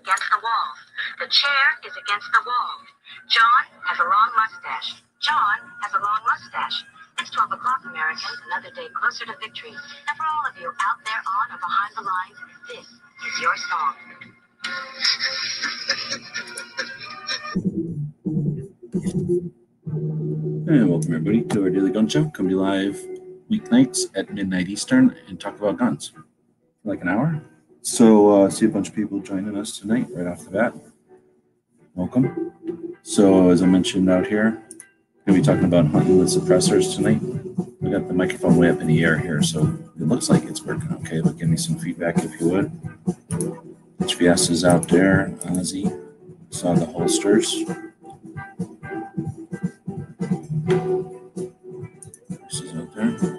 against the wall. The chair is against the wall. John has a long mustache. John has a long mustache. It's 12 o'clock, Americans, another day closer to victory. And for all of you out there on or behind the lines, this is your song. And welcome everybody to our daily gun show. Come to live weeknights at midnight Eastern and talk about guns for like an hour. So uh, see a bunch of people joining us tonight right off the bat. Welcome. So as I mentioned out here, gonna be talking about hunting with suppressors tonight. We got the microphone way up in the air here, so it looks like it's working okay. But give me some feedback if you would. HVS is out there. Ozzy saw the holsters. This is out there.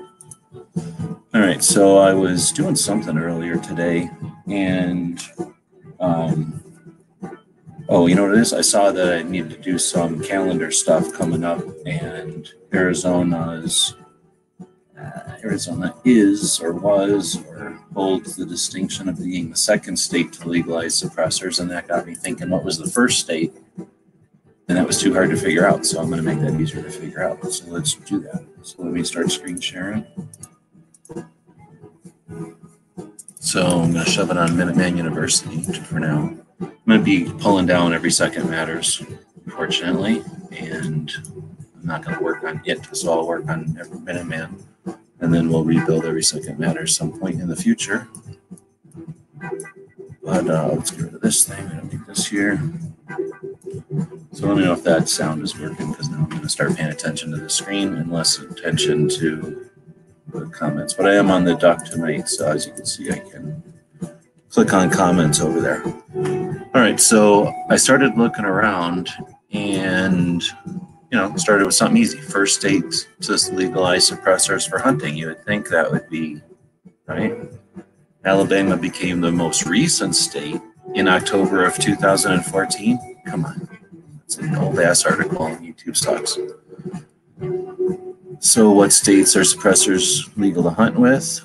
All right, so I was doing something earlier today, and um, oh, you know what it is? I saw that I needed to do some calendar stuff coming up, and Arizona's uh, Arizona is or was or holds the distinction of being the second state to legalize suppressors, and that got me thinking, what was the first state? And that was too hard to figure out, so I'm going to make that easier to figure out. So let's do that. So let me start screen sharing. So I'm going to shove it on Minuteman University for now. I'm going to be pulling down every second matters, unfortunately, and I'm not going to work on it, so I'll work on every Minuteman, and then we'll rebuild every second matters some point in the future. But uh, let's get rid of this thing. I don't this here. So let me know if that sound is working because now I'm going to start paying attention to the screen and less attention to comments. But I am on the dock tonight, so as you can see, I can click on comments over there. All right, so I started looking around and you know started with something easy. First state to legalize suppressors for hunting. You would think that would be right. Alabama became the most recent state in October of 2014. Come on. It's an old ass article on YouTube sucks. So, what states are suppressors legal to hunt with?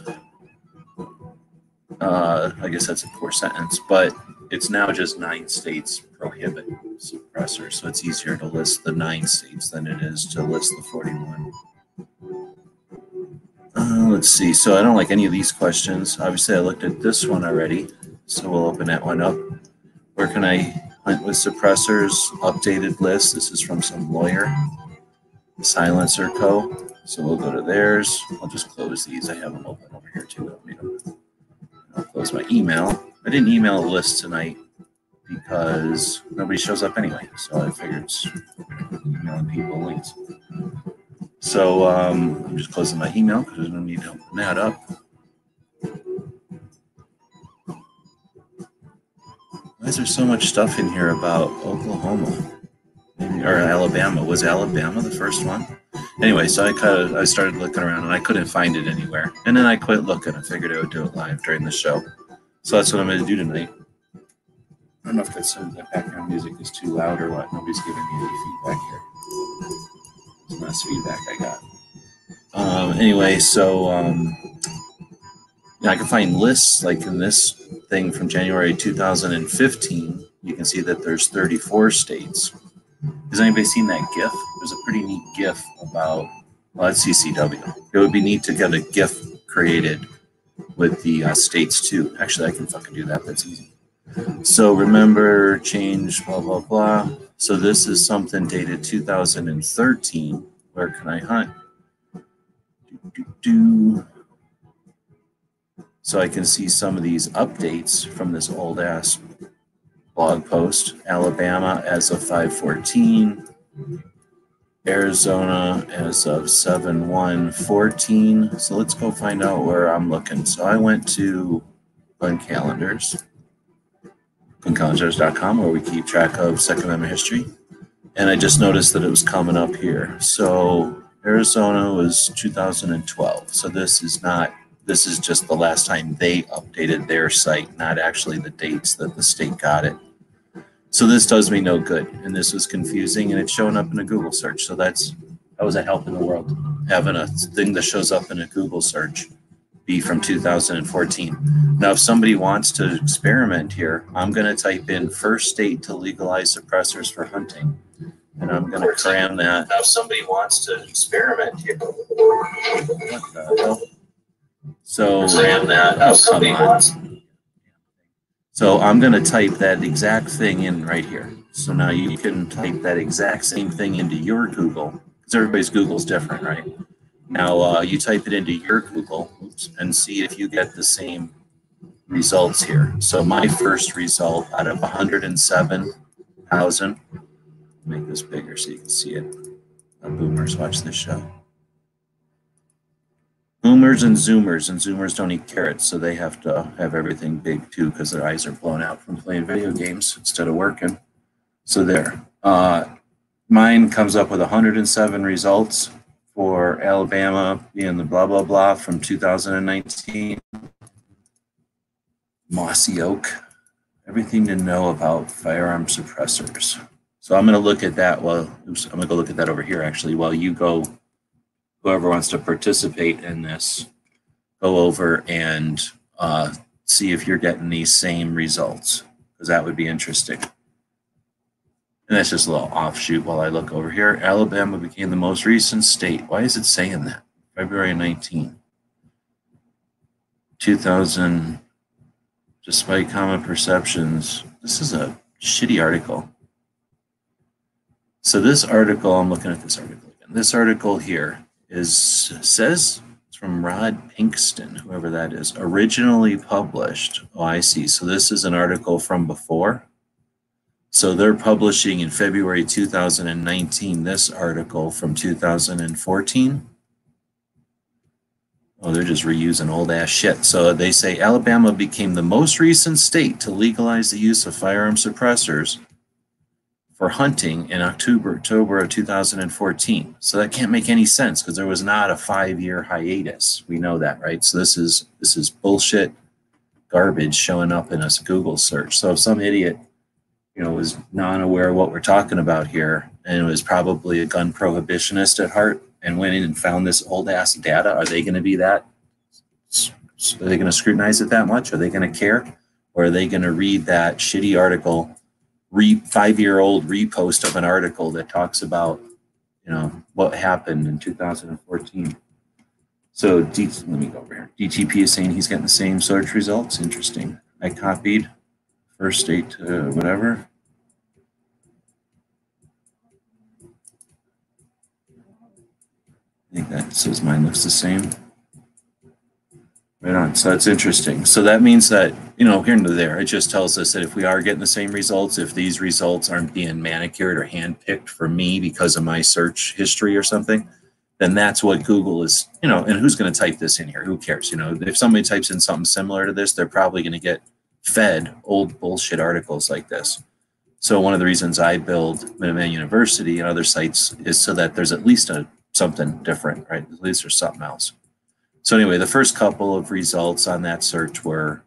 Uh, I guess that's a poor sentence, but it's now just nine states prohibit suppressors. So, it's easier to list the nine states than it is to list the 41. Uh, let's see. So, I don't like any of these questions. Obviously, I looked at this one already. So, we'll open that one up. Where can I hunt with suppressors? Updated list. This is from some lawyer. Silencer Co. So we'll go to theirs. I'll just close these. I have them open over here too. I'll close my email. I didn't email a list tonight because nobody shows up anyway. So I figured it's emailing people links. So um, I'm just closing my email because there's don't need to open that up. Why is there so much stuff in here about Oklahoma? Or Alabama. Was Alabama the first one? Anyway, so I kind of I started looking around and I couldn't find it anywhere. And then I quit looking. I figured I would do it live during the show. So that's what I'm going to do tonight. I don't know if that's the background music is too loud or what. Nobody's giving me any feedback here. It's less feedback I got. Um, anyway, so um, I can find lists like in this thing from January 2015. You can see that there's 34 states. Has anybody seen that GIF? There's a pretty neat GIF about well, that's CCW. It would be neat to get a GIF created with the uh, states too. Actually, I can fucking do that. That's easy. So remember, change, blah blah blah. So this is something dated 2013. Where can I hunt? Do, do, do. So I can see some of these updates from this old ass blog post. Alabama as of 514. Arizona as of 7-1-14. So let's go find out where I'm looking. So I went to Gun Calendars, guncalendars.com, where we keep track of Second Amendment history. And I just noticed that it was coming up here. So Arizona was 2012. So this is not, this is just the last time they updated their site, not actually the dates that the state got it. So this does me no good, and this was confusing, and it's showing up in a Google search. So that's that was a help in the world having a thing that shows up in a Google search be from 2014. Now, if somebody wants to experiment here, I'm going to type in first state to legalize suppressors for hunting. And I'm going to cram that. Now, if somebody wants to experiment here. What the hell? So, cram that. Oh, come on. So I'm going to type that exact thing in right here. So now you can type that exact same thing into your Google because everybody's Google's different, right? Now uh, you type it into your Google oops, and see if you get the same results here. So my first result out of 107,000, make this bigger so you can see it. Boomers watch this show. Boomers and Zoomers, and Zoomers don't eat carrots, so they have to have everything big too because their eyes are blown out from playing video games instead of working. So there. Uh, mine comes up with 107 results for Alabama being the blah, blah, blah from 2019. Mossy Oak, everything to know about firearm suppressors. So I'm going to look at that while, oops, I'm going to go look at that over here actually while you go, whoever wants to participate in this, go over and uh, see if you're getting these same results because that would be interesting. And that's just a little offshoot while I look over here. Alabama became the most recent state. Why is it saying that? February 19. 2000, despite common perceptions. This is a shitty article. So this article, I'm looking at this article again. This article here is says it's from Rod Pinkston, whoever that is, originally published. Oh, I see. So this is an article from before. So they're publishing in February 2019 this article from 2014. Oh, they're just reusing old ass shit. So they say Alabama became the most recent state to legalize the use of firearm suppressors for hunting in October, October of 2014. So that can't make any sense because there was not a five-year hiatus. We know that, right? So this is this is bullshit garbage showing up in a Google search. So if some idiot you know, was non-aware of what we're talking about here, and was probably a gun prohibitionist at heart, and went in and found this old ass data. Are they to be that? Are they to scrutinize it that much? Are they to care, or are they to read that shitty article, re five-year-old repost of an article that talks about, you know, what happened in 2014? So D, let me go over here. DTP is saying he's getting the same search results. Interesting. I copied first date whatever. I think that says mine looks the same. Right on. So that's interesting. So that means that, you know, here and there, it just tells us that if we are getting the same results, if these results aren't being manicured or handpicked for me because of my search history or something, then that's what Google is, you know, and who's going to type this in here? Who cares? You know, if somebody types in something similar to this, they're probably going to get fed old bullshit articles like this. So one of the reasons I build Minuteman University and other sites is so that there's at least a something different, right? At least there's something else. So anyway, the first couple of results on that search were,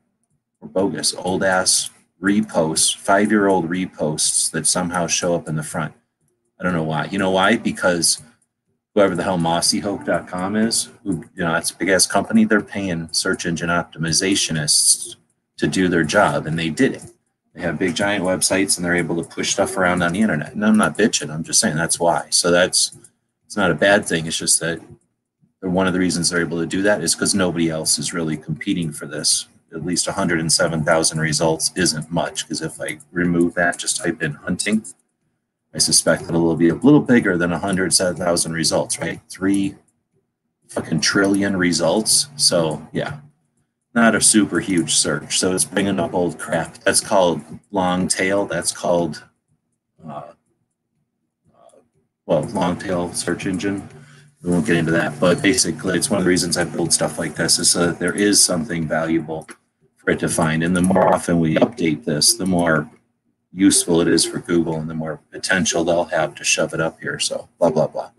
were bogus, old ass reposts, five year old reposts that somehow show up in the front. I don't know why. You know why? Because whoever the hell mossyoak.com is, who you know, that's a big ass company, they're paying search engine optimizationists to do their job, and they did it. They have big giant websites, and they're able to push stuff around on the internet. And I'm not bitching. I'm just saying that's why. So that's it's not a bad thing. It's just that one of the reasons they're able to do that is because nobody else is really competing for this. At least 107,000 results isn't much because if I remove that, just type in hunting, I suspect that it'll be a little bigger than 107,000 results, right? Three fucking trillion results. So yeah, not a super huge search. So it's bringing up old crap. That's called long tail. That's called, uh, uh, well, long tail search engine. We won't get into that, but basically, it's one of the reasons I build stuff like this is so that there is something valuable for it to find. And the more often we update this, the more useful it is for Google and the more potential they'll have to shove it up here. So, blah, blah, blah.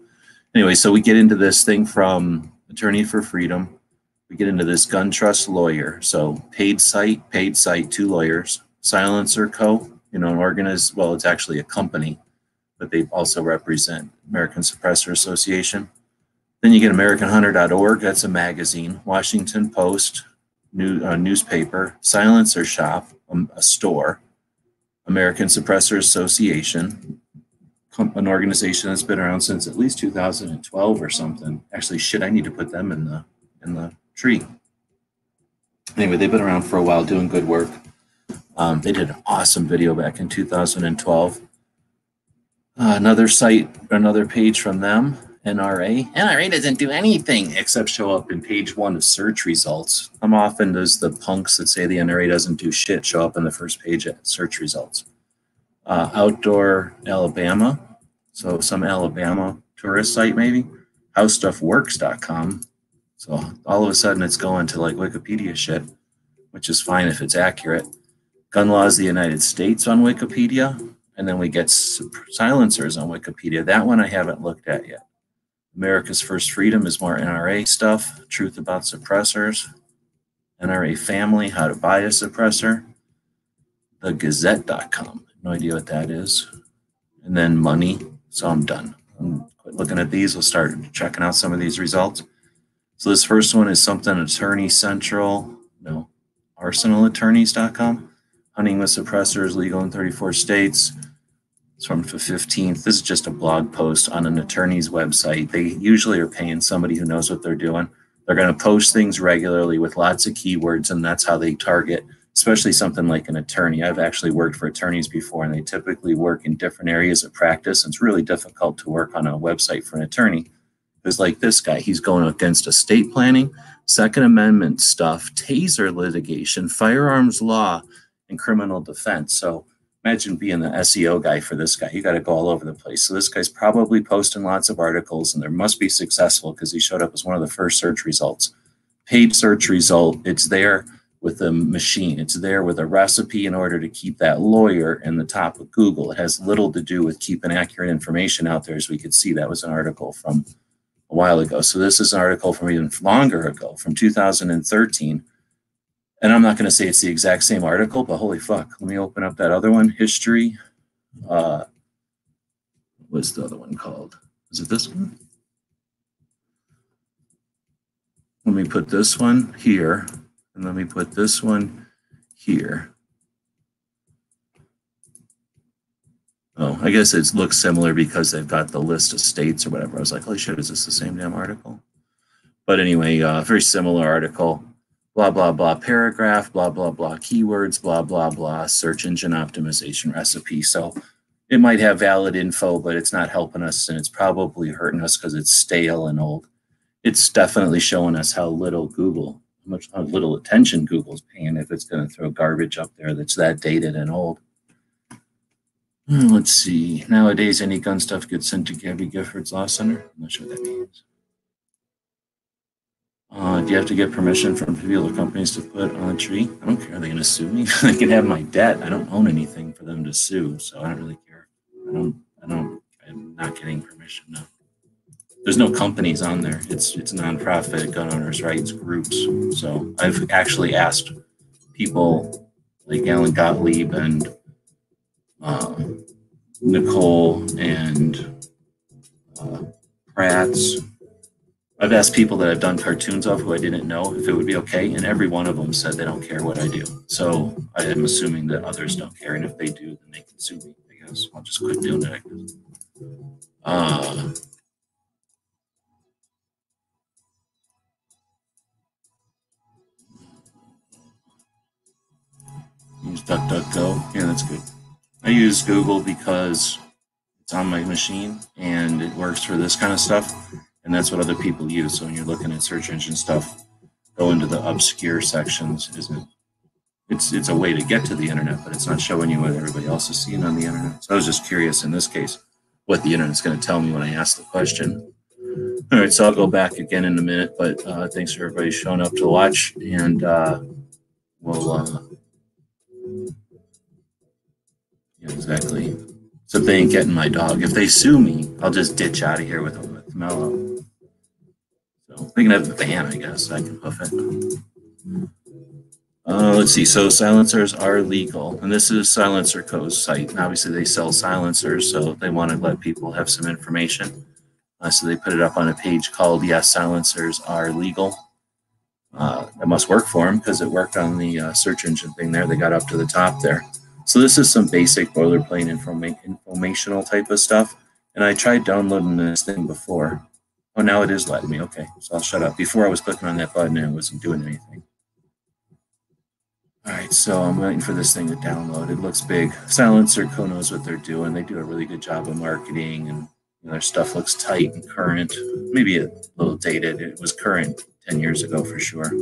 Anyway, so we get into this thing from Attorney for Freedom we get into this gun trust lawyer. So paid site, paid site, two lawyers, Silencer Co., you know, an organized, well, it's actually a company, but they also represent American Suppressor Association. Then you get AmericanHunter.org. That's a magazine. Washington Post, new, uh, newspaper. Silencer Shop, um, a store. American Suppressor Association, an organization that's been around since at least 2012 or something. Actually, shit, I need to put them in the in the tree. Anyway, they've been around for a while doing good work. Um, they did an awesome video back in 2012. Uh, another site, another page from them, NRA. NRA doesn't do anything except show up in page one of search results. How often does the punks that say the NRA doesn't do shit show up in the first page at search results? Uh, Outdoor Alabama, so some Alabama tourist site maybe. HowStuffWorks.com. So all of a sudden it's going to like Wikipedia shit, which is fine if it's accurate. Gun Laws of the United States on Wikipedia, and then we get silencers on Wikipedia. That one I haven't looked at yet. America's First Freedom is more NRA stuff, truth about suppressors, NRA family, how to buy a suppressor, the Gazette.com, no idea what that is, and then money. So I'm done. I'm looking at these. We'll start checking out some of these results. So this first one is something Attorney Central, no, arsenalattorneys.com hunting with suppressors legal in 34 states. It's from the 15th. This is just a blog post on an attorney's website. They usually are paying somebody who knows what they're doing. They're going to post things regularly with lots of keywords, and that's how they target, especially something like an attorney. I've actually worked for attorneys before, and they typically work in different areas of practice. It's really difficult to work on a website for an attorney because, like this guy, he's going against estate planning, Second Amendment stuff, taser litigation, firearms law, and criminal defense. So imagine being the SEO guy for this guy. You got to go all over the place. So this guy's probably posting lots of articles and there must be successful because he showed up as one of the first search results. Paid search result, it's there with the machine. It's there with a recipe in order to keep that lawyer in the top of Google. It has little to do with keeping accurate information out there. As we could see, that was an article from a while ago. So this is an article from even longer ago, from 2013 and I'm not going to say it's the exact same article, but holy fuck. Let me open up that other one. History. Uh, what's the other one called? Is it this one? Let me put this one here, and let me put this one here. Oh, I guess it looks similar because they've got the list of states or whatever. I was like, holy shit, is this the same damn article? But anyway, uh, very similar article blah, blah, blah paragraph, blah, blah, blah keywords, blah, blah, blah search engine optimization recipe. So it might have valid info, but it's not helping us and it's probably hurting us because it's stale and old. It's definitely showing us how little Google, how much how little attention Google's paying if it's going to throw garbage up there that's that dated and old. Hmm, let's see. Nowadays, any gun stuff gets sent to Gabby Giffords Law Center. I'm not sure what that means. Uh, do you have to get permission from people or companies to put on a tree? I don't care. Are they going to sue me? they can have my debt. I don't own anything for them to sue, so I don't really care. I don't. I don't. I'm not getting permission. No. There's no companies on there. It's it's nonprofit gun owners' rights groups. So I've actually asked people like Alan Gottlieb and uh, Nicole and uh, Pratt's I've asked people that I've done cartoons of who I didn't know if it would be okay, and every one of them said they don't care what I do. So I am assuming that others don't care, and if they do, then they can sue me. I guess I'll just quit doing it. Uh, use DuckDuckGo. Yeah, that's good. I use Google because it's on my machine and it works for this kind of stuff and that's what other people use. So when you're looking at search engine stuff, go into the obscure sections. Isn't it's it's a way to get to the internet, but it's not showing you what everybody else is seeing on the internet. So I was just curious in this case what the internet's going to tell me when I ask the question. All right, so I'll go back again in a minute, but uh, thanks for everybody showing up to watch, and uh, we'll. Uh, yeah, exactly. So they ain't getting my dog. If they sue me, I'll just ditch out of here with, with Mellow. They can have the van, I guess. I can hoof it. Uh, let's see. So silencers are legal, and this is Silencer Co.'s site. And obviously, they sell silencers, so they want to let people have some information. Uh, so they put it up on a page called "Yes, Silencers Are Legal." Uh, that must work for them because it worked on the uh, search engine thing there. They got up to the top there. So this is some basic boilerplate informa- informational type of stuff. And I tried downloading this thing before. Oh, now it is letting me. Okay, so I'll shut up. Before I was clicking on that button and it wasn't doing anything. All right, so I'm waiting for this thing to download. It looks big. Silencer Co knows what they're doing. They do a really good job of marketing, and you know, their stuff looks tight and current. Maybe a little dated. It was current 10 years ago for sure.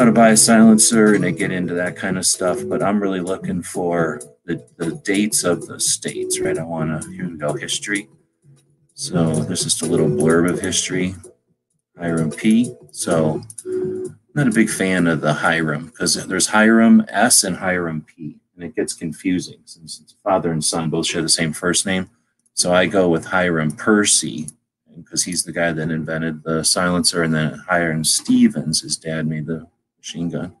How to buy a silencer, and they get into that kind of stuff. But I'm really looking for the, the dates of the states, right? I want to, here we go, history. So there's just a little blurb of history. Hiram P. So I'm not a big fan of the Hiram because there's Hiram S and Hiram P, and it gets confusing since it's father and son both share the same first name. So I go with Hiram Percy because he's the guy that invented the silencer, and then Hiram Stevens, his dad made the machine gun.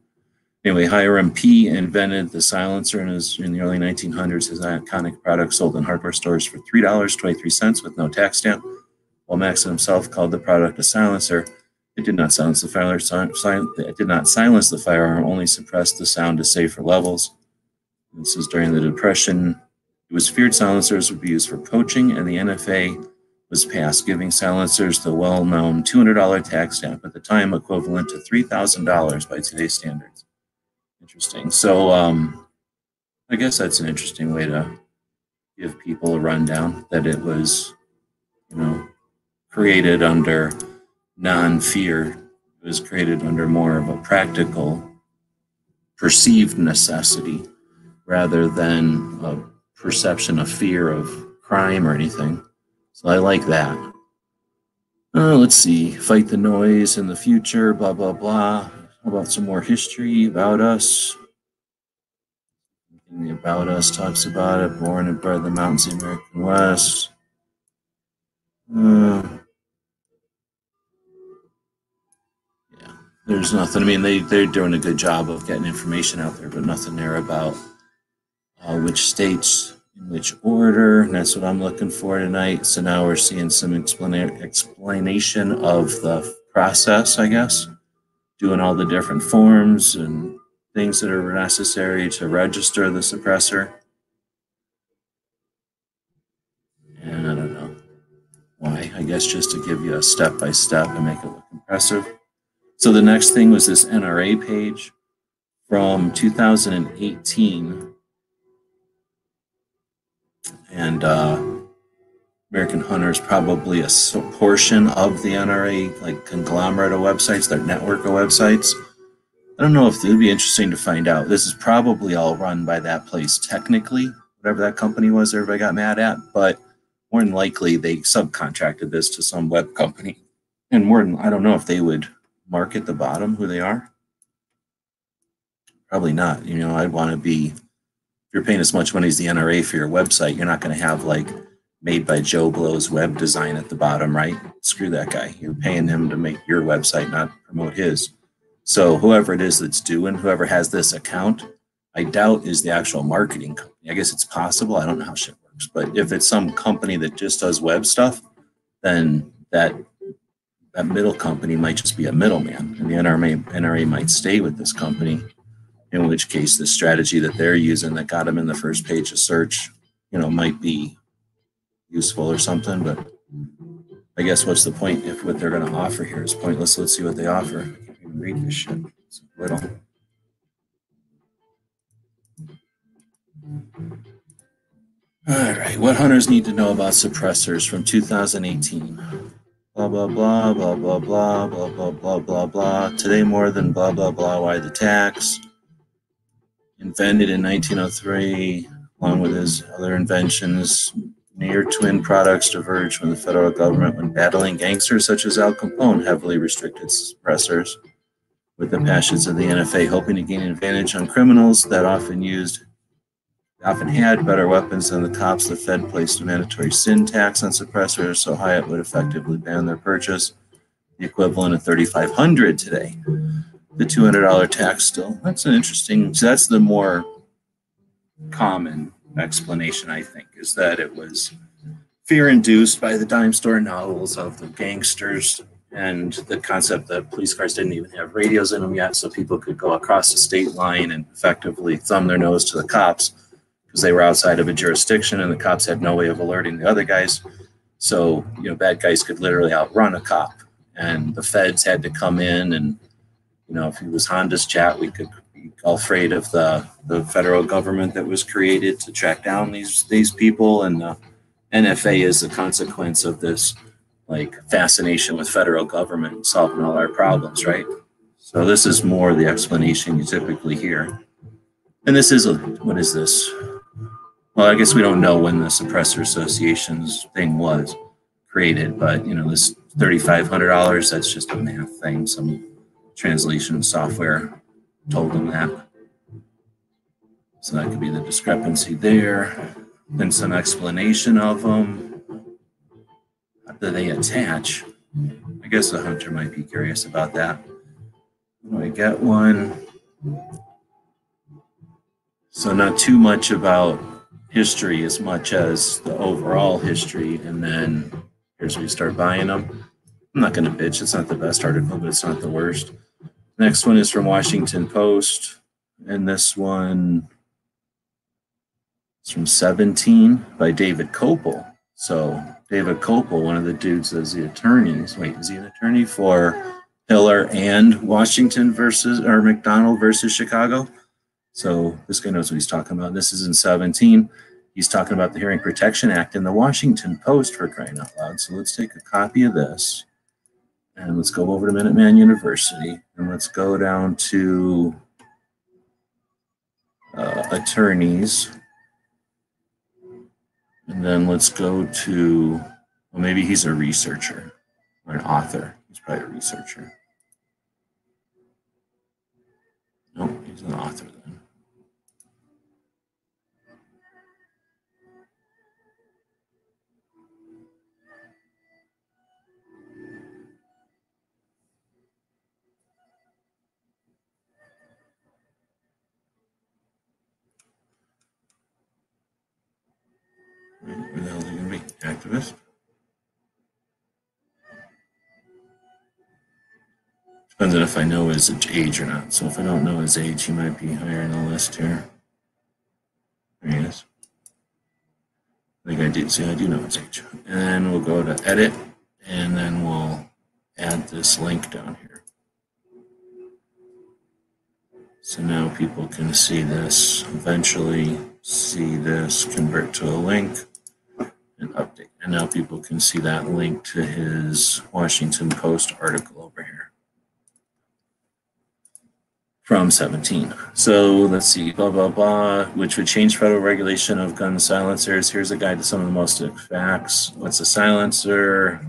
Anyway, Hiram P invented the silencer in, his, in the early 1900s. His iconic product sold in hardware stores for $3.23 with no tax stamp, while Maxim himself called the product a silencer it did not silence the fire. It did not silence the firearm, only suppressed the sound to safer levels. This is during the Depression. It was feared silencers would be used for poaching, and the NFA was passed, giving silencers the well-known $200 tax stamp at the time, equivalent to $3,000 by today's standards. Interesting. So, um, I guess that's an interesting way to give people a rundown that it was, you know, created under non fear It was created under more of a practical, perceived necessity rather than a perception of fear of crime or anything. So I like that. Uh, let's see, fight the noise in the future, blah, blah, blah. About some more history about us? The About Us talks about it. Born and bred in the mountains of the American West. Uh, there's nothing. I mean, they they're doing a good job of getting information out there, but nothing there about uh, which states in which order. And that's what I'm looking for tonight. So now we're seeing some explana- explanation of the process, I guess, doing all the different forms and things that are necessary to register the suppressor. And I don't know why. I guess just to give you a step by step and make it look impressive. So the next thing was this NRA page from 2018. And uh, American Hunter is probably a portion of the NRA, like conglomerate of websites, their network of websites. I don't know if it would be interesting to find out. This is probably all run by that place technically, whatever that company was everybody got mad at, but more than likely they subcontracted this to some web company. And more than I don't know if they would mark at the bottom who they are? Probably not. You know, I'd want to be, if you're paying as much money as the NRA for your website, you're not going to have like made by Joe Blow's web design at the bottom, right? Screw that guy. You're paying him to make your website, not promote his. So whoever it is that's doing, whoever has this account, I doubt is the actual marketing company. I guess it's possible. I don't know how shit works. But if it's some company that just does web stuff, then that that middle company might just be a middleman, and the NRA, NRA might stay with this company. In which case, the strategy that they're using that got them in the first page of search, you know, might be useful or something. But I guess what's the point if what they're going to offer here is pointless? Let's see what they offer. I can't even read this shit. It's little. All right, what hunters need to know about suppressors from 2018 blah blah blah blah blah blah blah blah blah blah blah. Today more than blah blah blah. Why the tax? Invented in 1903, along with his other inventions, near twin products diverged from the federal government when battling gangsters such as Al Capone heavily restricted suppressors. With the passions of the NFA hoping to gain advantage on criminals that often used often had better weapons than the cops. The Fed placed a mandatory sin tax on suppressors so high it would effectively ban their purchase, the equivalent of 3500 today. The $200 tax still. That's an interesting, so that's the more common explanation, I think, is that it was fear induced by the dime store novels of the gangsters and the concept that police cars didn't even have radios in them yet, so people could go across the state line and effectively thumb their nose to the cops because they were outside of a jurisdiction and the cops had no way of alerting the other guys. So, you know, bad guys could literally outrun a cop and the feds had to come in and, you know, if it was Honda's chat, we could afraid of the, the federal government that was created to track down these, these people. And the NFA is the consequence of this like fascination with federal government solving all our problems, right? So this is more the explanation you typically hear. And this is a, what is this? Well, I guess we don't know when the suppressor associations thing was created, but you know, this $3,500, that's just a math thing. Some translation software told them that. So that could be the discrepancy there. Then some explanation of them. How do they attach? I guess the hunter might be curious about that. I get one? So not too much about history as much as the overall history. And then here's where you start buying them. I'm not going to bitch. It's not the best article, but it's not the worst. Next one is from Washington Post. And this one is from 17 by David Kopel. So David Kopel, one of the dudes as the attorneys. Wait, is he an attorney for Heller and Washington versus or McDonald versus Chicago? So this guy knows what he's talking about. This is in 17. He's talking about the Hearing Protection Act in the Washington Post for crying out loud. So let's take a copy of this and let's go over to Minuteman University and let's go down to uh, attorneys. And then let's go to, well, maybe he's a researcher or an author. He's probably a researcher. No, nope, he's an author then. Be? Activist? Depends on if I know his age or not. So if I don't know his age, he might be higher in the list here. There he is. I think I did see I do know his age. And then we'll go to edit and then we'll add this link down here. So now people can see this, eventually see this, convert to a link update. And now people can see that link to his Washington Post article over here from 17. So let's see, blah, blah, blah, which would change federal regulation of gun silencers. Here's a guide to some of the most facts. What's a silencer?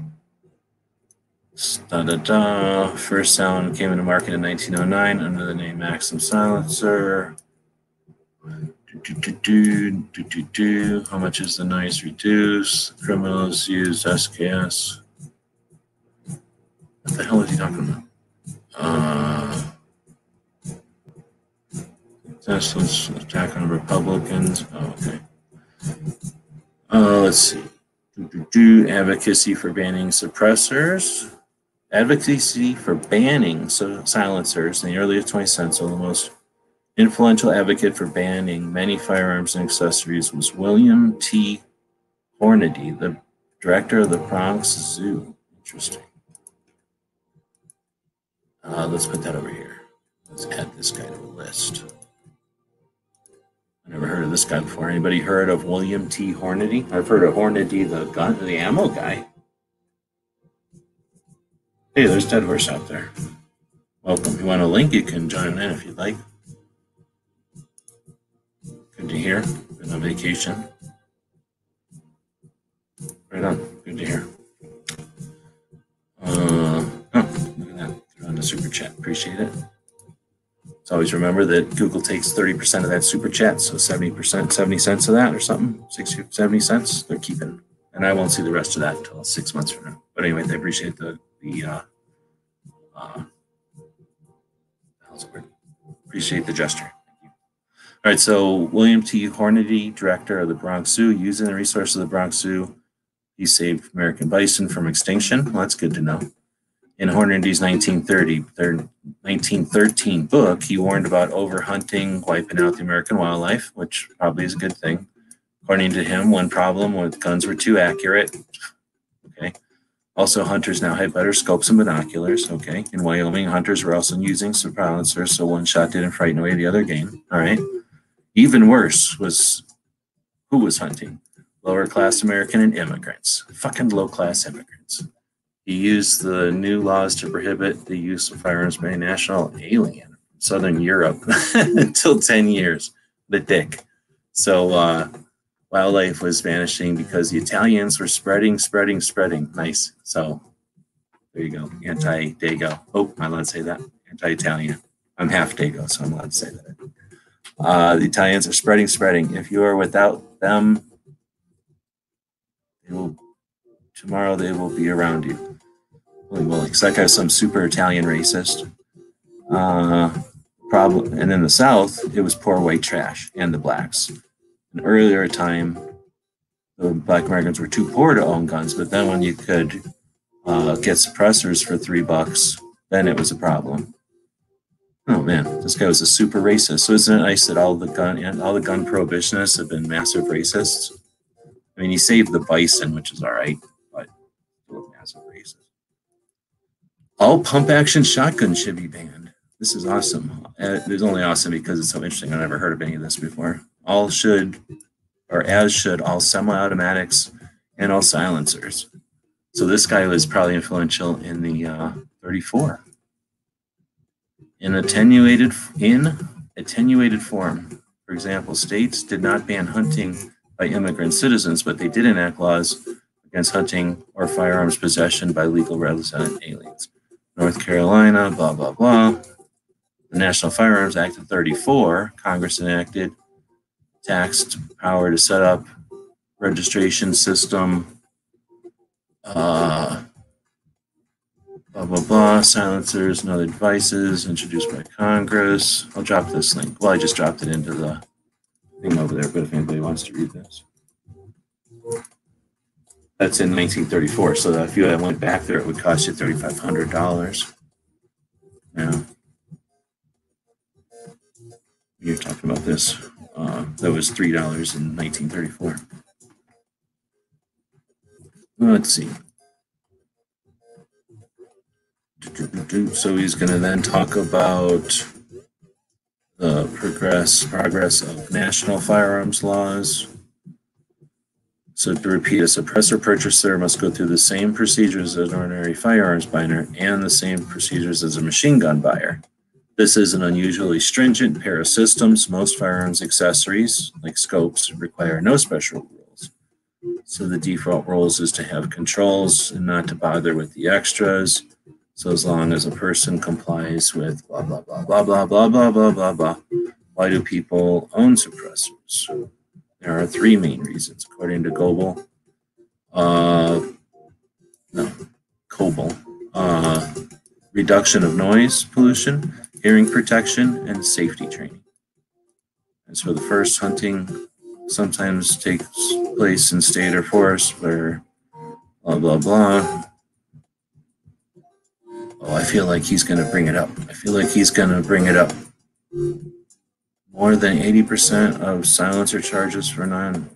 Da, da, da. First sound came into market in 1909 under the name Maxim Silencer. Do, do, do, do, do, do. How much is the noise reduced? Criminals use SKS. What the hell is he talking about? Uh, Tesla's attack on Republicans. Oh, okay. Uh, let's see. Do, do, do. Advocacy for banning suppressors. Advocacy for banning so silencers in the early 20th century, the most influential advocate for banning many firearms and accessories was William T. Hornaday, the director of the Bronx Zoo. Interesting. Uh, let's put that over here. Let's add this guy to the list. I never heard of this guy before. Anybody heard of William T. Hornaday? I've heard of Hornady, the gun, the ammo guy. Hey, there's Ted Horse out there. Welcome. If you want a link, you can join in if you'd like. Good to hear. Been on vacation. Right on. Good to hear. Uh, oh, look at that. They're on the super chat. Appreciate it. So always remember that Google takes 30% of that super chat. So 70%, 70 cents of that or something, 60, 70 cents, they're keeping. And I won't see the rest of that until six months from now. But anyway, they appreciate the, the, uh, uh, appreciate the gesture. All right, so William T. Hornaday, director of the Bronx Zoo, using the resources of the Bronx Zoo, He saved American bison from extinction. Well, that's good to know. In Hornaday's 1930, 1913 book, he warned about overhunting, wiping out the American wildlife, which probably is a good thing. According to him, one problem with guns were too accurate. Okay. Also, hunters now had better scopes and binoculars. Okay. In Wyoming, hunters were also using silencers, so one shot didn't frighten away the other game. All right. Even worse was who was hunting? Lower class American and immigrants. Fucking low class immigrants. He used the new laws to prohibit the use of firearms by a national alien from Southern Europe until 10 years. The dick. So, uh, wildlife was vanishing because the Italians were spreading, spreading, spreading. Nice. So there you go. Anti Dago. Oh, I allowed to say that? Anti Italian. I'm half Dago, so I'm allowed to say that. Uh, the Italians are spreading, spreading. If you are without them, they will, tomorrow they will be around you. Holy moly. Because that guy's some super Italian racist. Uh, problem. And in the South, it was poor white trash and the blacks an earlier time, the black Americans were too poor to own guns, but then when you could uh, get suppressors for three bucks, then it was a problem. Oh man, this guy was a super racist. So isn't it nice that all the gun and all the gun prohibitionists have been massive racists? I mean, he saved the bison, which is all right, but still massive racist. All pump action shotguns should be banned. This is awesome. Uh, it's only awesome because it's so interesting. I've never heard of any of this before all should, or as should, all semi-automatics and all silencers. So this guy was probably influential in the uh, 34. In attenuated in attenuated form, for example, states did not ban hunting by immigrant citizens, but they did enact laws against hunting or firearms possession by legal resident aliens. North Carolina, blah blah blah. The National Firearms Act of 34, Congress enacted taxed power to set up registration system, uh, blah, blah, blah, silencers and other devices introduced by Congress. I'll drop this link. Well, I just dropped it into the thing over there, but if anybody wants to read this. That's in 1934. So if you went back there, it would cost you $3,500. Yeah. You're talking about this. Uh, that was $3 in 1934. Let's see. So he's going to then talk about the progress progress of national firearms laws. So to repeat, a suppressor purchaser must go through the same procedures as an ordinary firearms buyer and the same procedures as a machine gun buyer. This is an unusually stringent pair of systems. Most firearms accessories, like scopes, require no special rules. So the default rules is to have controls and not to bother with the extras. So as long as a person complies with blah, blah, blah, blah, blah, blah, blah, blah, blah, blah. Why do people own suppressors? There are three main reasons, according to Goebel. Uh, no, Kopel. Uh, reduction of noise pollution hearing protection, and safety training. And so the first hunting sometimes takes place in state or forest where blah, blah, blah. Oh, I feel like he's going to bring it up. I feel like he's going to bring it up. More than 80% of silencer charges for non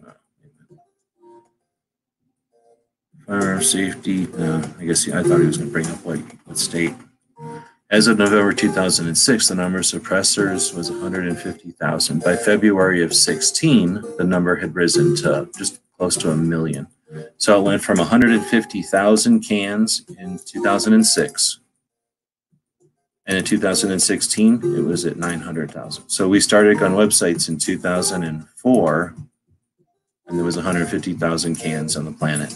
firearm safety. Uh, I guess I thought he was going to bring up what, what state. As of November 2006, the number of suppressors was 150,000. By February of 16, the number had risen to just close to a million. So it went from 150,000 cans in 2006. And in 2016, it was at 900,000. So we started on websites in 2004, and there was 150,000 cans on the planet.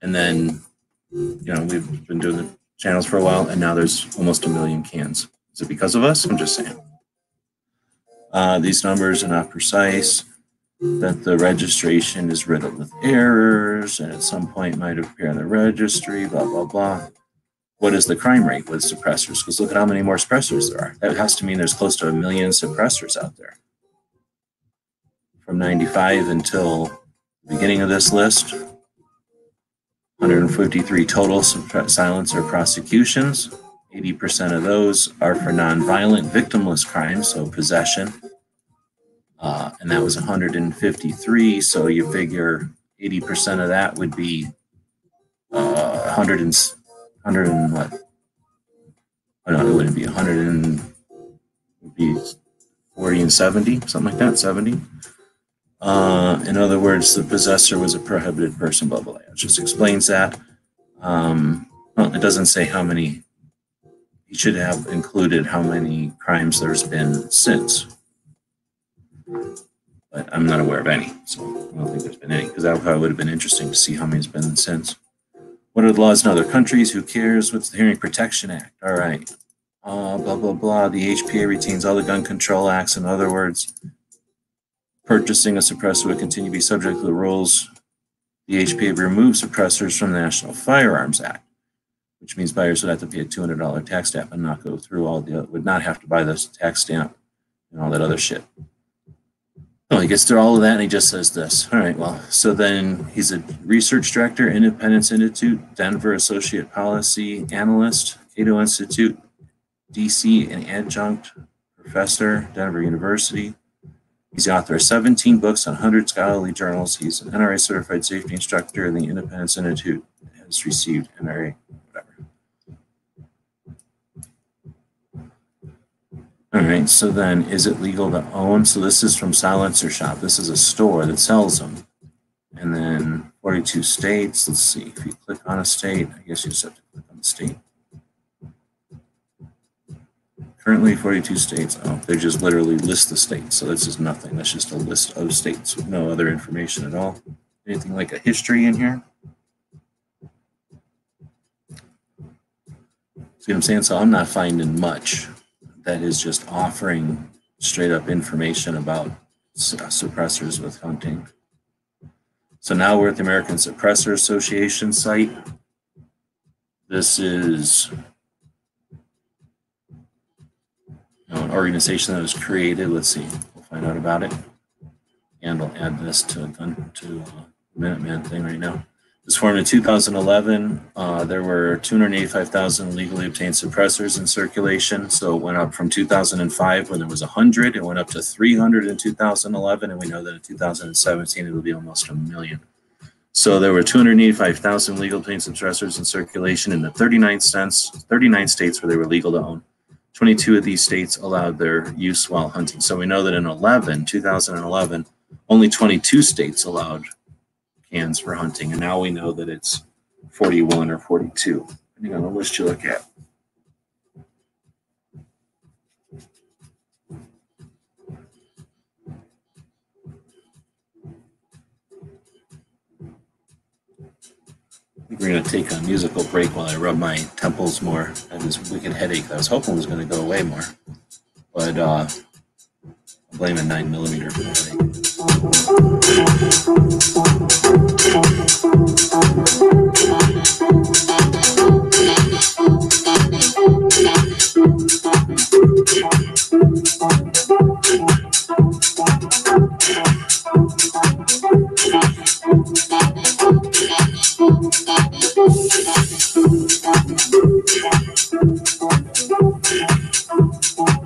And then, you know, we've been doing the channels for a while, and now there's almost a million cans. Is it because of us? I'm just saying. Uh, these numbers are not precise, that the registration is riddled with errors, and at some point might appear in the registry, blah, blah, blah. What is the crime rate with suppressors? Because look at how many more suppressors there are. That has to mean there's close to a million suppressors out there. From 95 until the beginning of this list, 153 total silencer prosecutions. 80% of those are for nonviolent victimless crimes, so possession. Uh, and that was 153. So you figure 80% of that would be uh, 100 and, 100 and what? Oh, no, it wouldn't be 100 and be 40 and 70, something like that, 70. Uh, in other words, the possessor was a prohibited person, blah, blah. It just explains that. Um, well, it doesn't say how many, he should have included how many crimes there's been since. But I'm not aware of any, so I don't think there's been any, because that would have been interesting to see how many's been since. What are the laws in other countries? Who cares? What's the Hearing Protection Act? All right. Uh, blah, blah, blah. The HPA retains all the gun control acts. In other words, purchasing a suppressor would continue to be subject to the rules. The HPA removes suppressors from the National Firearms Act, which means buyers would have to pay a $200 tax stamp and not go through all the, would not have to buy this tax stamp and all that other shit. Oh, he gets through all of that and he just says this. All right, well, so then he's a research director, Independence Institute, Denver Associate Policy Analyst, Cato Institute, DC, and adjunct professor, Denver University. He's the author of 17 books on 100 scholarly journals. He's an NRA certified safety instructor, and the Independence Institute has received NRA, All right, so then is it legal to own? So this is from Silencer Shop. This is a store that sells them. And then 42 states. Let's see, if you click on a state, I guess you just have to click on the state. Currently 42 states. Oh, they just literally list the states. So this is nothing. That's just a list of states with no other information at all. Anything like a history in here? See what I'm saying? So I'm not finding much that is just offering straight up information about suppressors with hunting. So now we're at the American Suppressor Association site. This is an organization that was created. Let's see, we'll find out about it. And I'll add this to to uh, Minuteman thing right now. Was formed in 2011. Uh, there were 285,000 legally obtained suppressors in circulation. So it went up from 2005 when there was 100. It went up to 300 in 2011. And we know that in 2017 it'll be almost a million. So there were 285,000 legal obtained suppressors in circulation in the 39 states, 39 states where they were legal to own. 22 of these states allowed their use while hunting. So we know that in 11, 2011, only 22 states allowed cans for hunting. And now we know that it's 41 or 42, depending on the list you look at. we're going to take a musical break while I rub my temples more. I have this wicked headache I was hoping was going to go away more. But uh, I'm blaming 9 millimeter for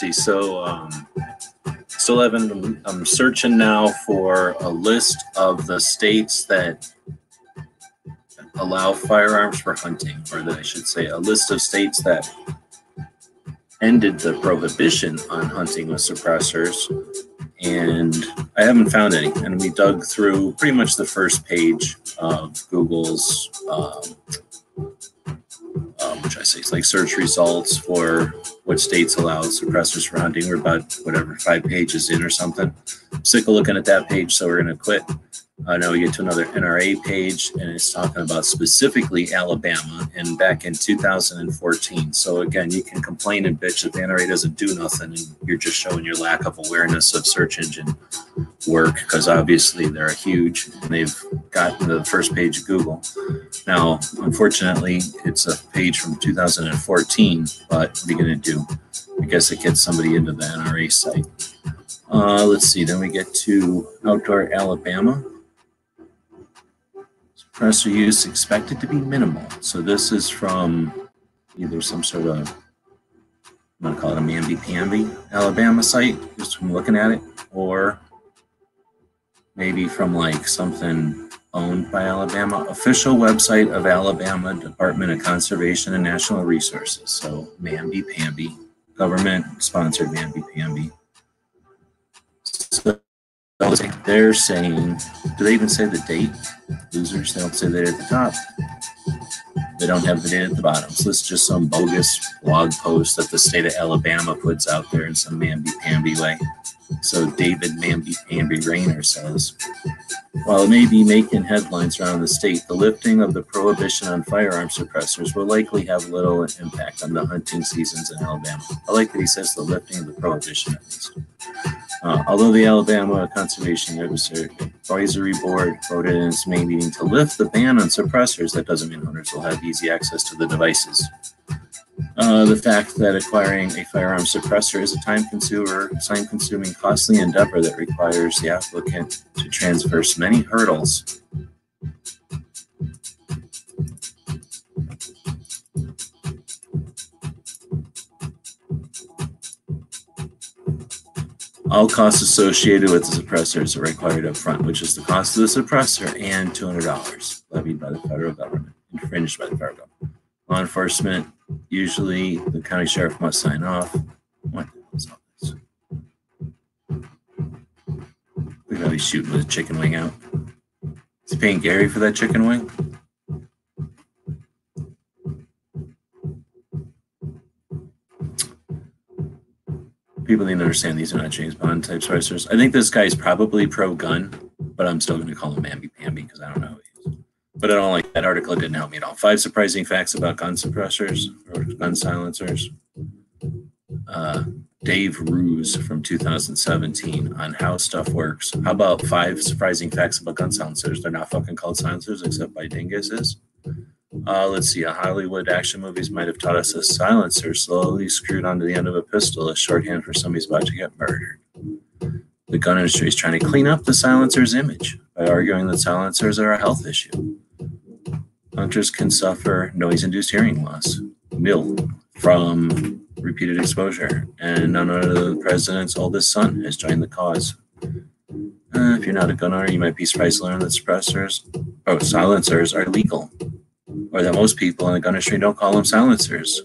see. So, um, still haven't. I'm searching now for a list of the states that allow firearms for hunting, or that I should say, a list of states that ended the prohibition on hunting with suppressors. And I haven't found any, and we dug through pretty much the first page of Google's, um, um, which I say, it's like search results for what states allow suppressors for hunting. We're about whatever five pages in or something. Sick of looking at that page, so we're to quit. Uh, now we get to another NRA page, and it's talking about specifically Alabama and back in 2014. So again, you can complain and bitch that the NRA doesn't do nothing, and you're just showing your lack of awareness of search engine work because obviously they're a huge and they've gotten to the first page of Google. Now, unfortunately, it's a page from 2014, but what are you going to do? I guess it gets somebody into the NRA site. Uh, let's see, then we get to Outdoor Alabama suppressor use expected to be minimal. So this is from either some sort of, I'm going to call it a mamby-pamby Alabama site, just from looking at it, or maybe from like something owned by Alabama. Official website of Alabama Department of Conservation and Natural Resources. So mamby-pamby, government-sponsored mamby-pamby. So they're saying, do they even say the date? Losers, they don't say that at the top. They don't have the date at the bottom. So is just some bogus blog post that the state of Alabama puts out there in some mamby-pamby way. So David mamby-pamby Rainer says, while it may be making headlines around the state, the lifting of the prohibition on firearm suppressors will likely have little impact on the hunting seasons in Alabama. I like that he says the lifting of the prohibition at least. Uh, although the Alabama Conservation Advisory Board voted in its May meeting to lift the ban on suppressors, that doesn't mean hunters will have easy access to the devices. Uh, the fact that acquiring a firearm suppressor is a time consumer, time consuming, costly endeavor that requires the applicant to traverse many hurdles. All costs associated with the suppressors are required up front, which is the cost of the suppressor and $200 levied by the federal government, infringed by the federal government. Law enforcement, usually the county sheriff must sign off. What is all this? Look how he's shooting with a chicken wing out. Is he paying Gary for that chicken wing? People need to understand these are not James Bond type suppressors. I think this guy's probably pro gun, but I'm still going to call him Mamby Pamby because I don't know is. But I don't like that article. It didn't help me at all. Five surprising facts about gun suppressors or gun silencers. Uh, Dave Roos from 2017 on how stuff works. How about five surprising facts about gun silencers? They're not fucking called silencers except by dinguses. Uh, let's see. a Hollywood action movies might have taught us a silencer slowly screwed onto the end of a pistol a shorthand for somebody's about to get murdered. The gun industry is trying to clean up the silencer's image by arguing that silencers are a health issue. Hunters can suffer noise-induced hearing loss, NIHL, from repeated exposure, and none of the president's oldest son has joined the cause. Uh, if you're not a gun owner, you might be surprised to learn that suppressors, oh, silencers are legal or that most people in the gun industry don't call them silencers.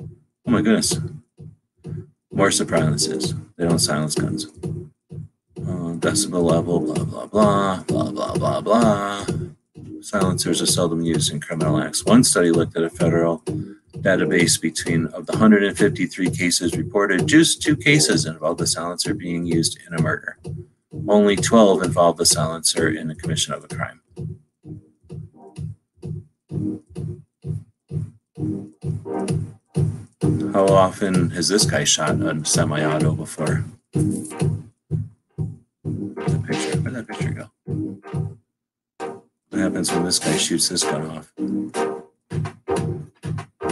Oh my goodness. More surprises. They don't silence guns. Uh, decibel level, blah, blah, blah, blah, blah, blah, blah. Silencers are seldom used in criminal acts. One study looked at a federal database between of the 153 cases reported, just two cases involved the silencer being used in a murder. Only 12 involved the silencer in the commission of a crime. How often has this guy shot a semi-auto before? That picture? Where'd that picture go? What happens when this guy shoots this gun off?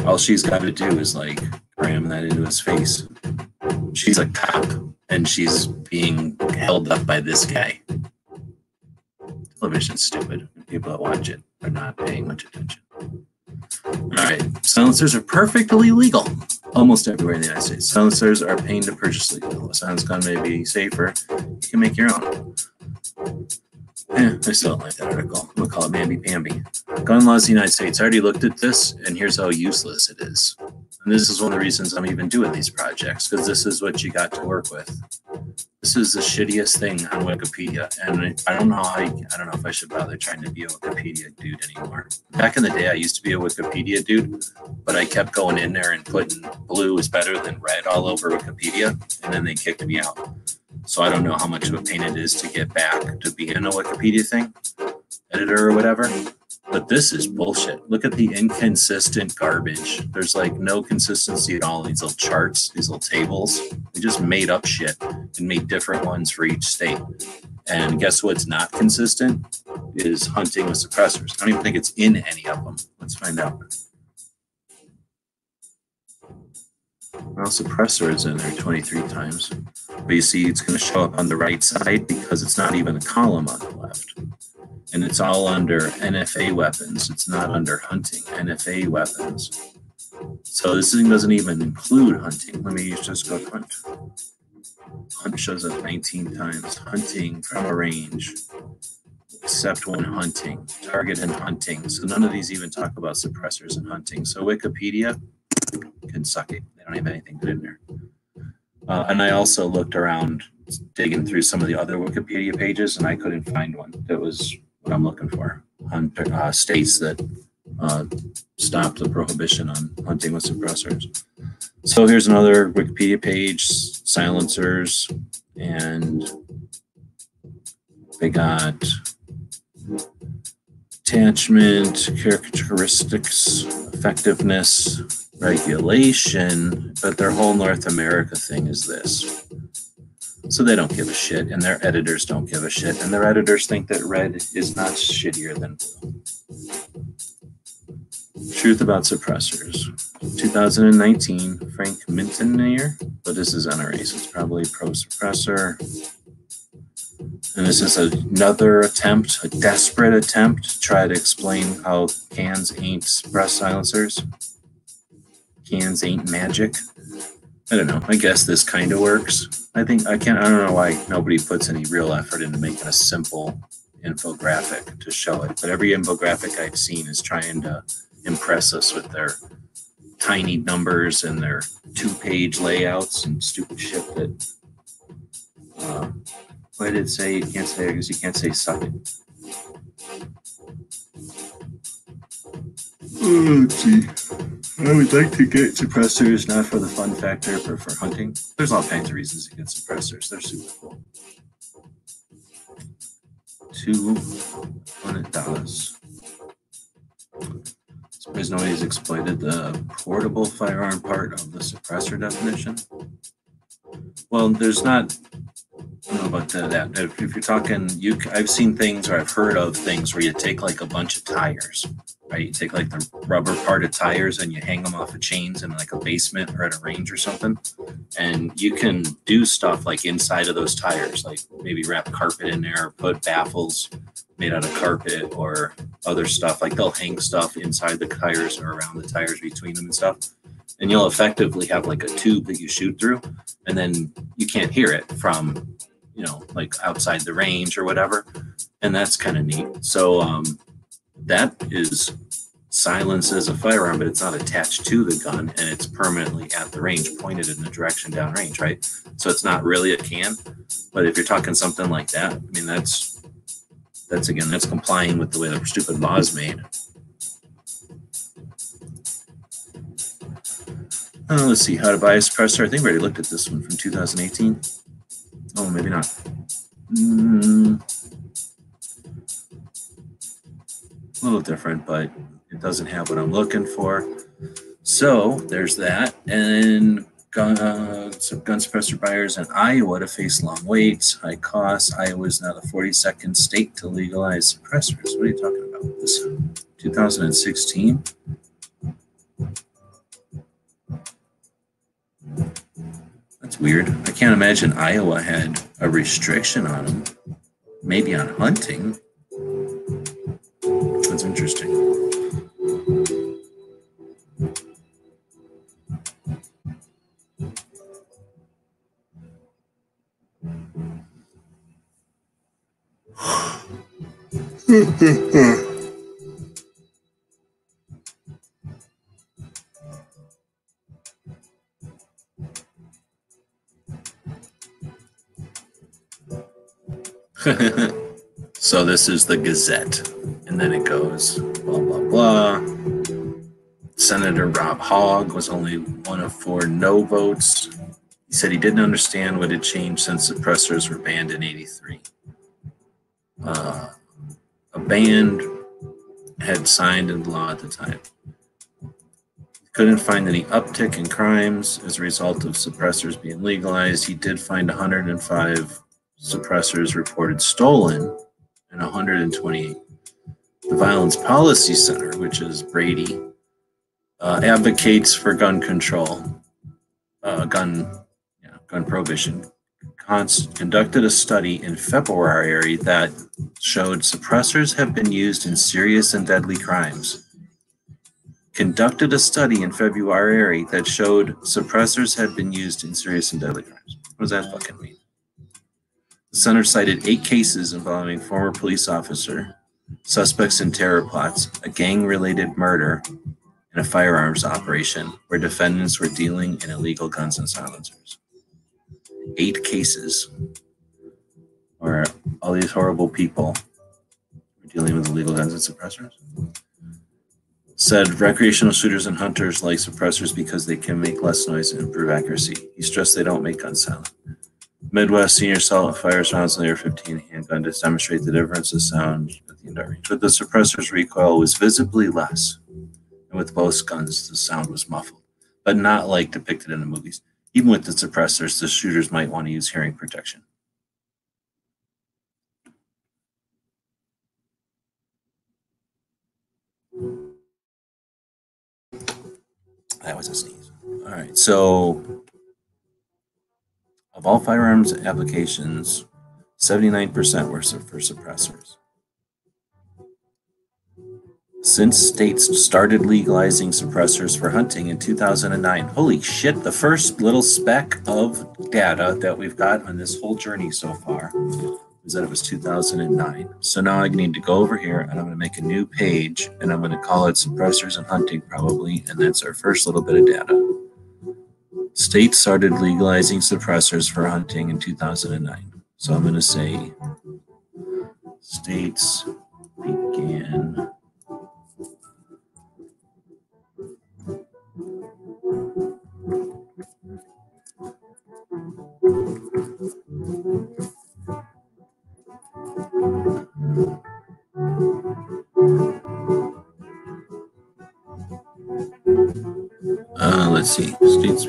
All she's got to do is like ram that into his face. She's a cop and she's being held up by this guy. Television's stupid. People that watch it are not paying much attention. All right, silencers are perfectly legal almost everywhere in the United States. Silencers are paying to purchase legal. A silence gun may be safer. You can make your own. Yeah, I still don't like that article. I'm gonna call it Mamby Pamby. Gun laws in the United States. I already looked at this, and here's how useless it is. And this is one of the reasons I'm even doing these projects, because this is what you got to work with. This is the shittiest thing on Wikipedia, and I don't know. I, I don't know if I should bother trying to be a Wikipedia dude anymore. Back in the day, I used to be a Wikipedia dude, but I kept going in there and putting blue is better than red all over Wikipedia, and then they kicked me out. So I don't know how much of a pain it is to get back to being a Wikipedia thing, editor or whatever. But this is bullshit. Look at the inconsistent garbage. There's like no consistency at all in these little charts, these little tables. They just made up shit and made different ones for each state. And guess what's not consistent is hunting with suppressors. I don't even think it's in any of them. Let's find out. Well, suppressor is in there 23 times. But you see, it's going to show up on the right side because it's not even a column on the left and it's all under NFA weapons. It's not under hunting, NFA weapons. So this thing doesn't even include hunting. Let me just go hunt. Hunt shows up 19 times. Hunting from a range, except when hunting, target and hunting. So none of these even talk about suppressors and hunting. So Wikipedia can suck it. They don't have anything good in there. Uh, and I also looked around digging through some of the other Wikipedia pages, and I couldn't find one that was what I'm looking for on uh, states that uh, stop the prohibition on hunting with suppressors. So here's another Wikipedia page, silencers, and they got attachment, characteristics, effectiveness, regulation, but their whole North America thing is this. So they don't give a shit, and their editors don't give a shit, and their editors think that red is not shittier than blue. Truth about suppressors. 2019, Frank Miniter, but this is NRA, so it's probably pro suppressor. And this is another attempt, a desperate attempt to try to explain how cans ain't breast silencers. Cans ain't magic. I don't know. I guess this kind of works. I think I can't. I don't know why nobody puts any real effort into making a simple infographic to show it. But every infographic I've seen is trying to impress us with their tiny numbers and their two-page layouts and stupid shit that. Uh, what did it say? You can't say because you can't say suck it. Oh, gee. I would like to get suppressors, not for the fun factor, but for hunting. There's all kinds of reasons to get suppressors. They're super cool. Two hundred dollars. Suppose nobody's exploited the portable firearm part of the suppressor definition. Well, there's not. I don't know about that. If, if you're talking, you I've seen things or I've heard of things where you take like a bunch of tires right? You take like the rubber part of tires and you hang them off of chains in like a basement or at a range or something. And you can do stuff like inside of those tires, like maybe wrap carpet in there or put baffles made out of carpet or other stuff. Like they'll hang stuff inside the tires or around the tires between them and stuff. And you'll effectively have like a tube that you shoot through, and then you can't hear it from, you know, like outside the range or whatever. And that's kind of neat. So, um, that is silence as a firearm, but it's not attached to the gun and it's permanently at the range, pointed in the direction downrange, right? So it's not really a can. But if you're talking something like that, I mean, that's that's again, that's complying with the way the stupid law is made. Uh, let's see how to buy a suppressor. I think we already looked at this one from 2018. Oh, maybe not. Mm, a little different, but it doesn't have what I'm looking for. So there's that. And gun, uh, some gun suppressor buyers in Iowa to face long waits, high costs. Iowa is now the 42nd state to legalize suppressors. What are you talking about? This 2016? That's weird. I can't imagine Iowa had a restriction on them. Maybe on hunting. so this is the Gazette. And then it goes blah, blah, blah. Senator Rob Hogg was only one of four no votes. He said he didn't understand what had changed since suppressors were banned in 83. Uh, band had signed into law at the time. Couldn't find any uptick in crimes as a result of suppressors being legalized. He did find 105 suppressors reported stolen and 128. The Violence Policy Center, which is Brady, uh, advocates for gun control, uh, gun, yeah, gun prohibition. Conducted a study in February that showed suppressors have been used in serious and deadly crimes conducted a study in February that showed suppressors had been used in serious and deadly crimes. What does that fucking mean? The center cited eight cases involving former police officer, suspects in terror plots, a gang related murder, and a firearms operation where defendants were dealing in illegal guns and silencers. Eight cases where all these horrible people were dealing with illegal guns and suppressors said recreational shooters and hunters like suppressors because they can make less noise and improve accuracy. He stressed they don't make guns sound. Midwest senior assault fires rounds in the AR-15 handgun to demonstrate the difference of sound at the indoor range. But the suppressor's recoil was visibly less, and with both guns, the sound was muffled, but not like depicted in the movies. Even with the suppressors, the shooters might want to use hearing protection. That was a sneeze. All right. So, of all firearms applications, 79% were for suppressors. Since states started legalizing suppressors for hunting in 2009, holy shit, the first little speck of data that we've got on this whole journey so far is that it was 2009. So now I need to go over here and I'm going to make a new page and I'm going to call it suppressors and hunting probably. And that's our first little bit of data. States started legalizing suppressors for hunting in 2009. So I'm going to say states began Uh, let's see. States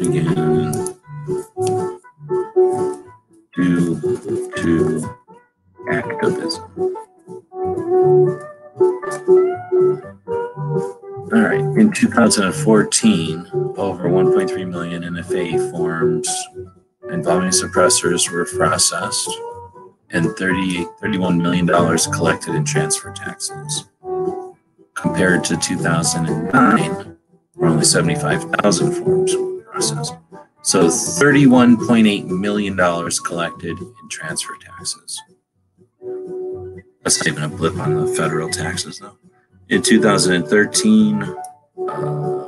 right. In 2014, over 1.3 million NFA forms involving suppressors were processed and 30, $31 million collected in transfer taxes. Compared to 2009, where only 75,000 forms were processed. So $31.8 million collected in transfer taxes. That's not even a blip on the federal taxes, though. In 2013, uh,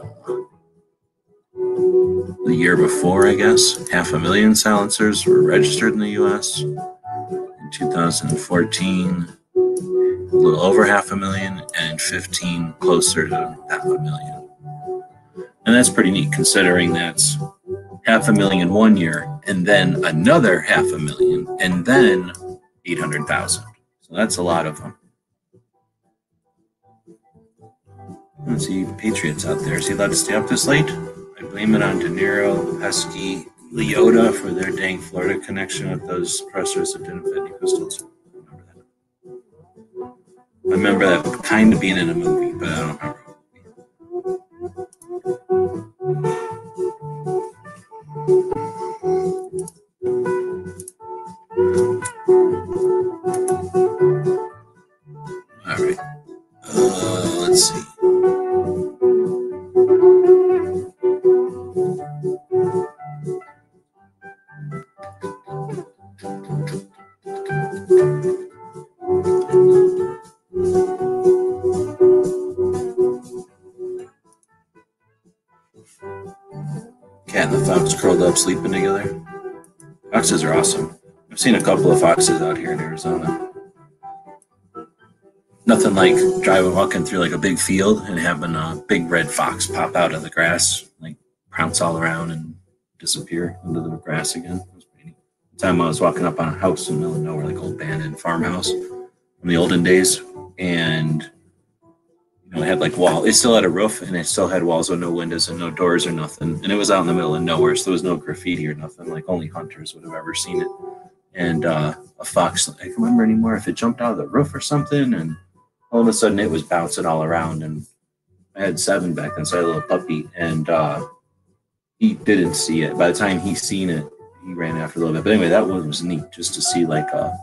the year before, I guess, half a million silencers were registered in the US. In 2014, a little over half a million, and 15 closer to half a million. And that's pretty neat considering that's half a million one year, and then another half a million, and then 800,000. So that's a lot of them. Let's see, Patriots out there. Is he allowed to stay up this late? I blame it on De Niro, Pesci, Liotta for their dang Florida connection with those pressers that didn't fit any pistols. I remember that. Kind of being in a movie, but I don't remember. All right. Uh, let's see. Are awesome. I've seen a couple of foxes out here in Arizona. Nothing like driving, walking through like a big field and having a big red fox pop out of the grass, like pounce all around and disappear into the grass again. It was pretty neat. Time I was walking up on a house in the middle of nowhere, like old abandoned farmhouse from the olden days, and know, it had like wall. It still had a roof and it still had walls with no windows and no doors or nothing. And it was out in the middle of nowhere, so there was no graffiti or nothing. Like only hunters would have ever seen it. And uh, a fox, I can't remember anymore if it jumped out of the roof or something, and all of a sudden it was bouncing all around. And I had seven back then, so I had a little puppy, and uh, he didn't see it. By the time he seen it, he ran after a little bit. But anyway, that one was neat just to see like a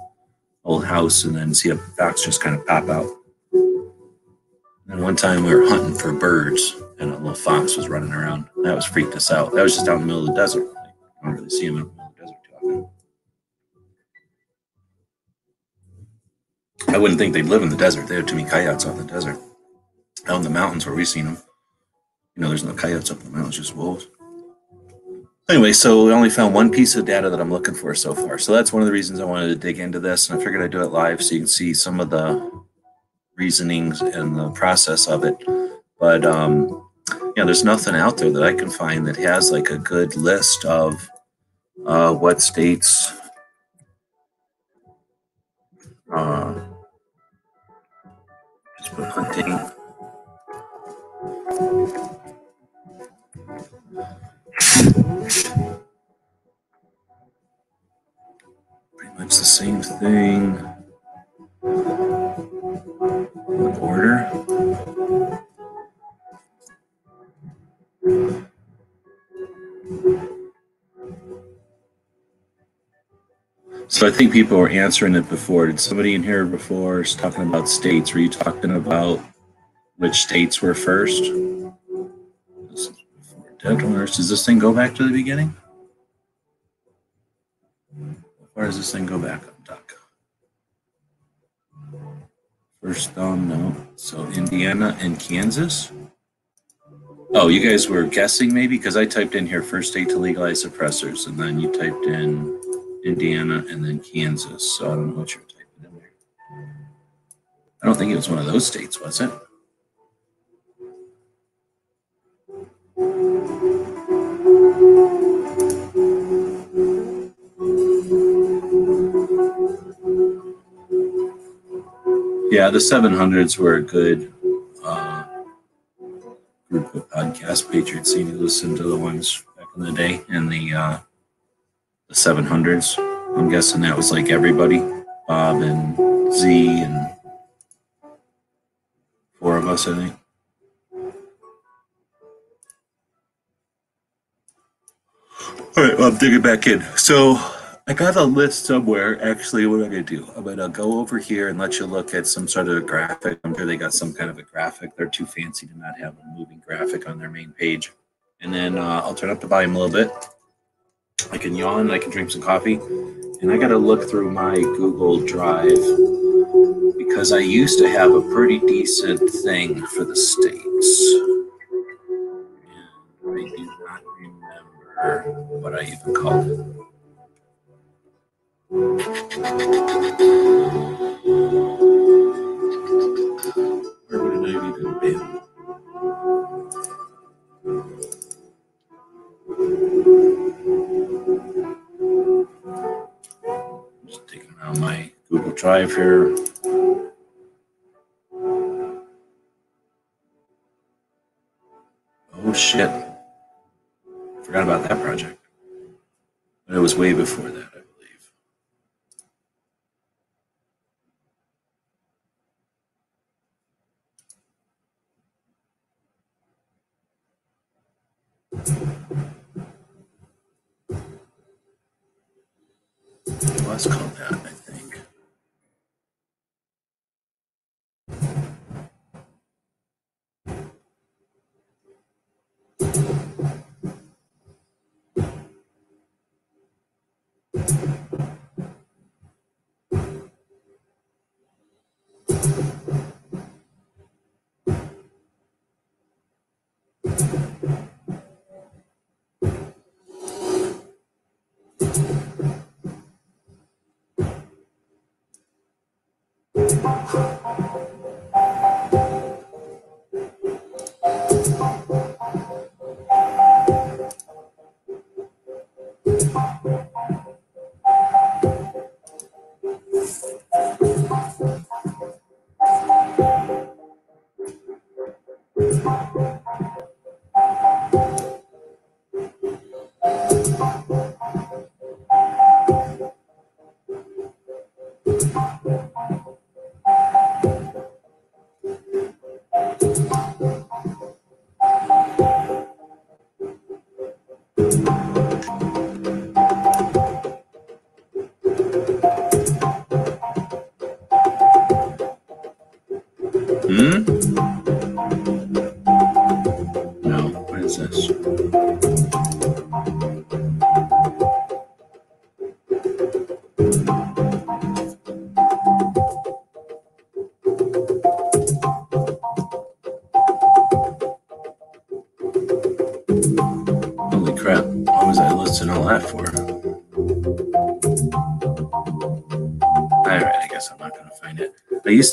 old house and then see a fox just kind of pop out. And one time we were hunting for birds, and a little fox was running around. That was freaked us out. That was just out in the middle of the desert. You don't really see them in the middle of the desert too often. I wouldn't think they'd live in the desert. They have too many coyotes out in the desert. Out in the mountains where we've seen them, you know, there's no coyotes up in the mountains, just wolves. Anyway, so we only found one piece of data that I'm looking for so far. So that's one of the reasons I wanted to dig into this, and I figured I'd do it live so you can see some of the reasonings and the process of it. But um, know, there's nothing out there that I can find that has like a good list of uh, what states uh, hunting. Pretty much the same thing. Order. So I think people were answering it before. Did somebody in here before was talking about states? Were you talking about which states were first? Is Dead Horse. Does this thing go back to the beginning? Where does this thing go back First thumb, no. So Indiana and Kansas. Oh, you guys were guessing maybe because I typed in here first state to legalize suppressors, and then you typed in Indiana and then Kansas. So I don't know what you're typing in there. I don't think it was one of those states, was it? Yeah, the 700s were a good uh, group of podcast patriots. You listen to the ones back in the day and the uh, the 700s. I'm guessing that was like everybody, Bob and Z and four of us, I think. All right, well, I'm digging back in. So I got a list somewhere. Actually, what am I going to do? I'm going to go over here and let you look at some sort of a graphic. I'm sure they got some kind of a graphic. They're too fancy to not have a moving graphic on their main page. And then uh, I'll turn up the volume a little bit. I can yawn, I can drink some coffee, and I got to look through my Google Drive because I used to have a pretty decent thing for the states. And I do not remember what I even called it. Where would it have even been? Just taking out my Google Drive here. Oh shit. Forgot about that project. But it was way before that,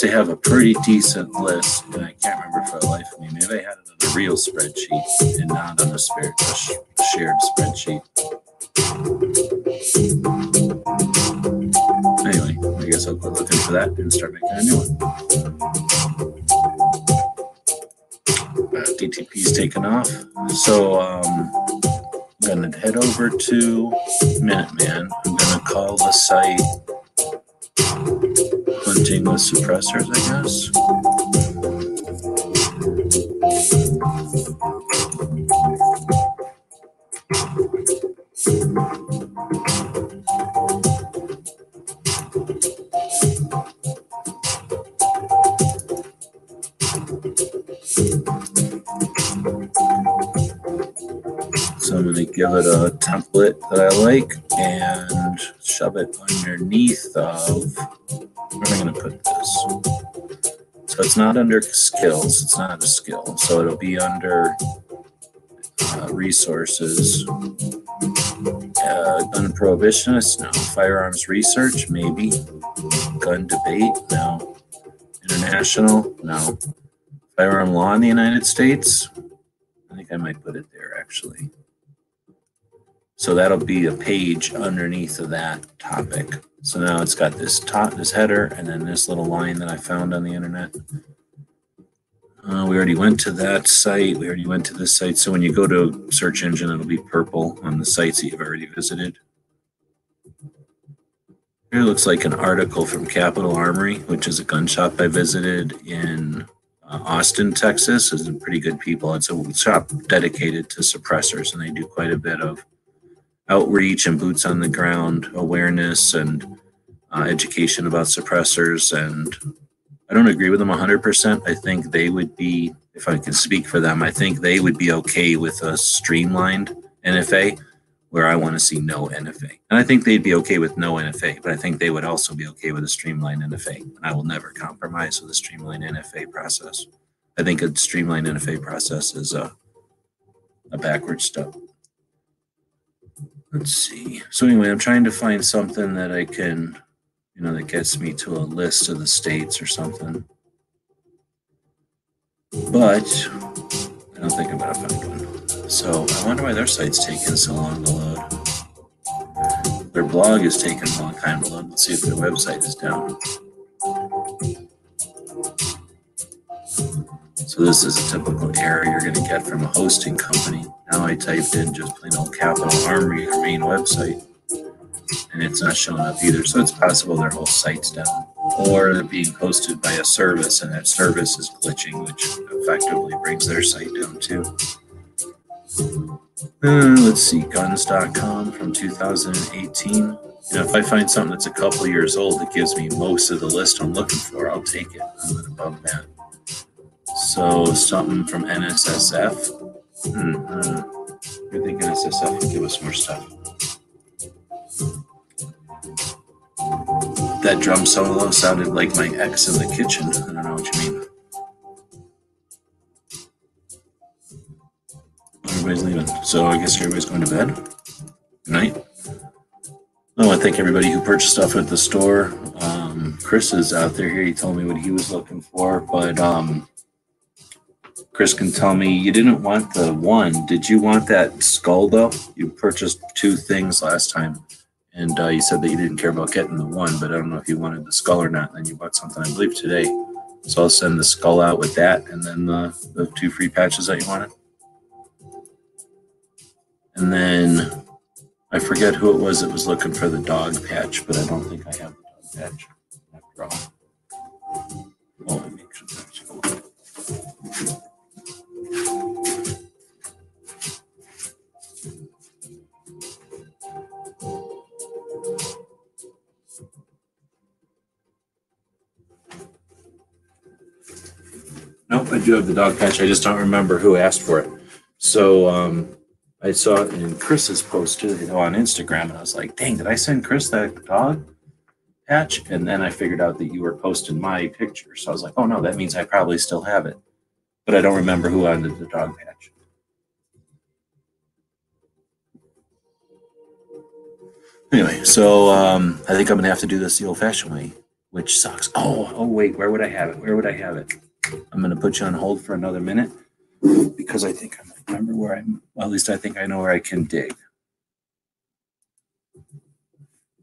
to have a pretty decent list, and I can't remember for the life of me. Maybe I had it on a real spreadsheet and not on a spare, sh- shared spreadsheet. Anyway, I guess I'll go looking for that and start making a new one. Uh, DTP's taken off. So um, I'm going to head over to Suppressors, I guess. So I'm going to give it a template that I like and shove it underneath of. Where am I going to put this? So it's not under skills. It's not a skill. So it'll be under uh, resources. Uh, gun prohibitionist? No. Firearms research? Maybe. Gun debate? No. International? No. Firearm law in the United States? I think I might put it there actually. So that'll be a page underneath of that topic. So now it's got this top, this header, and then this little line that I found on the internet. Uh, we already went to that site. We already went to this site. So when you go to search engine, it'll be purple on the sites that you've already visited. Here looks like an article from Capitol Armory, which is a gun shop I visited in uh, Austin, Texas. Is a pretty good people. It's a shop dedicated to suppressors, and they do quite a bit of outreach and boots on the ground awareness and uh, education about suppressors. And I don't agree with them 100%. I think they would be, if I can speak for them, I think they would be okay with a streamlined NFA where I want to see no NFA. And I think they'd be okay with no NFA, but I think they would also be okay with a streamlined NFA. And I will never compromise with a streamlined NFA process. I think a streamlined NFA process is a, a backward step. Let's see. So anyway, I'm trying to find something that I can, you know, that gets me to a list of the states or something. But I don't think I'm gonna find one. So I wonder why their site's taking so long to load. Their blog is taking a long time to load. Let's see if their website is down. So this is a typical error you're going to get from a hosting company. Now I typed in just plain old Capitol Armory, their main website, and it's not showing up either. So it's possible their whole site's down, or they're being hosted by a service, and that service is glitching, which effectively brings their site down too. Uh, let's see, guns.com from 2018. You know, if I find something that's a couple years old that gives me most of the list I'm looking for, I'll take it. I'm bump that. So something from NSSF. Hmm, uh, I think NSSF would give us more stuff. That drum solo sounded like my ex in the kitchen. I don't know what you mean. Everybody's leaving. So I guess everybody's going to bed. Good night. I want to thank everybody who purchased stuff at the store. Um, Chris is out there here. He told me what he was looking for, but um, Chris can tell me you didn't want the one. Did you want that skull though? You purchased two things last time, and uh, you said that you didn't care about getting the one, but I don't know if you wanted the skull or not. Then you bought something, I believe, today. So I'll send the skull out with that, and then the, the two free patches that you wanted. And then I forget who it was that was looking for the dog patch, but I don't think I have the dog patch after all. Nope, I do have the dog patch. I just don't remember who asked for it. So um, I saw it in Chris's post too, on Instagram, and I was like, "Dang, did I send Chris that dog patch?" And then I figured out that you were posting my picture, so I was like, "Oh no, that means I probably still have it." But I don't remember who wanted the dog patch. Anyway, so um, I think I'm gonna have to do this the old-fashioned way, which sucks. Oh, oh wait, where would I have it? Where would I have it? I'm gonna put you on hold for another minute because I think I remember where I'm. Well, at least I think I know where I can dig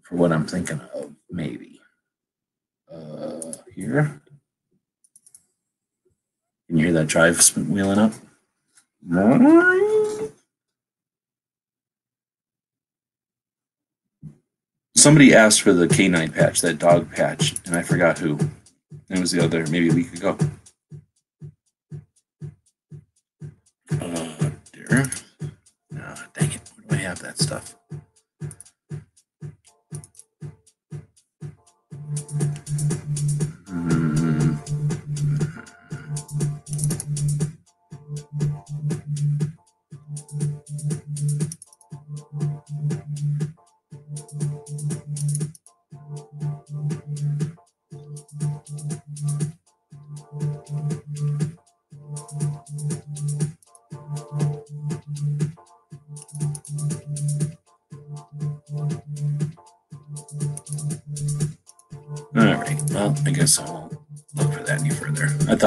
for what I'm thinking of. Maybe uh, here. Can you hear that drive wheeling up? Somebody asked for the canine patch, that dog patch, and I forgot who. It was the other, maybe a week ago. Uh, there. Ah, dang it. Where do I have that stuff?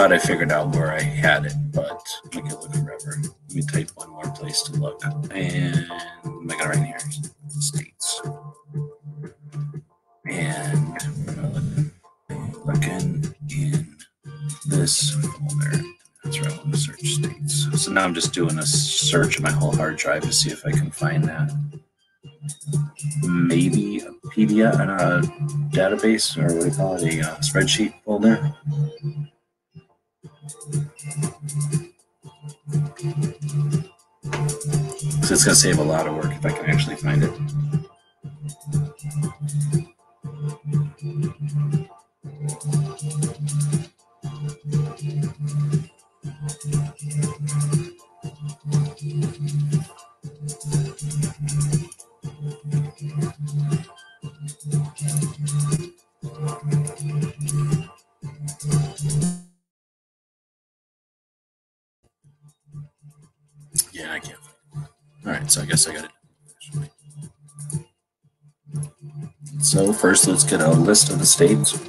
Thought I figured out where I had it, but I could look forever. Let me type one more place to look. And I got it right here. States. And looking in this folder. That's where I want to search states. So now I'm just doing a search of my whole hard drive to see if I can find that. Maybe a PDF a database, or what do you call it, a uh, spreadsheet folder. It's gonna save a lot of work if I can actually find it. So first, let's get a list of the states.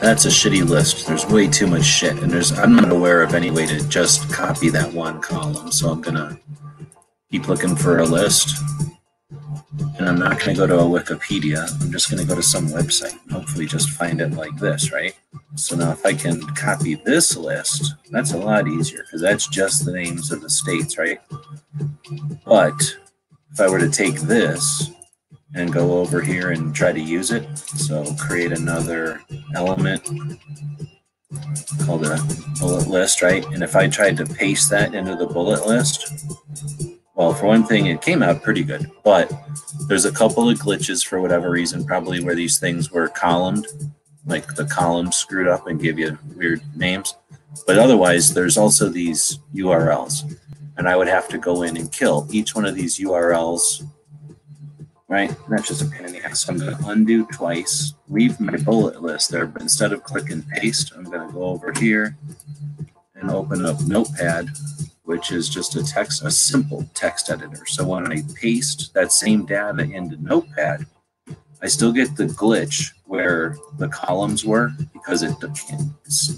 That's a shitty list. There's way too much shit, and there's I'm not aware of any way to just copy that one column. So I'm gonna keep looking for a list, and I'm not gonna go to a Wikipedia. I'm just gonna go to some website and hopefully just find it like this, right? So now if I can copy this list, that's a lot easier because that's just the names of the states, right? But if I were to take this and go over here and try to use it, so create another element called a bullet list, right? And if I tried to paste that into the bullet list, well, for one thing, it came out pretty good, but there's a couple of glitches for whatever reason, probably where these things were columned, like the columns screwed up and give you weird names. But otherwise, there's also these URLs, and I would have to go in and kill each one of these URLs, right? That's just a pain in the ass. I'm going to undo twice, leave my bullet list there, but instead of click and paste, I'm going to go over here and open up Notepad, which is just a text, a simple text editor. So when I paste that same data into Notepad, I still get the glitch where the columns were because it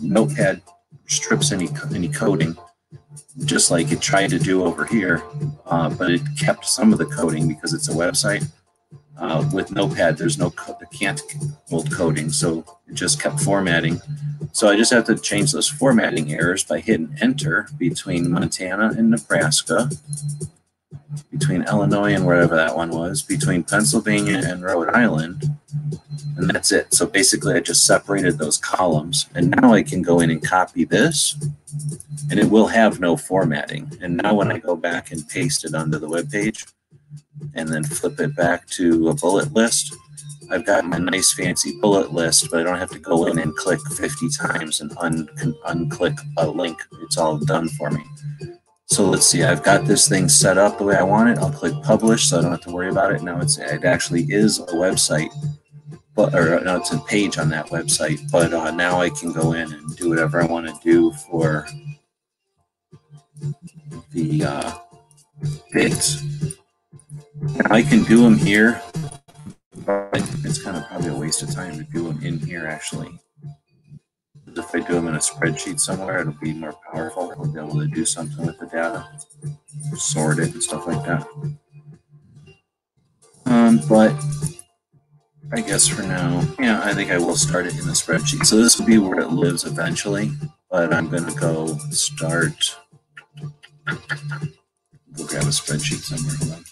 Notepad strips any any coding, just like it tried to do over here, uh, but it kept some of the coding because it's a website. Uh, with Notepad, there's no can't hold coding, so it just kept formatting. So I just have to change those formatting errors by hitting Enter between Montana and Nebraska, between Illinois and wherever that one was, between Pennsylvania and Rhode Island, and that's it. So basically, I just separated those columns, and now I can go in and copy this, and it will have no formatting. And now when I go back and paste it onto the web page, and then flip it back to a bullet list, I've got my nice fancy bullet list, but I don't have to go in and click 50 times and un- unclick a link. It's all done for me. So let's see, I've got this thing set up the way I want it. I'll click publish so I don't have to worry about it. Now it's, it actually is a website, but or no, it's a page on that website. But uh, now I can go in and do whatever I want to do for the uh, bits. I can do them here, but it's kind of probably a waste of time to do them in here actually. If I do them in a spreadsheet somewhere, it'll be more powerful. I'll be able to do something with the data, sort it and stuff like that. Um, but I guess for now, yeah, I think I will start it in the spreadsheet. So this will be where it lives eventually, but I'm going to go start. Go grab a spreadsheet somewhere. Hold on.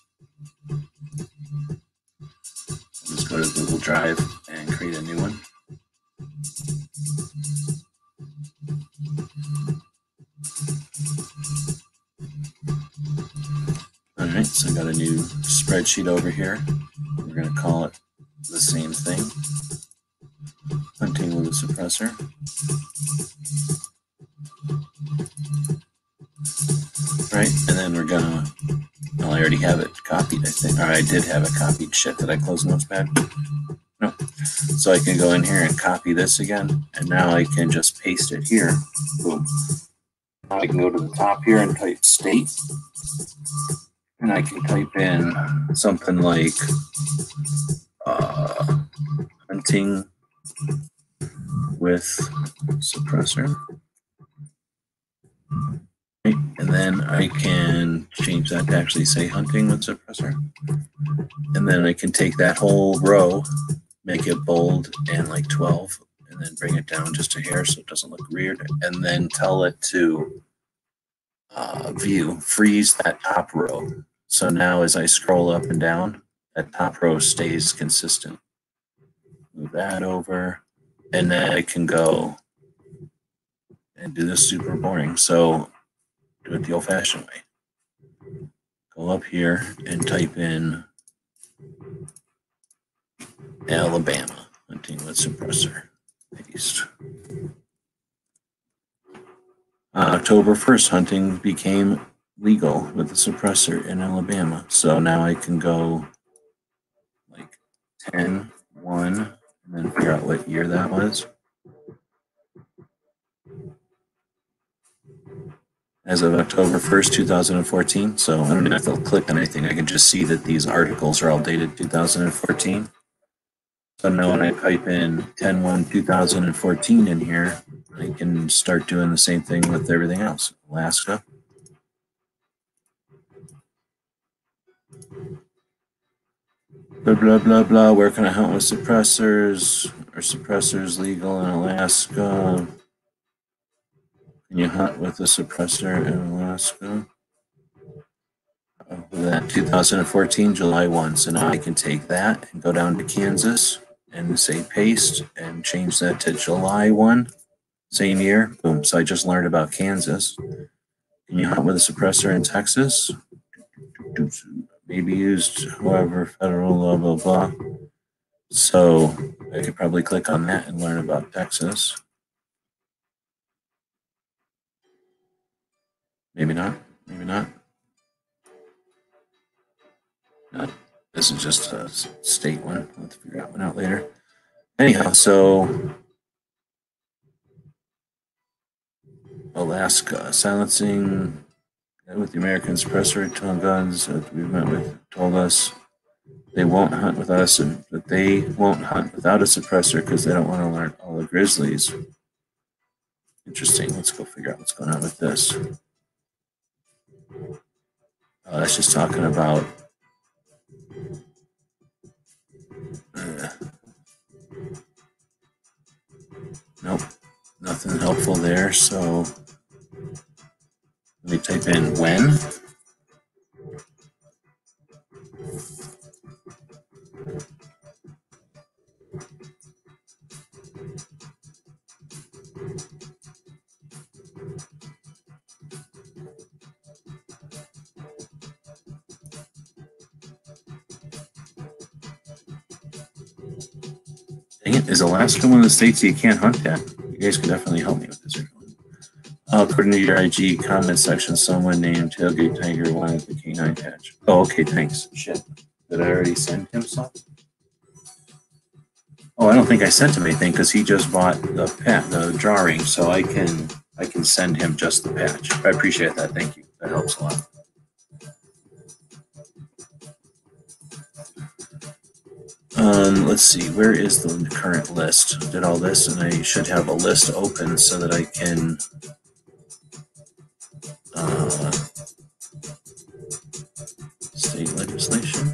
Go to Google Drive and create a new one. All right, so I got a new spreadsheet over here. We're going to call it the same thing. Hunting with a suppressor. Right, and then we're gonna, well, I already have it copied, I think, or I did have it copied. Shit, did I close Notepad? No. So I can go in here and copy this again, and now I can just paste it here. Boom. Now I can go to the top here and type state. And I can type in something like uh, hunting with suppressor. Right, And then I can change that to actually say hunting with suppressor. And then I can take that whole row, make it bold and like 12, and then bring it down just a hair so it doesn't look weird. And then tell it to uh, view, freeze that top row. So now as I scroll up and down, that top row stays consistent. Move that over, and then I can go and do this super boring. So do it the old fashioned way. Go up here and type in Alabama hunting with suppressor. Paste. Uh, October 1st, hunting became legal with the suppressor in Alabama. So now I can go like 10, 1, and then figure out what year that was. As of October 1st, 2014. So I don't even have to click on anything. I can just see that these articles are all dated 2014. So now when I type in 10 1 2014 in here, I can start doing the same thing with everything else. Alaska. Blah, blah, blah, blah. Where can I hunt with suppressors? Are suppressors legal in Alaska? Can you hunt with a suppressor in Alaska? Uh, That 2014, July 1. So now I can take that and go down to Kansas and say paste and change that to July 1, same year. Boom. So I just learned about Kansas. Can you hunt with a suppressor in Texas? Maybe used however federal blah blah blah. So I could probably click on that and learn about Texas. Maybe not. Maybe not. Not. This is just a state one. Let's figure that one out later. Anyhow, so Alaska silencing with the American suppressor tone guns that we met with told us they won't hunt with us, and but they won't hunt without a suppressor because they don't want to learn all the grizzlies. Interesting. Let's go figure out what's going on with this. Uh, that's just talking about. nope, nothing helpful there. So let me type in when. Is Alaska one of the states you can't hunt at? You guys could definitely help me with this. Uh, according to your IG comment section, someone named Tailgate Tiger wanted the canine patch. Oh, okay, thanks. Shit. Did I already send him some? Oh, I don't think I sent him anything because he just bought the pat the drawing, so I can I can send him just the patch. I appreciate that. Thank you. That helps a lot. Um, let's see, where is the current list? Did all this, and I should have a list open so that I can. Uh, state legislation.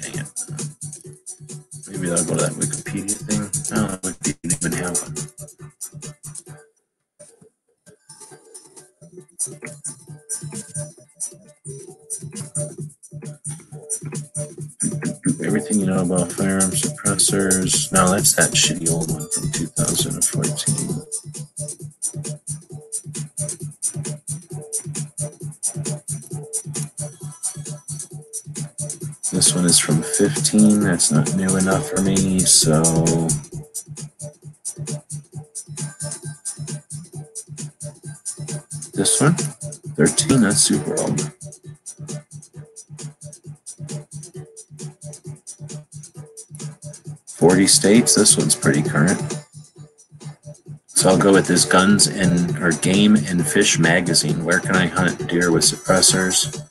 Dang it. Maybe I'll go to that Wikipedia thing. No, Wikipedia didn't even have one. Everything you know about firearm suppressors. No, that's that shitty old one from 2014. This one is from 15. That's not new enough for me, so. This one, 13. That's super old. Forty states. This one's pretty current. So I'll go with this Guns and or Game and Fish magazine. Where can I hunt deer with suppressors?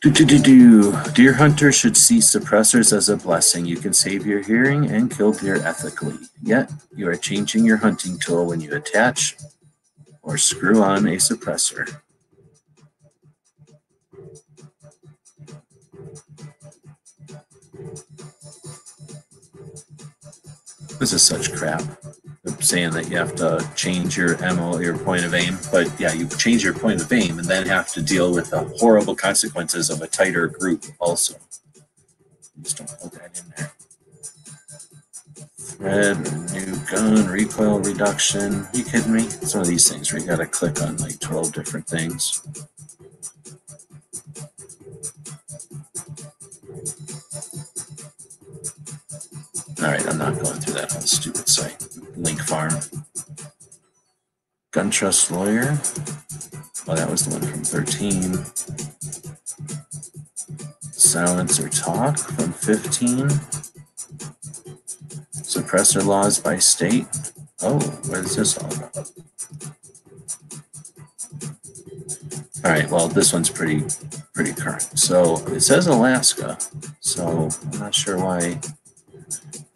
Do, do, do, do. Deer hunters should see suppressors as a blessing. You can save your hearing and kill deer ethically. Yet, you are changing your hunting tool when you attach or screw on a suppressor. This is such crap. Saying that you have to change your MO, your point of aim, but yeah, you change your point of aim and then have to deal with the horrible consequences of a tighter group also. Just don't put that in there. Thread, new gun, recoil reduction. Are you kidding me? Some of these things where you gotta click on like 12 different things. All right, I'm not going through that whole stupid site. Link farm. Gun trust lawyer. Oh, that was the one from 13. Silence or talk from 15. Suppressor laws by state. Oh, what is this all about? All right, well, this one's pretty pretty current. So it says Alaska, so I'm not sure why.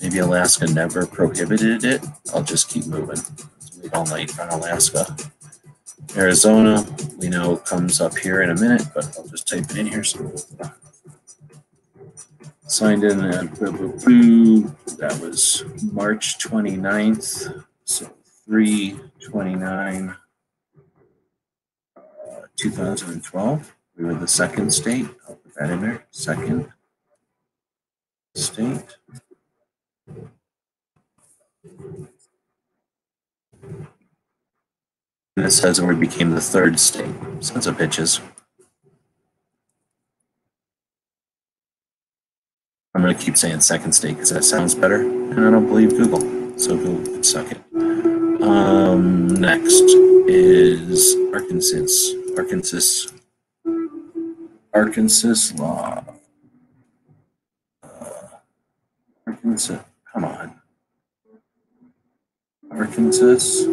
Maybe Alaska never prohibited it. I'll just keep moving. Wait all night on Alaska. Arizona, we know comes up here in a minute, but I'll just type it in here. So signed in at that was March 29th. So 329 uh, 2012. We were the second state. I'll put that in there. Second state. And it says we became the third state. Sons of bitches. I'm going to keep saying second state because that sounds better. And I don't believe Google. So Google suck it. Um, next is Arkansas. Arkansas. Arkansas law. Uh, Arkansas. Arkansas.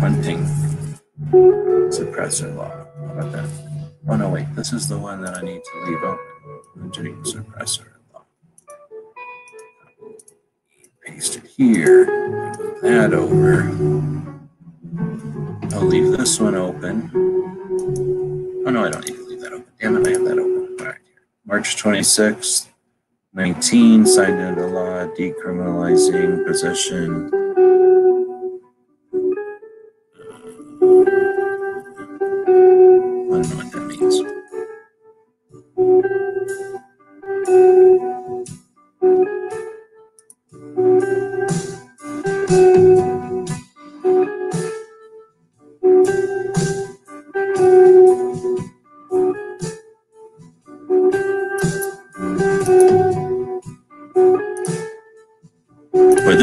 Hunting suppressor law. How about that? Oh no, wait. This is the one that I need to leave open. Hunting suppressor law. Paste it here. Move that over. I'll leave this one open. Oh no, I don't need to leave that open. Damn it, I have that open. All right. March 26th, 19, signed into law decriminalizing possession. I don't know what that means.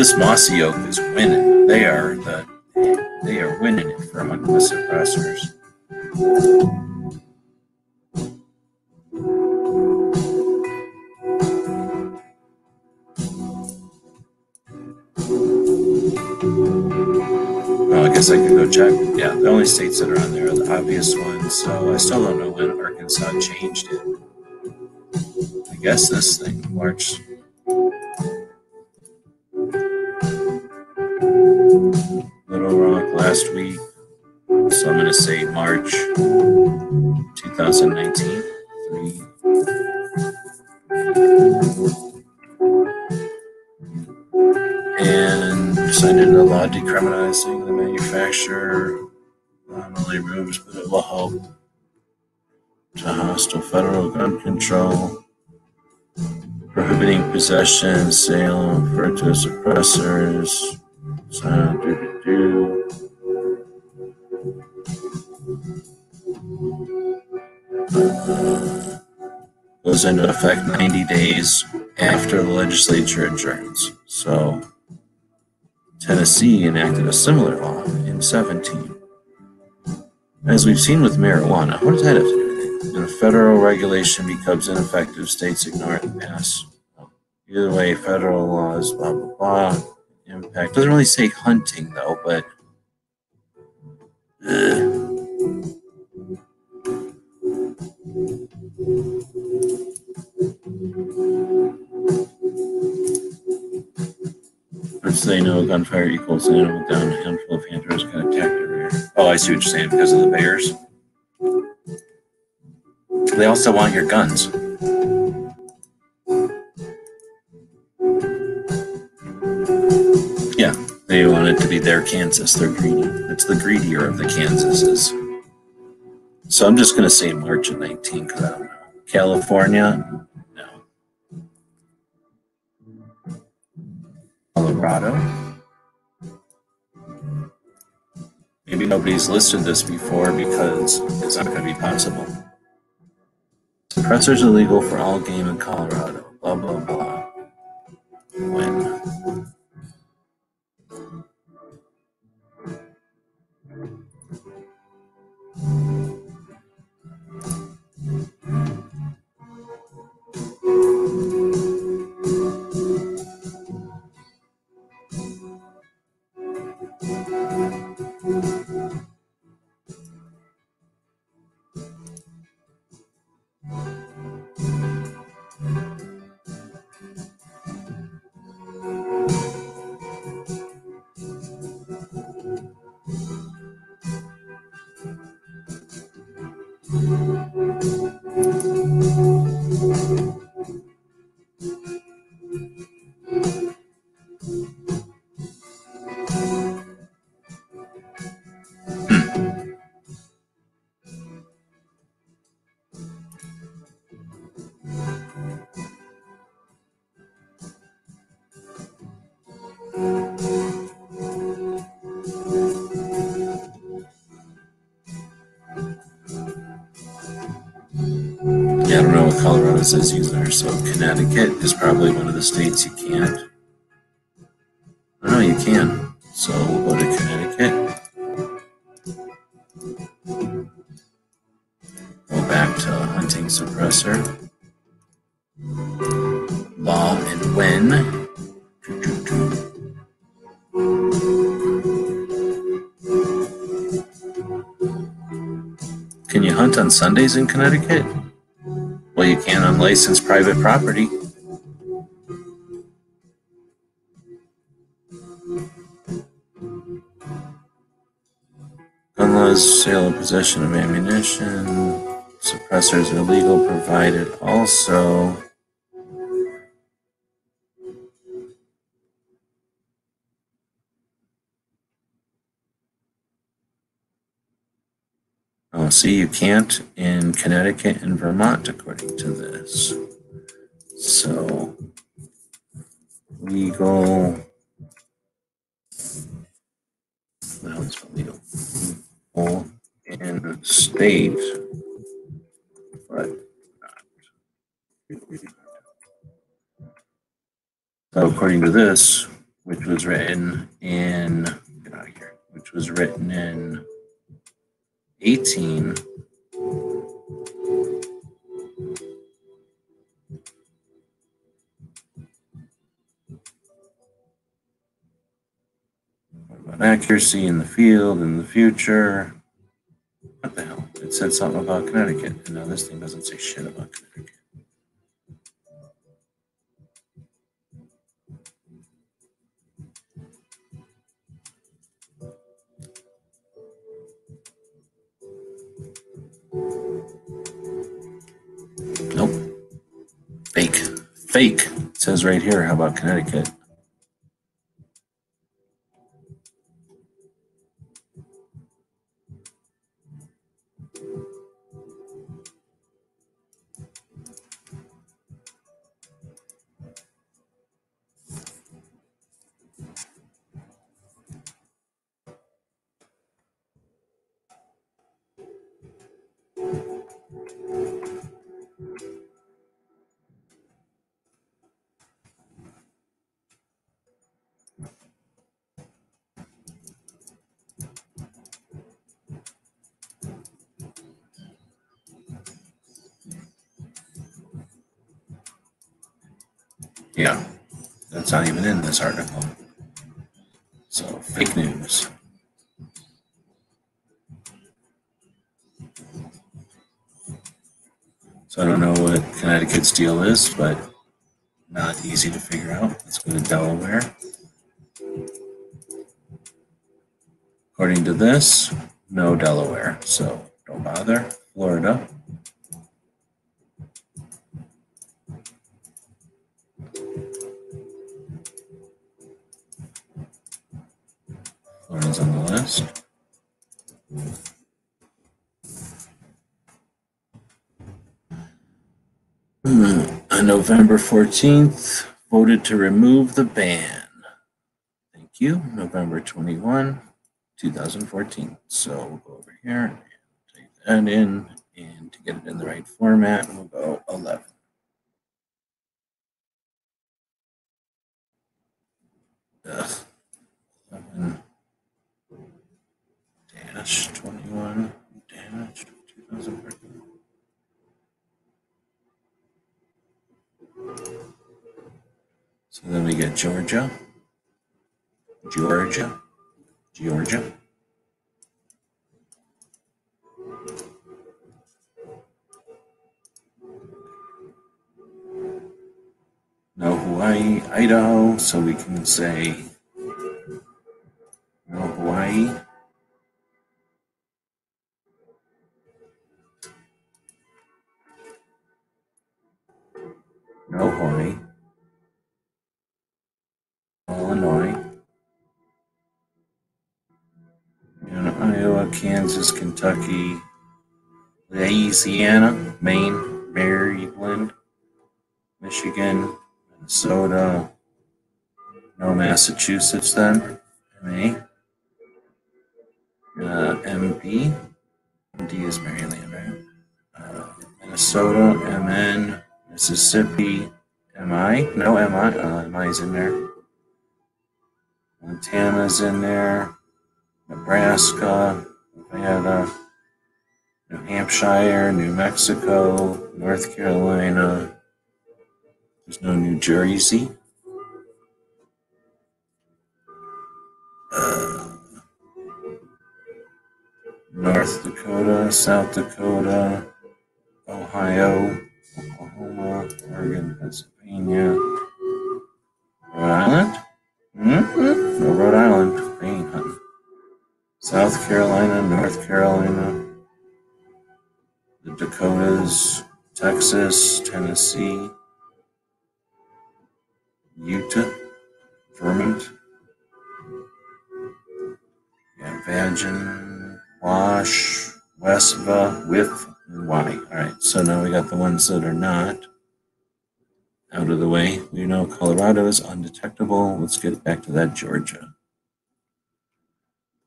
This Mossy Oak is winning. They are the they are winning it from the suppressors. Well, I guess I could go check. Yeah, the only states that are on there are the obvious ones, so I still don't know when Arkansas changed it. I guess this thing, March last week. So I'm going to say March 2019. Three. And signed into law decriminalizing the manufacture not only rooms, but it will help to hostile federal gun control, prohibiting possession, sale, referred to as suppressors. So, do, do, do. Goes into effect 90 days after the legislature adjourns. So, Tennessee enacted a similar law in 17. As we've seen with marijuana, what does that have to do with? When a federal regulation becomes ineffective, states ignore it and pass. Either way, federal laws, blah, blah, blah. Impact. Doesn't really say hunting, though, but. Ugh. First they know gunfire equals an animal down, a handful of hunters can attack the rear. Oh, I see what you're saying because of the bears. They also want your guns. Yeah, they want it to be their Kansas. They're greedy. It's the greedier of the Kansases. So I'm just going to say March of 19 because I don't know. California, no. Colorado. Maybe nobody's listed this before because it's not going to be possible. Suppressors illegal for all game in Colorado. Blah blah blah. Colorado says either. So Connecticut is probably one of the states you can't. I know you can. So we'll go to Connecticut. Go back to hunting suppressor. Law and when. Can you hunt on Sundays in Connecticut? Licensed private property. Gun laws, sale and possession of ammunition, suppressors are legal provided also. Oh, see, you can't in Connecticut and Vermont, according to this. So, legal. Well, it's legal. Legal in state, but not. So, according to this, which was written in, get out of here, which was written in 18 about about accuracy in the field in the future. What the hell? It said something about Connecticut, and now this thing doesn't say shit about Connecticut. Fake. Fake. It says right here. How about Connecticut? Not even in this article. So, fake news. So, I don't know what Connecticut's deal is, but not easy to figure out. Let's go to Delaware. According to this, no Delaware, so don't bother. Florida. November 14th, voted to remove the ban. Thank you. November 21, 2014. So we'll go over here and take that in. And to get it in the right format, we'll go 11. Ugh. 11 dash 21 dash 2014. So then we get Georgia, Georgia, Georgia. No Hawaii, Idaho, so we can say Kentucky, Louisiana, Maine, Maryland, Michigan, Minnesota, no Massachusetts then, MA, uh, MP, MD is Maryland, right? Uh, Minnesota, MN, Mississippi, MI, no MI, uh, MI is in there. Montana's in there, Nebraska, Nevada, New Hampshire, New Mexico, North Carolina. There's no New Jersey. Uh, North Dakota, South Dakota, Ohio, Oklahoma, Oregon, Pennsylvania, Rhode Island. Mm-hmm. No Rhode Island. South Carolina, North Carolina, the Dakotas, Texas, Tennessee, Utah, Vermont, Vagin, Wash, Westva, With, and Y. All right, so now we got the ones that are not out of the way. We know Colorado is undetectable. Let's get back to that Georgia.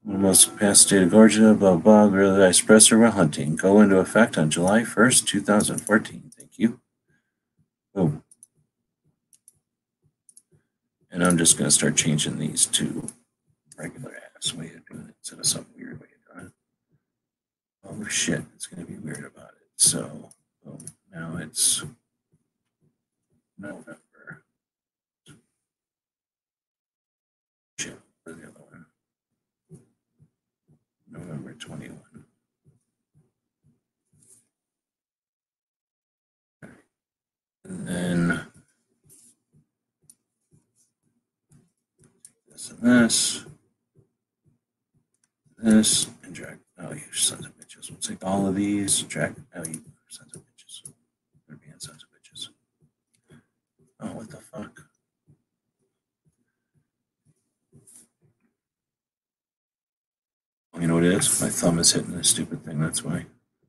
One of the most capacitated Georgia, blah, blah, really express or hunting. Go into effect on July 1st, 2014. Thank you. Boom. And I'm just going to start changing these to regular ass way of doing it instead of some weird way of doing it. Oh shit, it's going to be weird about it. So boom. now it's November. Shit, November 21. And then this and this, this, and drag. Oh, you sons of bitches. We'll take all of these, drag. Oh, you sons of bitches. They're being sons of bitches. Oh, what the fuck? You know what it is? My thumb is hitting this stupid thing. That's why.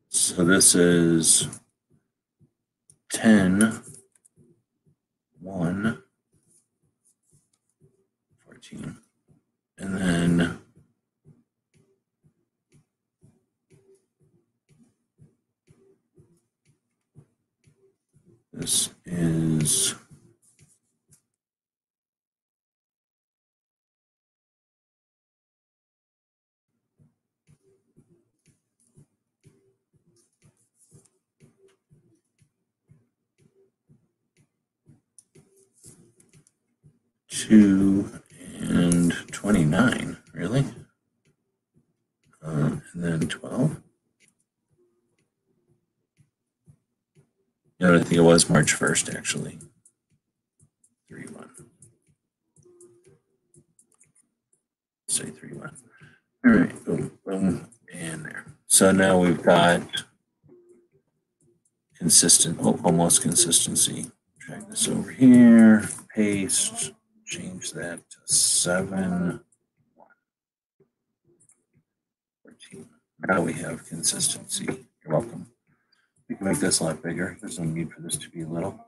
So this is 10, 1, 14. And then this is two and 29, really? Um, and then 12. You know, I think it was March 1st, actually. 3 1. Say 3 1. All right, boom, boom, and there. So now we've got consistent, al- almost consistency. Drag this over here, paste, change that to 7 1. 14. Now we have consistency. You're welcome. We can make this a lot bigger. There's no need for this to be little.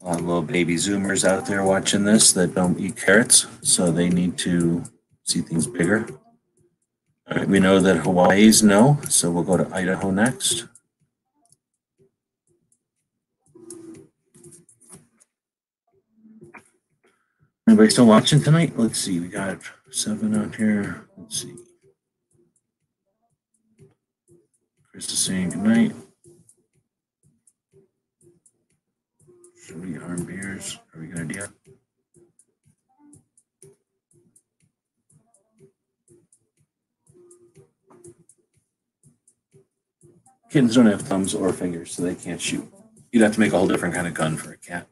A lot of little baby zoomers out there watching this that don't eat carrots, so they need to see things bigger. All right, we know that Hawaii's no, so we'll go to Idaho next. Anybody still watching tonight? Let's see, we got seven out here. Let's see. Chris is saying goodnight. Should we arm beers? Are we gonna do it? Kittens don't have thumbs or fingers, so they can't shoot. You'd have to make a whole different kind of gun for a cat.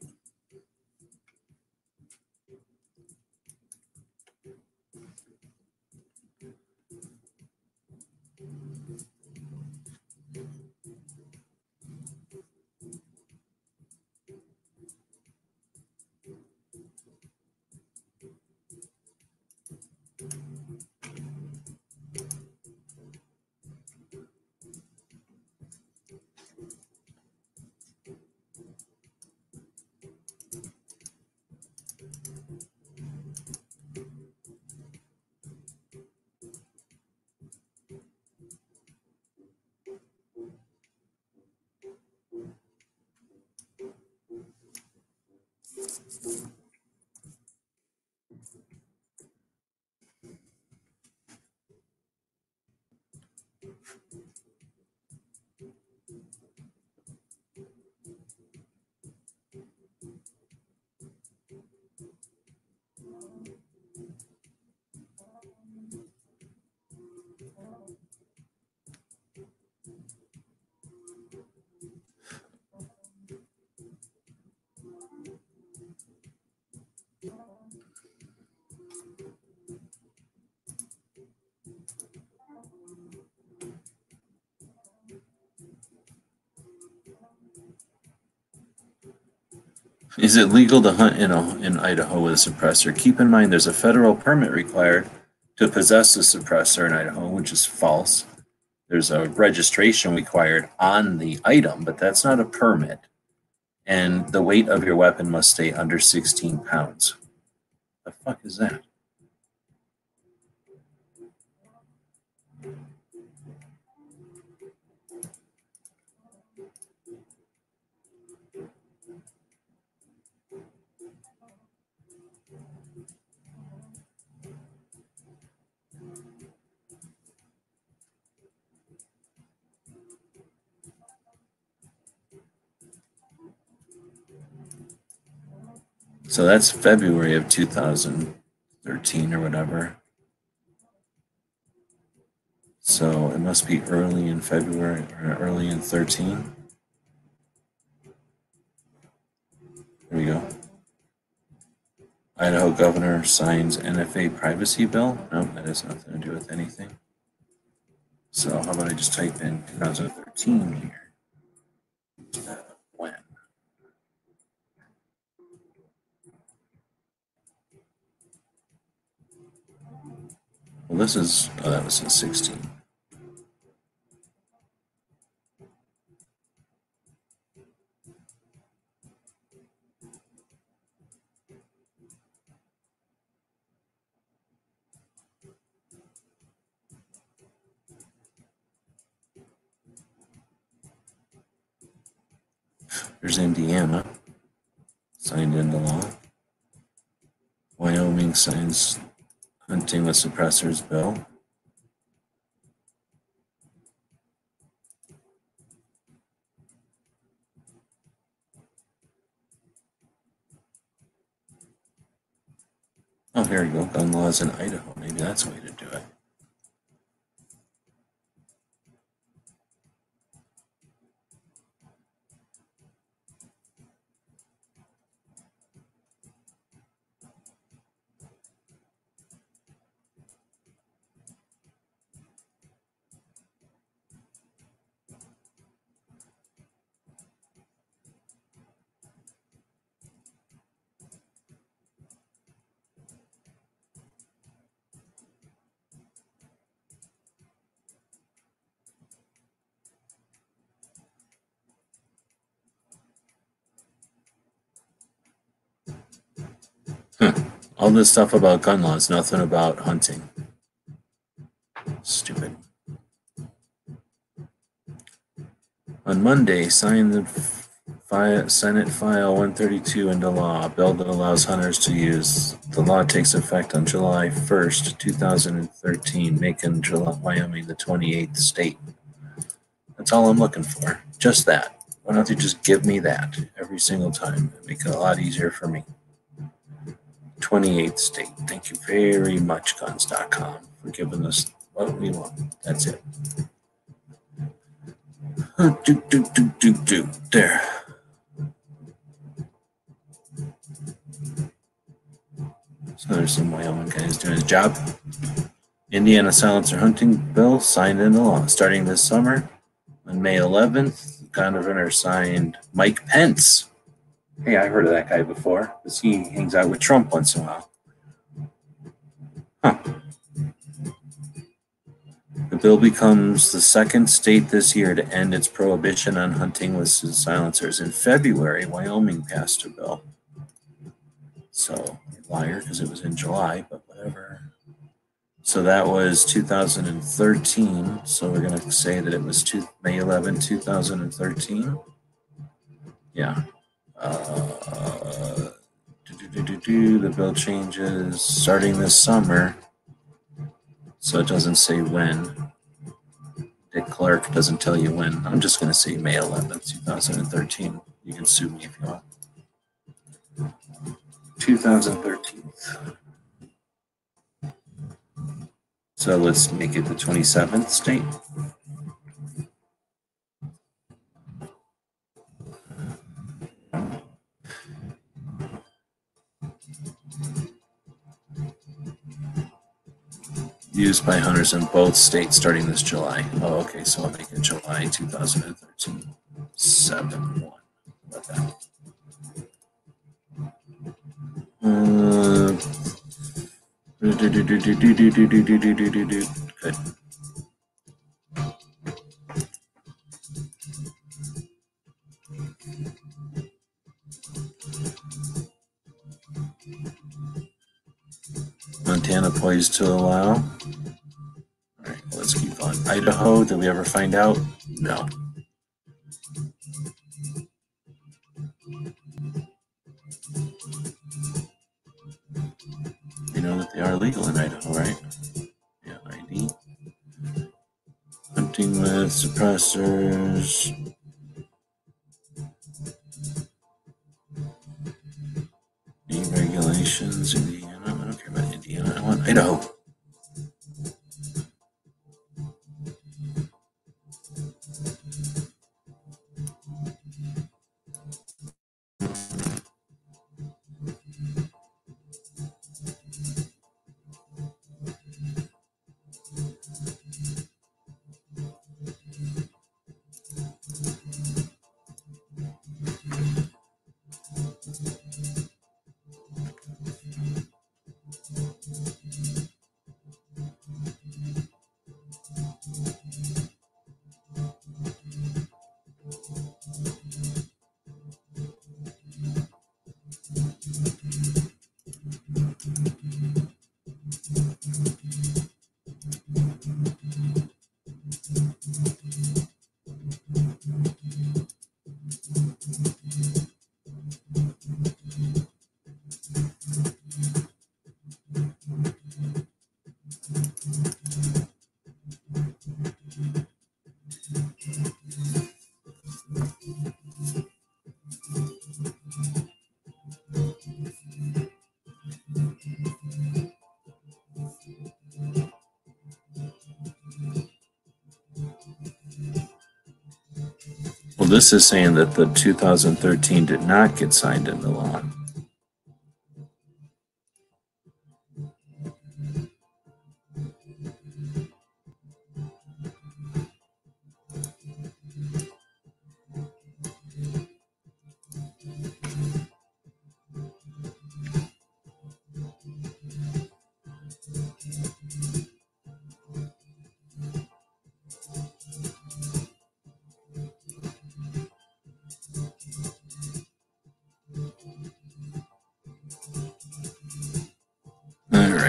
Is it legal to hunt in, a, in Idaho with a suppressor? Keep in mind there's a federal permit required to possess a suppressor in Idaho, which is false. There's a registration required on the item, but that's not a permit. And the weight of your weapon must stay under 16 pounds. The fuck is that? So that's February of 2013 or whatever. So it must be early in February or early in 13. There we go. Idaho governor signs NFA privacy bill. No, that has nothing to do with anything. So how about I just type in 2013 here? instead of when? Well, this is, oh, that was in 16. There's Indiana, signed into law. Wyoming signs hunting with suppressors bill. Oh, here we go. Gun laws in Idaho. Maybe that's a way to do it. All this stuff about gun laws, nothing about hunting. Stupid. On Monday, sign the Senate File 132 into law, a bill that allows hunters to use. The law takes effect on July 1st, 2013, making July, Wyoming the 28th state. That's all I'm looking for. Just that. Why don't you just give me that every single time? Make it a lot easier for me. 28th state. Thank you very much, guns.com, for giving us what we want. That's it. Do, do, do, do, do. There. So there's some Wyoming guys doing his job. Indiana silencer hunting bill signed into law starting this summer. On May 11th, governor signed Mike Pence. Hey, I heard of that guy before because he hangs out with Trump once in a while. Huh. The bill becomes the second state this year to end its prohibition on hunting with silencers. In February, Wyoming passed a bill. So, liar, because it was in July, but whatever. So that was 2013. So we're going to say that it was two, May 11, 2013. Yeah. Do, do, do, do. The bill changes starting this summer. So it doesn't say when. Dick Clark doesn't tell you when. I'm just going to say May 11th, 2013. You can sue me if you want. 2013. So let's make it the 27th state. used by hunters in both states starting this July. Oh, okay, so I'll make it July 2013. 7 1. That. Uh, good. Montana poised to allow. Let's keep on. Idaho, did we ever find out? No. We know that they are legal in Idaho, right? Yeah, ID. Hunting with suppressors. Regulations, Indiana? I don't care about Indiana. I want Idaho. This is saying that the 2013 did not get signed into law.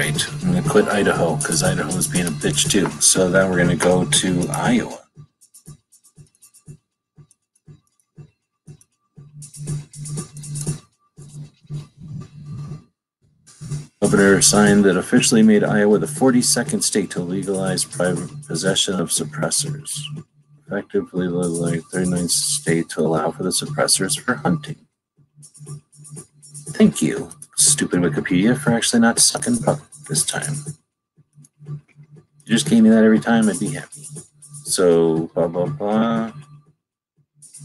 Right, I'm going to quit Idaho because Idaho is being a bitch too. So then we're going to go to Iowa. Governor signed that officially made Iowa the 42nd state to legalize private possession of suppressors. Effectively, like 39th state to allow for the suppressors for hunting. Thank you, stupid Wikipedia, for actually not sucking buck this time. You just gave me that every time, I'd be happy. So, blah, blah, blah.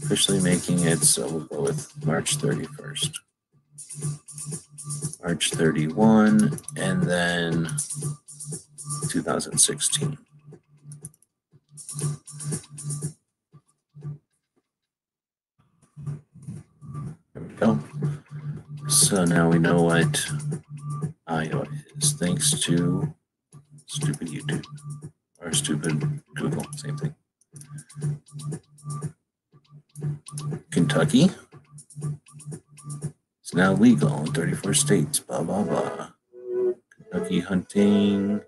Officially making it, so we'll go with March 31st. March 31, and then 2016. There we go. So now we know what Iowa is, thanks to stupid YouTube or stupid Google, same thing. Kentucky. It's now legal in 34 states, blah, blah, blah. Kentucky hunting.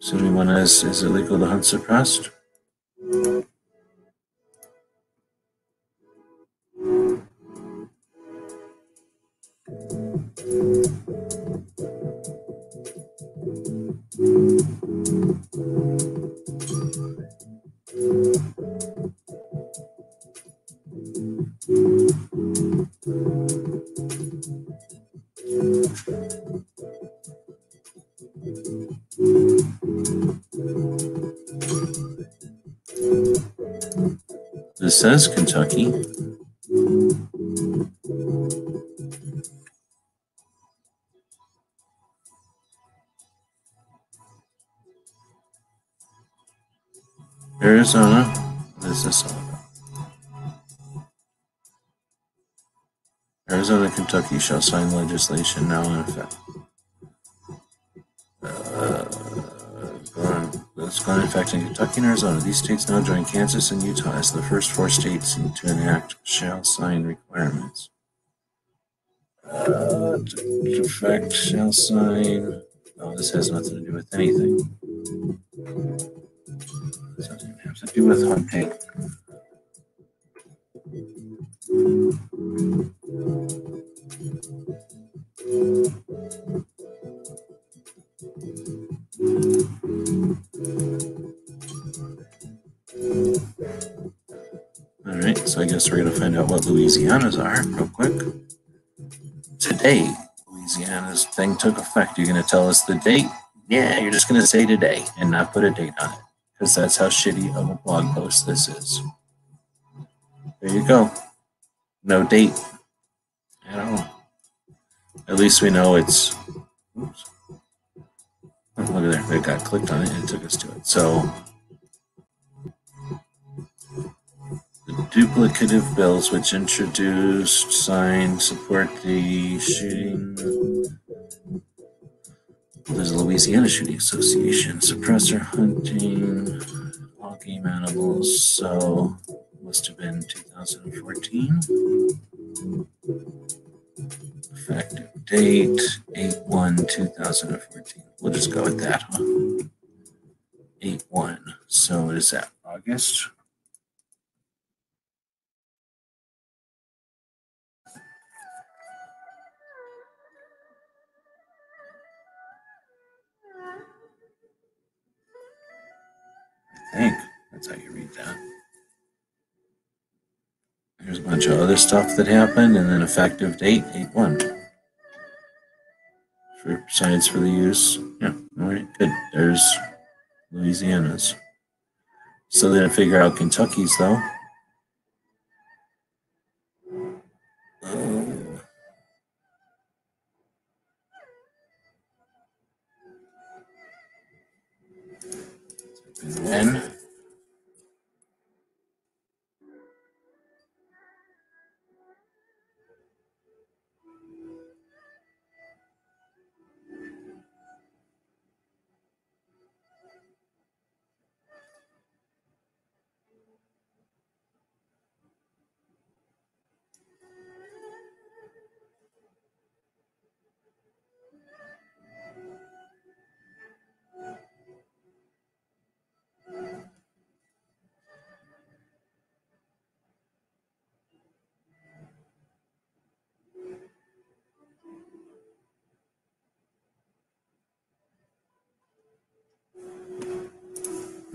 Assuming one is, is it legal to hunt suppressed? This says Kentucky. Arizona. What is this all about? Arizona Kentucky shall sign legislation now in effect. Uh, That's going into effect in Kentucky and Arizona. These states now join Kansas and Utah as the first four states to enact shall sign requirements. Uh, to effect shall sign. Oh, this has nothing to do with anything. This doesn't even have to do. All right, so I guess we're going to find out what Louisiana's are real quick. Today, Louisiana's thing took effect. You're going to tell us the date? Yeah, you're just going to say today and not put a date on it because that's how shitty of a blog post this is. There you go. No date. at don't. At least we know it's. Oops. Oh, look at there. It got clicked on it and it took us to it. So the duplicative bills which introduced, signed, support the shooting. There's a Louisiana Shooting Association, suppressor hunting, all game animals. So must have been 2014. Effective date 8 1 2014. We'll just go with that, huh? 8 1. So is that? August? Think that's how you read that. There's a bunch of other stuff that happened, and then effective date 8 1. For science for the use. Yeah, all right, good. There's Louisiana's. Still didn't figure out Kentucky's, though. Then.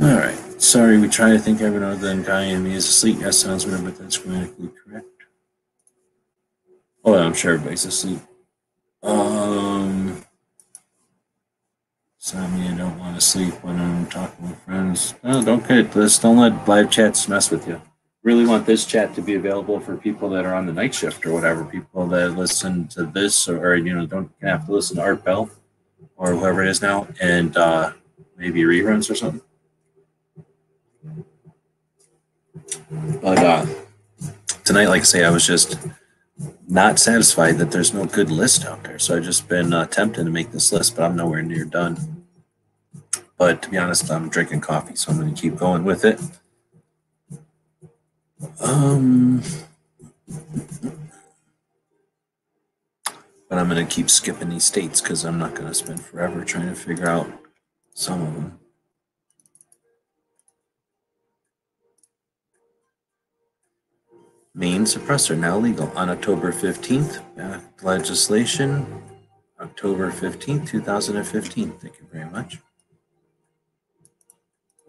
All right. Sorry, we try to think everyone other than Guy and me is asleep. Yes, sounds weird, but that's grammatically correct. Oh, I'm sure everybody's asleep. Um, I don't want to sleep when I'm talking with friends. No, don't get this. Don't let live chats mess with you. Really want this chat to be available for people that are on the night shift or whatever. People that listen to this or, or you know don't have to listen to Art Bell or whoever it is now, and uh, maybe reruns or something. But uh, tonight, like I say, I was just not satisfied that there's no good list out there. So I've just been uh, tempted to make this list, but I'm nowhere near done. But to be honest, I'm drinking coffee, so I'm going to keep going with it. Um, but I'm going to keep skipping these states because I'm not going to spend forever trying to figure out some of them. Maine suppressor now legal on October 15th. Back uh, legislation, October 15th, 2015. Thank you very much.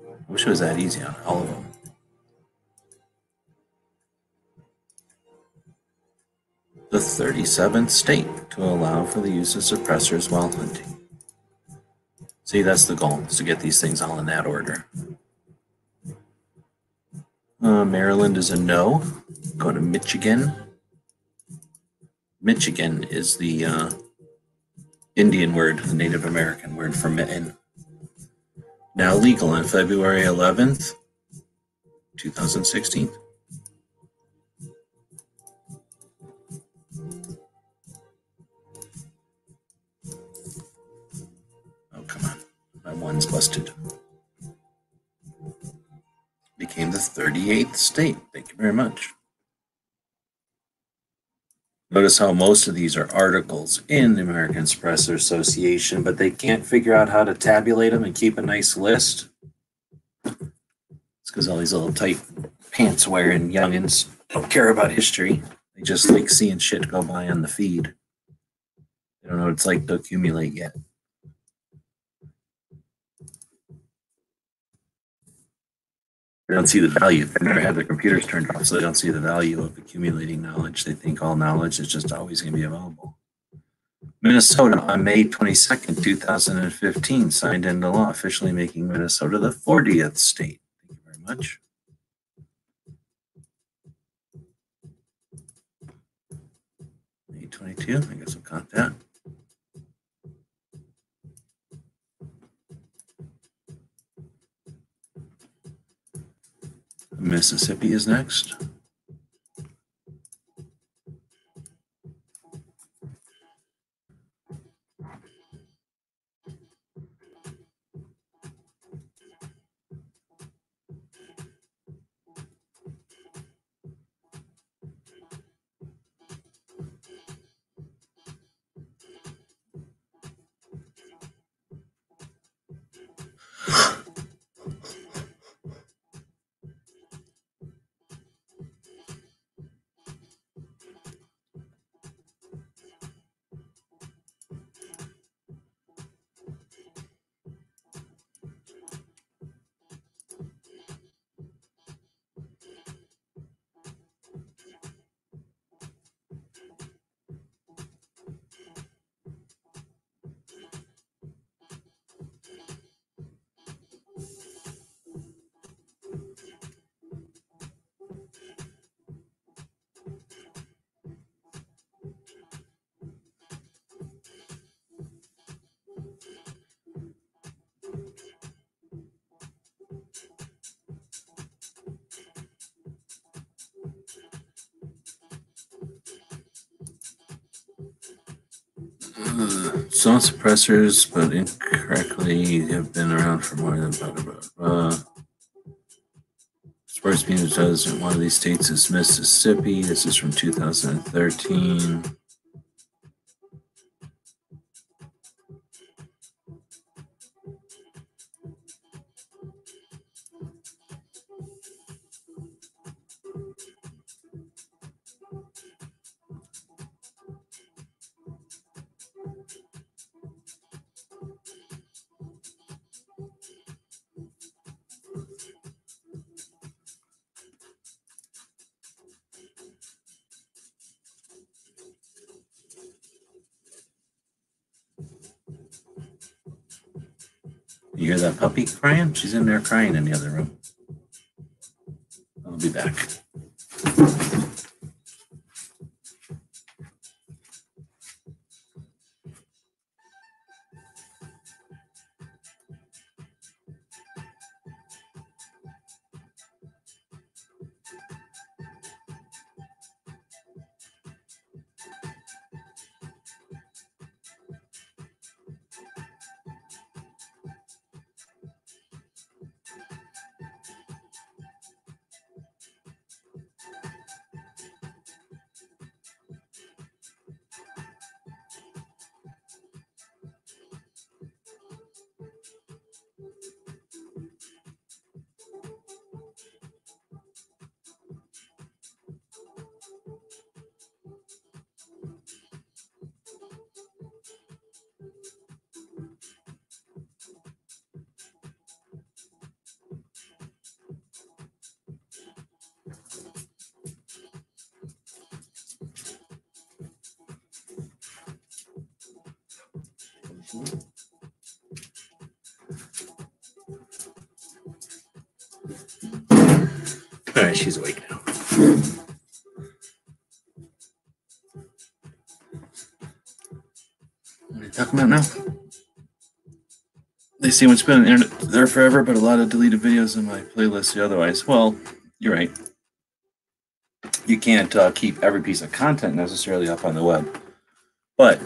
I wish it was that easy on all of them. The 37th state to allow for the use of suppressors while hunting. See, that's the goal, is to get these things all in that order. Uh, Maryland is a no. Go to Michigan. Michigan is the uh, Indian word, the Native American word for mitten. Now legal on February 11th, 2016. Oh, come on. My one's busted became the 38th state. Thank you very much. Notice how most of these are articles in the American Suppressor Association, but they can't figure out how to tabulate them and keep a nice list. It's because all these little tight pants wearing youngins don't care about history. They just like seeing shit go by on the feed. They don't know what it's like to accumulate yet. They don't see the value. They never had their computers turned off, so they don't see the value of accumulating knowledge. They think all knowledge is just always going to be available. Minnesota on May 22nd, 2015, signed into law, officially making Minnesota the 40th state. Thank you very much. May 22, I guess I'll count that. Mississippi is next. Uh, suppressors, but incorrectly have been around for more than blah, blah, blah. Sports News does in one of these states is Mississippi. This is from 2013. Puppy crying? She's in there crying in the other room. I'll be back. Right, she's awake now. What are you talking about now? They say it's been on the internet there forever, but a lot of deleted videos in my playlist otherwise. Well, you're right. You can't uh, keep every piece of content necessarily up on the web. But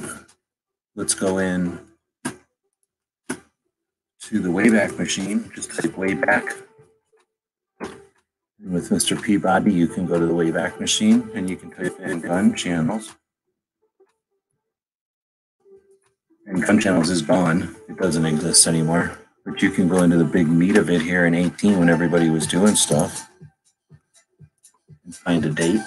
let's go in to the Wayback Machine. Just type Wayback. With Mr. Peabody, you can go to the Wayback Machine and you can type in gun channels. And gun channels is gone. It doesn't exist anymore. But you can go into the big meat of it here in 18 when everybody was doing stuff and find a date.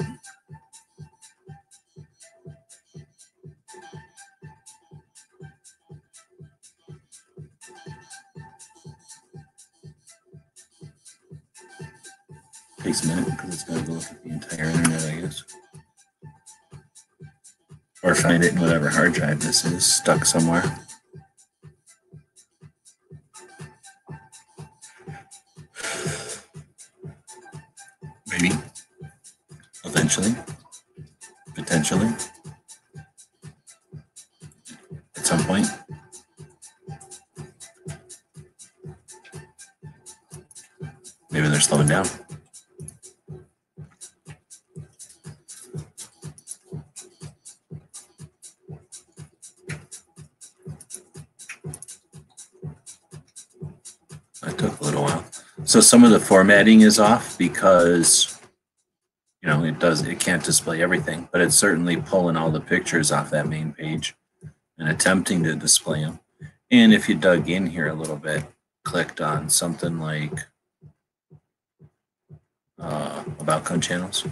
Whatever hard drive this is stuck somewhere. So some of the formatting is off because, you know, it does, it can't display everything, but it's certainly pulling all the pictures off that main page and attempting to display them. And if you dug in here a little bit, clicked on something like uh, about gun channels,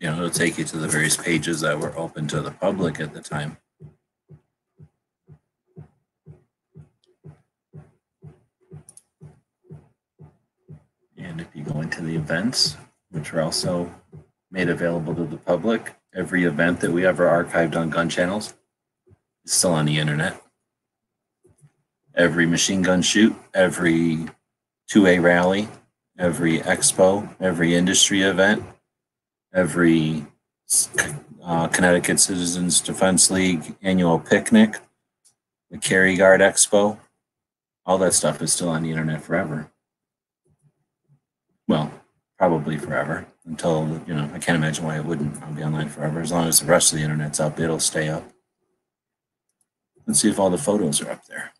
you know, it'll take you to the various pages that were open to the public at the time. And if you go into the events, which are also made available to the public, every event that we ever archived on gun channels is still on the internet. Every machine gun shoot, every 2A rally, every expo, every industry event, every uh, Connecticut Citizens Defense League annual picnic, the Carry Guard Expo, all that stuff is still on the internet forever. Well, probably forever until, you know, I can't imagine why it wouldn't i'll be online forever. As long as the rest of the internet's up, it'll stay up. Let's see if all the photos are up there.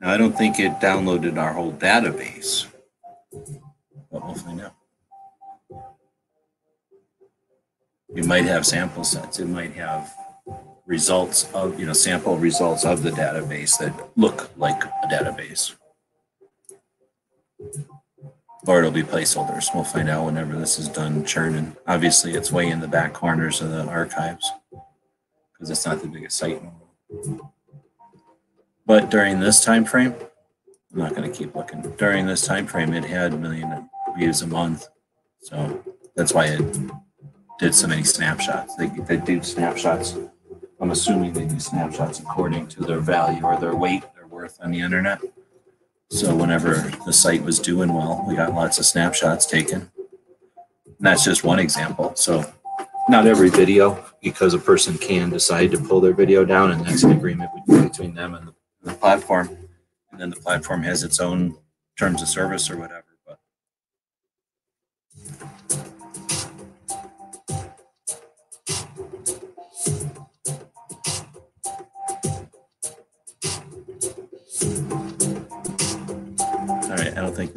Now, I don't think it downloaded our whole database, but we'll find out. You might have sample sets. It might have results of, you know, sample results of the database that look like a database. Or it'll be placeholders. We'll find out whenever this is done churning. Obviously, it's way in the back corners of the archives because it's not the biggest site. But during this time frame, I'm not going to keep looking. During this time frame, it had a million views a month. So that's why it did so many snapshots. They, they do snapshots. I'm assuming they do snapshots according to their value or their weight, their worth on the internet. So whenever the site was doing well, we got lots of snapshots taken. And that's just one example. So not every video, because a person can decide to pull their video down, and that's an agreement between them and the, the platform. And then the platform has its own terms of service or whatever.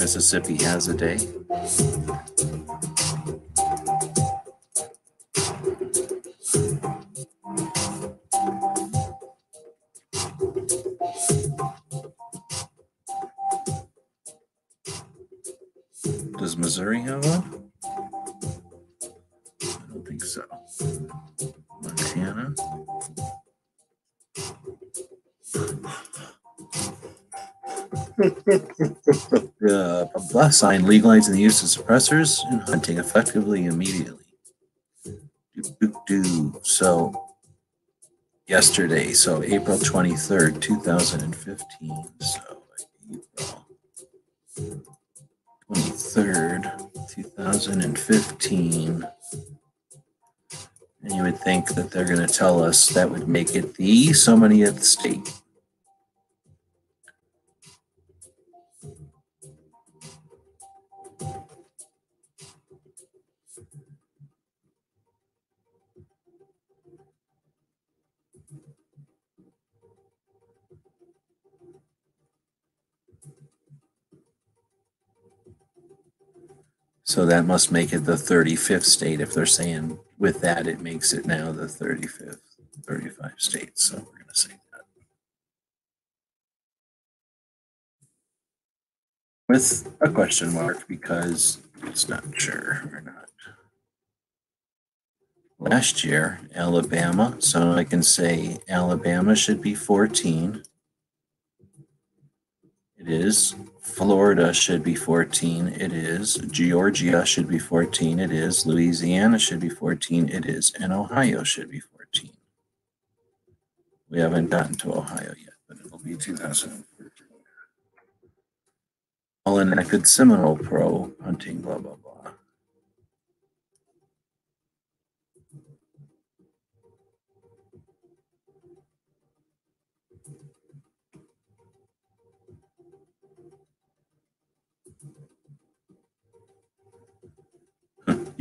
Mississippi has a day. Does Missouri have one? I don't think so. Montana. uh, plus sign legalizing the use of suppressors and hunting effectively immediately. Do, do, do. So, yesterday, so April 23rd, 2015. So, April 23rd, 2015. And you would think that they're going to tell us that would make it the so many at the state. So that must make it the 35th state if they're saying with that it makes it now the 35th, 35 states. So we're going to say that. With a question mark because it's not sure or not. Last year, Alabama, so I can say Alabama should be 14. It is. Florida should be 14. It is. Georgia should be 14. It is. Louisiana should be 14. It is. And Ohio should be 14. We haven't gotten to Ohio yet, but it'll be 2014. All enacted Seminole Pro hunting, blah, blah, blah.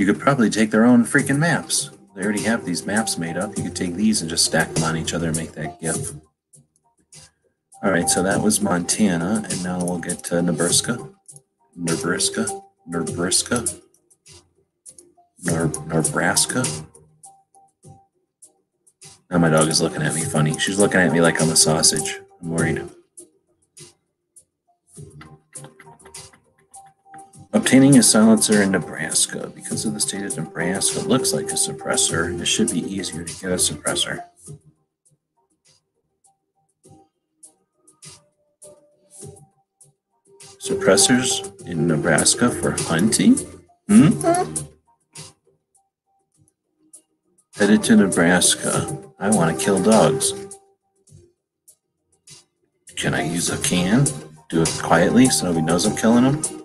You could probably take their own freaking maps. They already have these maps made up. You could take these and just stack them on each other and make that GIF. All right, so that was Montana, and now we'll get to Nebraska. Nebraska, Nebraska, Nebraska. Now my dog is looking at me funny. She's looking at me like I'm a sausage. I'm worried. Obtaining a silencer in Nebraska. Because of the state of Nebraska, looks like a suppressor. It should be easier to get a suppressor. Suppressors in Nebraska for hunting? Hmm? Headed to Nebraska. I want to kill dogs. Can I use a can? Do it quietly so nobody knows I'm killing them?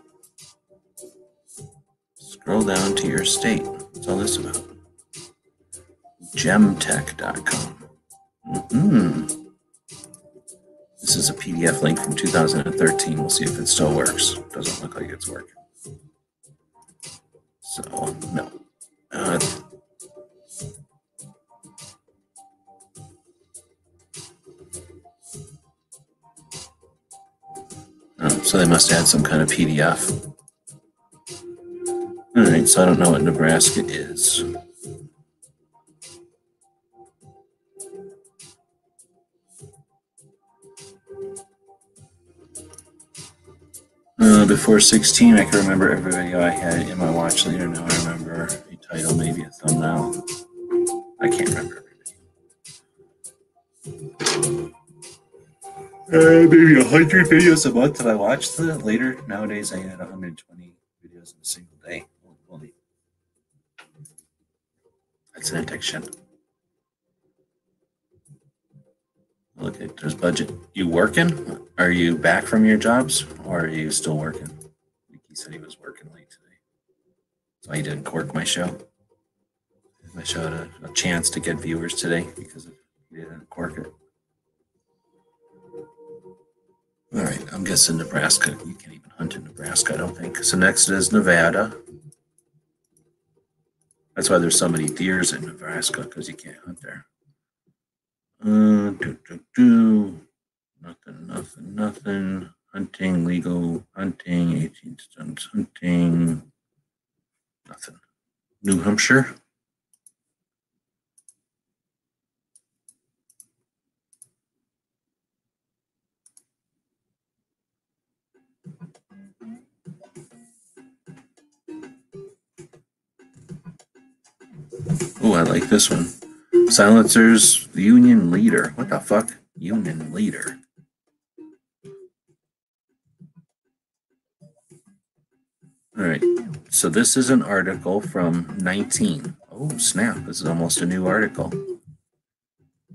Scroll down to your state. What's all this about? Gemtech.com. Mm-hmm. This is a PDF link from 2013. We'll see if it still works. Doesn't look like it's working. So, no. Uh, oh, so they must add some kind of PDF. All right, so I don't know what Nebraska is. Uh, before 16, I can remember every video I had in my watch later. Now I remember a title, maybe a thumbnail. I can't remember everything. Uh, maybe a hundred videos a month that I watched. Later nowadays, I had 120 videos in a single day. Holy. That's an addiction. Look at there's budget. You working? Are you back from your jobs or are you still working? I think He said he was working late today. So he didn't cork my show. My show had a, a chance to get viewers today because he didn't cork it. All right, I'm guessing Nebraska. You can't even hunt in Nebraska, I don't think. So next is Nevada. That's why there's so many deers in Nebraska because you can't hunt there. Uh, do, do, do. Nothing, nothing, nothing. Hunting, legal hunting, 18 stunts hunting. Nothing. New Hampshire. Oh, I like this one. Silencers, union leader. What the fuck? Union leader. All right. So this is an article from 19. Oh, snap. This is almost a new article.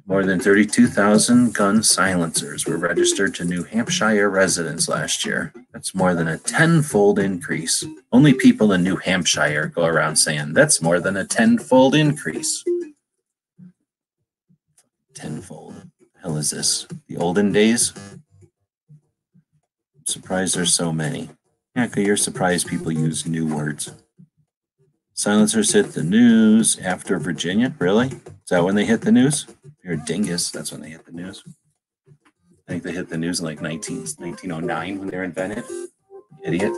More than 32,000 gun silencers were registered to New Hampshire residents last year. That's more than a tenfold increase. Only people in New Hampshire go around saying that's more than a tenfold increase. Tenfold. Hell is this? The olden days? I'm surprised there's so many. Yeah, because you're surprised people use new words. Silencers hit the news after Virginia. Really? Is that when they hit the news? You're a dingus, that's when they hit the news. I think they hit the news in like 19, 1909 when they were invented. Idiot.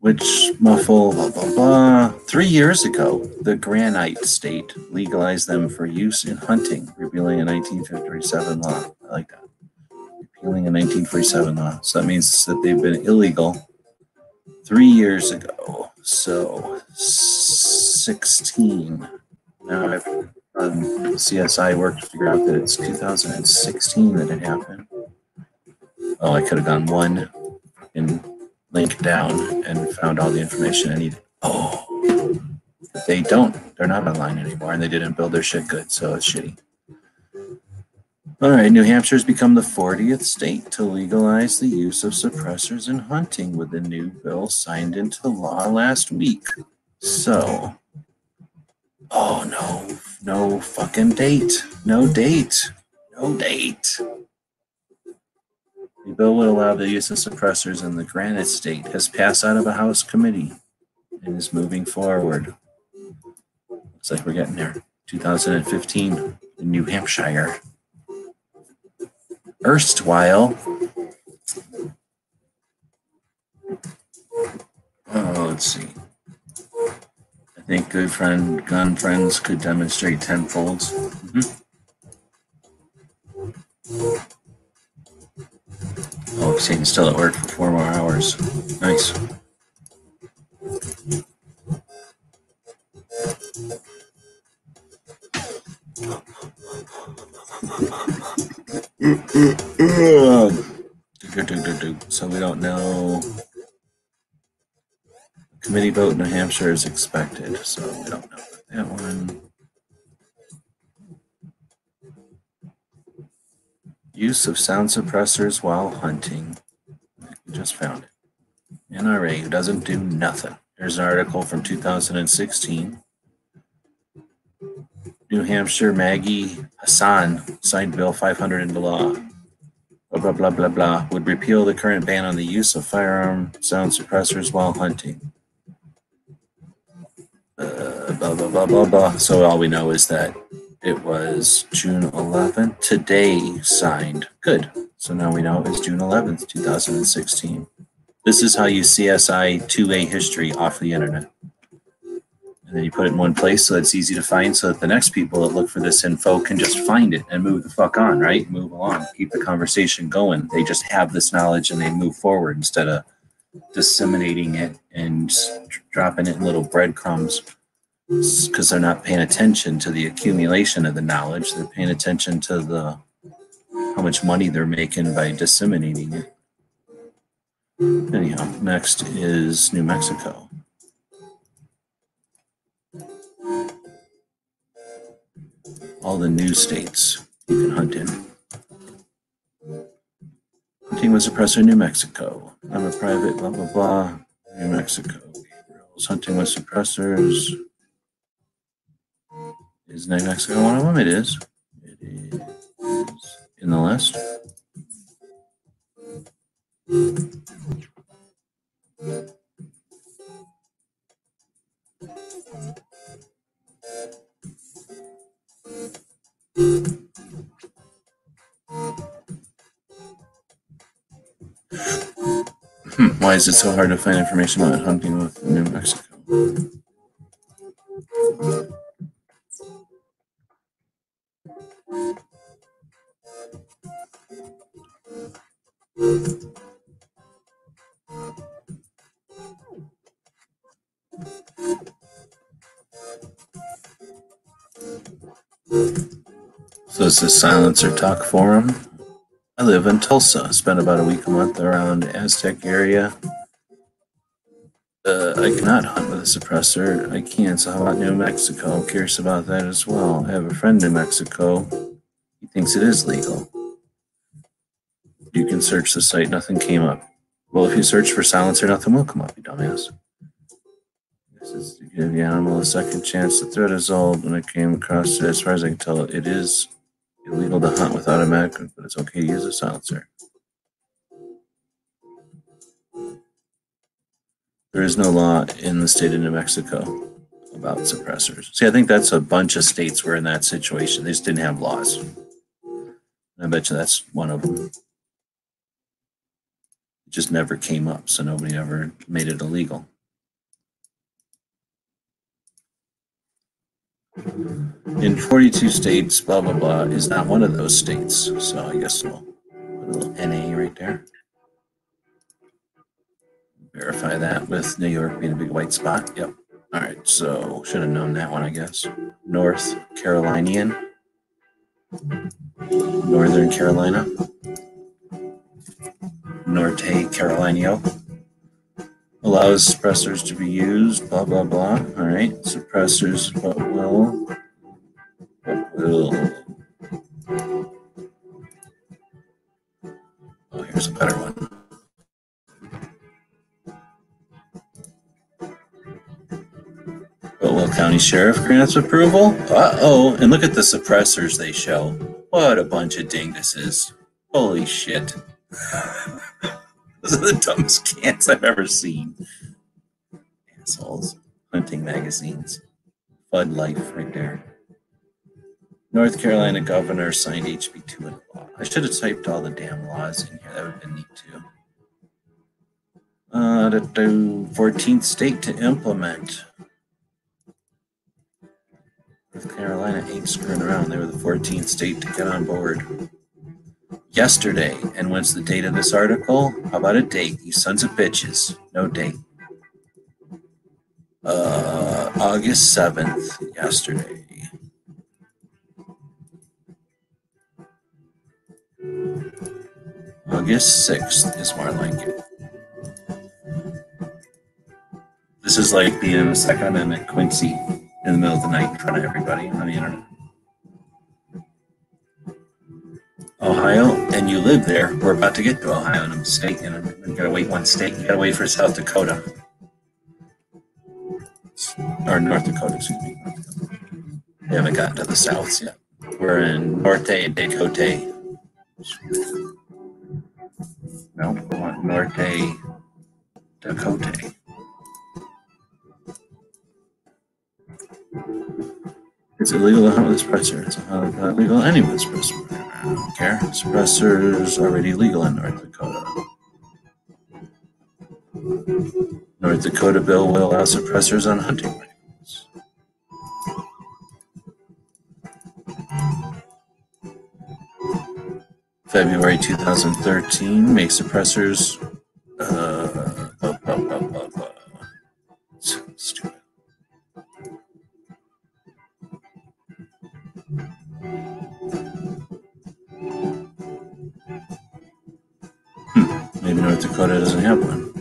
Which muffle, blah, blah, blah. Three years ago, the Granite state legalized them for use in hunting, repealing a 1957 law. I like that. Repealing a 1947 law. So that means that they've been illegal three years ago. So 16. Now I've Um, done CSI work to figure out that it's 2016 that it happened. Oh, I could have gone one and linked down and found all the information I needed. Oh, they don't. They're not online anymore, and they didn't build their shit good, so it's shitty. All right, New Hampshire has become the 40th state to legalize the use of suppressors in hunting with the new bill signed into law last week. So, oh no, no fucking date. No date. No date. The bill would allow the use of suppressors in the Granite State has passed out of a House committee and is moving forward. Looks like we're getting there. 2015 in New Hampshire erstwhile. Oh, let's see. I think good friend gun friends could demonstrate tenfolds. Mm-hmm. Oh, Satan's still at work for four more hours. Nice. So we don't know. Committee vote in New Hampshire is expected, so we don't know about that one. Use of sound suppressors while hunting. Just found it. NRA doesn't do nothing. Here's an article from 2016. New Hampshire, Maggie Hassan signed Bill 500 into law. Blah, blah, blah, blah, blah. Would repeal the current ban on the use of firearm sound suppressors while hunting. Blah, blah, blah, blah, blah. So all we know is that it was June 11th. Today signed. Good. So now we know it was June 11th, 2016. This is how you CSI 2A history off the internet. And then you put it in one place so it's easy to find so that the next people that look for this info can just find it and move the fuck on, right? Move along, keep the conversation going. They just have this knowledge and they move forward instead of disseminating it and dropping it in little breadcrumbs because they're not paying attention to the accumulation of the knowledge. They're paying attention to the how much money they're making by disseminating it. Anyhow, next is New Mexico. all the new states you can hunt in. Hunting with suppressor, New Mexico. I'm a private, blah, blah, blah. New Mexico. Gabriel's hunting with suppressors. Is New Mexico one of them? It is. It is in the list. Hmm, why is it so hard to find information about hunting with New Mexico? So this is Silencer Talk Forum. I live in Tulsa. Spent about a week a month around Aztec area. Uh, I cannot hunt with a suppressor. I can. So how about New Mexico? I'm curious about that as well. I have a friend in New Mexico. He thinks it is legal. You can search the site. Nothing came up. Well, if you search for silencer, nothing will come up, you dumbass. This is to give the animal a second chance. The threat is old. When I came across it, as far as I can tell, it is illegal to hunt with automatic, but it's okay to use a silencer. There is no law in the state of New Mexico about suppressors. See, I think that's a bunch of states were in that situation. They just didn't have laws. I bet you that's one of them. It just never came up, so nobody ever made it illegal. In 42 states, blah, blah, blah, is not one of those states. So I guess we'll put a little NA right there. Verify that with New York being a big white spot. Yep. All right. So should have known that one, I guess. North Carolinian. Northern Carolina. Norte Carolina allows suppressors to be used, blah, blah, blah. All right, suppressors, what will, what will. Oh, here's a better one. But will County Sheriff grants approval? Uh-oh, and look at the suppressors they show. What a bunch of dinguses. Holy shit. Those are the dumbest cans I've ever seen. Assholes. Hunting magazines. Bud Life right there. North Carolina governor signed HB 2 into law. I should have typed all the damn laws in here. That would have been neat too. Uh, the 14th state to implement. North Carolina ain't screwing around. They were the 14th state to get on board yesterday. And what's the date of this article? How about a date? You sons of bitches. No date. Uh, August 7th, yesterday. August 6th is more like it. This is like being in the Second Amendment Quincy in the middle of the night in front of everybody on the internet. Ohio, and you live there, we're about to get to Ohio in a state, and we gotta wait one state. You gotta wait for South Dakota or North Dakota, excuse me. We haven't gotten to the South yet. We're in Norte Dakota. No, we want Norte Dakota. It's illegal to hunt with a suppressor. It's not legal any with a suppressor. I don't care. Suppressors already legal in North Dakota. North Dakota bill will allow suppressors on hunting rifles. February 2013 make suppressors. Uh, bu- bu- bu- Maybe North Dakota doesn't have one.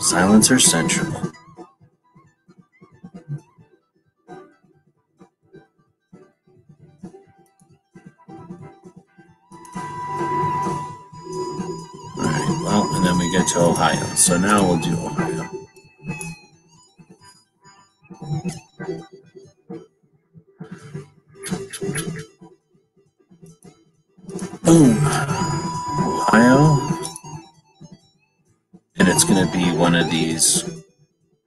Silencer Central. Alright, well, and then we get to Ohio. So now we'll do Ohio. Boom. Ohio. And it's going to be one of these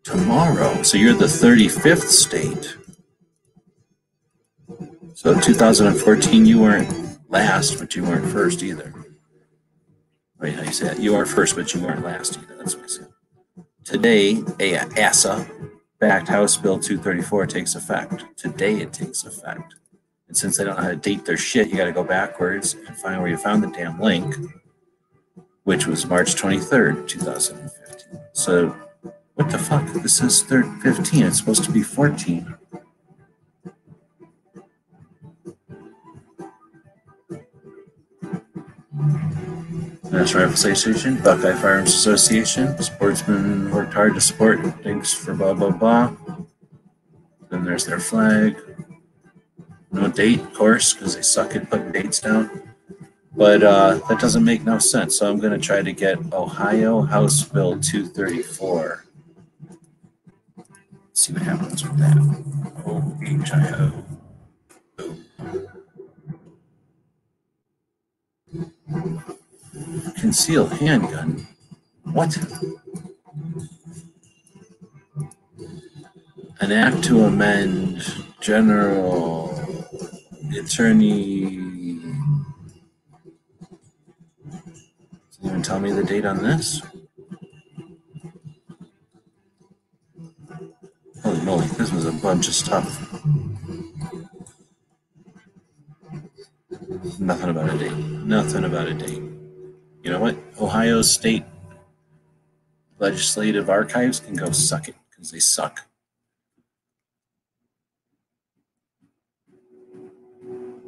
tomorrow. So you're the 35th state. So 2014, you weren't last, but you weren't first either. Right, how you say that? You are first, but you weren't last either. That's what I said. Today, ASA backed House Bill 234 takes effect. Today it takes effect. And since they don't know how to date their shit, you got to go backwards and find where you found the damn link, which was March 23rd, 2015. So, what the fuck? This is third 15. It's supposed to be 14. National Rifle Association, Buckeye Firearms Association, Sportsmen worked hard to support. Thanks for blah blah blah. Then there's their flag. No date, of course, because they suck at putting dates down. But uh, that doesn't make no sense. So I'm going to try to get Ohio House Bill 234. See what happens with that. Oh, H-I-O. Concealed handgun? What? An act to amend general attorney. Doesn't even tell me the date on this. Holy moly, this was a bunch of stuff. Nothing about a date. Nothing about a date. You know what? Ohio State Legislative Archives can go suck it because they suck.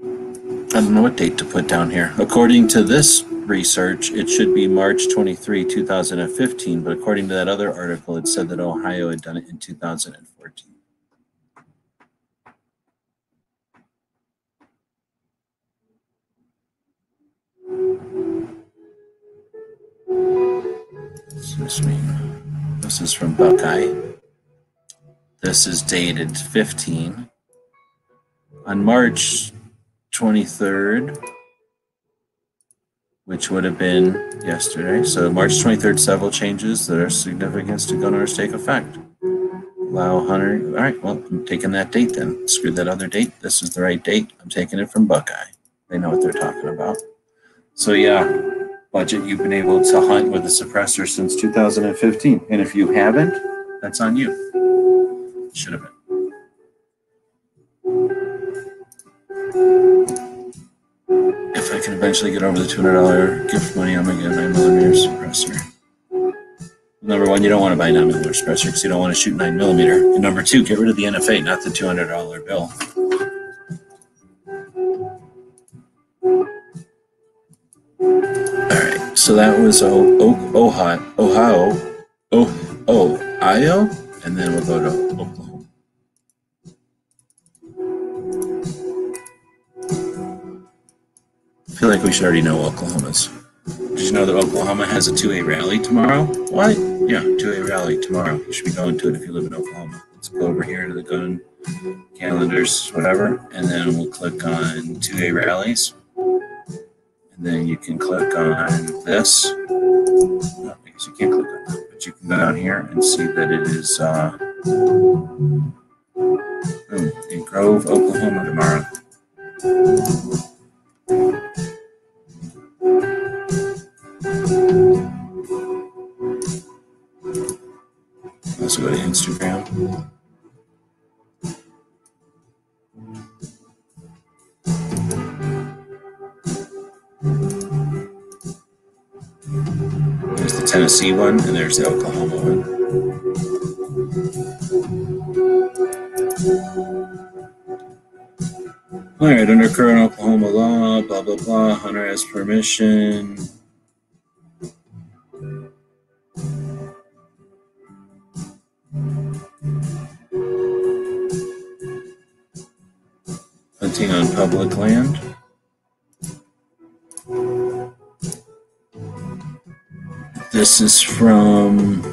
I don't know what date to put down here. According to this research, it should be March 23, 2015, but according to that other article, it said that Ohio had done it in 2014. Excuse me. This is from Buckeye. This is dated 15. On March 23rd, which would have been yesterday. So March 23rd, several changes that are significant to gun owners take effect. Allow hunter. All right, well, I'm taking that date then. Screw that other date. This is the right date. I'm taking it from Buckeye. They know what they're talking about. So yeah, budget, you've been able to hunt with a suppressor since 2015. And if you haven't, that's on you. Should have been. If I can eventually get over the $200 gift money, I'm gonna get a 9 millimeter suppressor. Number one, you don't want to buy a 9 millimeter suppressor because you don't want to shoot 9 millimeter. And number two, get rid of the NFA, not the $200 bill. So that was o- o- Ohio, Ohio, oh, Ohio, and then we'll go to Oklahoma. I feel like we should already know Oklahoma's. Did you know that Oklahoma has a 2A rally tomorrow? What? Yeah, 2A rally tomorrow. You should be going to it if you live in Oklahoma. Let's go over here to the gun calendars, whatever, and then we'll click on 2A rallies. Then you can click on this. I guess you can't click on that, but you can go down here and see that it is uh, hmm, in Grove, Oklahoma tomorrow. Let's go to Instagram. Tennessee one, and there's the Oklahoma one. All right, under current Oklahoma law, blah blah blah. Hunter has permission. Hunting on public land. This is from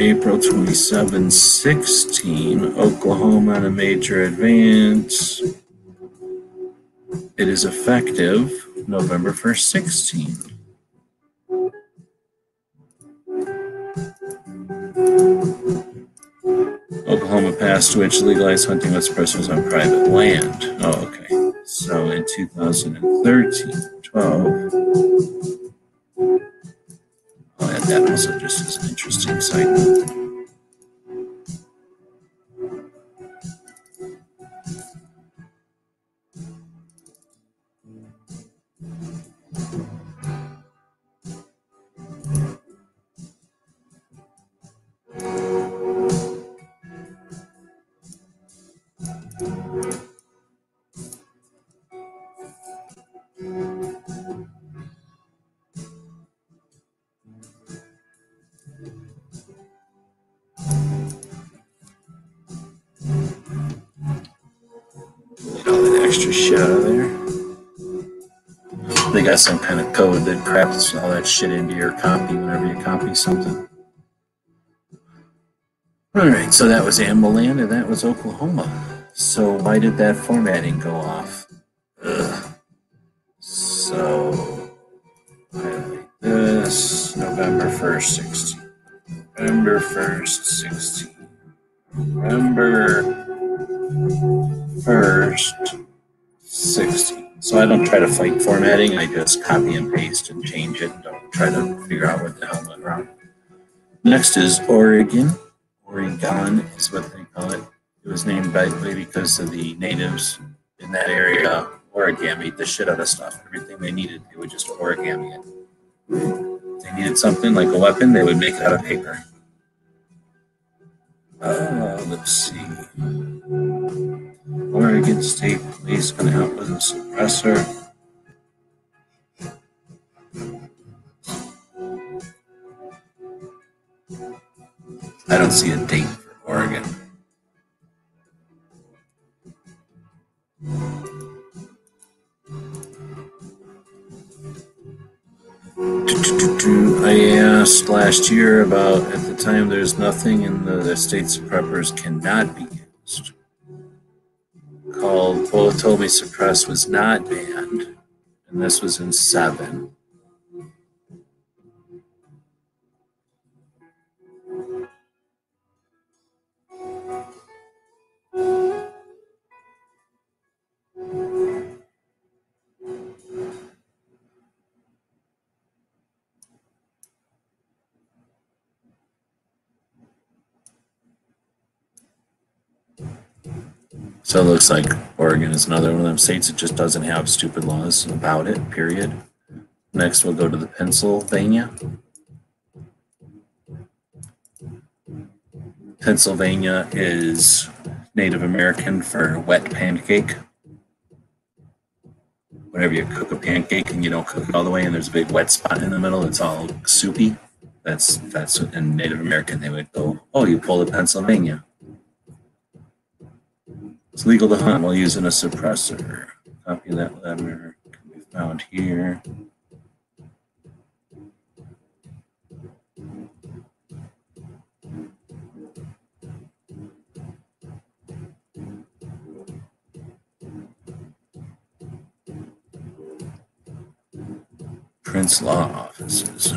April 27, 16. Oklahoma on a major advance. It is effective November 1st, 16. Oklahoma passed which legalized hunting with suppressors on private land. Oh, okay. So in 2013, 12. That also just as an interesting side code that craps all that shit into your copy whenever you copy something. All right, so that was Amberland and that was Oklahoma. So why did that formatting go off? Ugh. So this November 1st, 16. November 1st, 16. November 1st, 16. So I don't try to fight formatting, I just copy and paste and change it. Don't try to figure out what the hell went wrong. Next is Oregon. Oregon is what they call it. It was named by because of the natives in that area origami the shit out of stuff. Everything they needed, they would just origami it. They needed something like a weapon, they would make it out of paper. Uh, let's see. Oregon State Police going to help with a suppressor. I don't see a date for Oregon. I asked last year about at the time there's nothing in the, the states preppers cannot be. Called both told me suppress was not banned, and this was in seven. So it looks like Oregon is another one of them states that just doesn't have stupid laws about it, period. Next, we'll go to the Pennsylvania. Pennsylvania is Native American for wet pancake. Whenever you cook a pancake and you don't cook it all the way and there's a big wet spot in the middle, it's all soupy. That's that's in Native American they would go, oh, you pulled a Pennsylvania. It's legal to hunt while using a suppressor. Copy that letter can be found here. Prince Law Offices.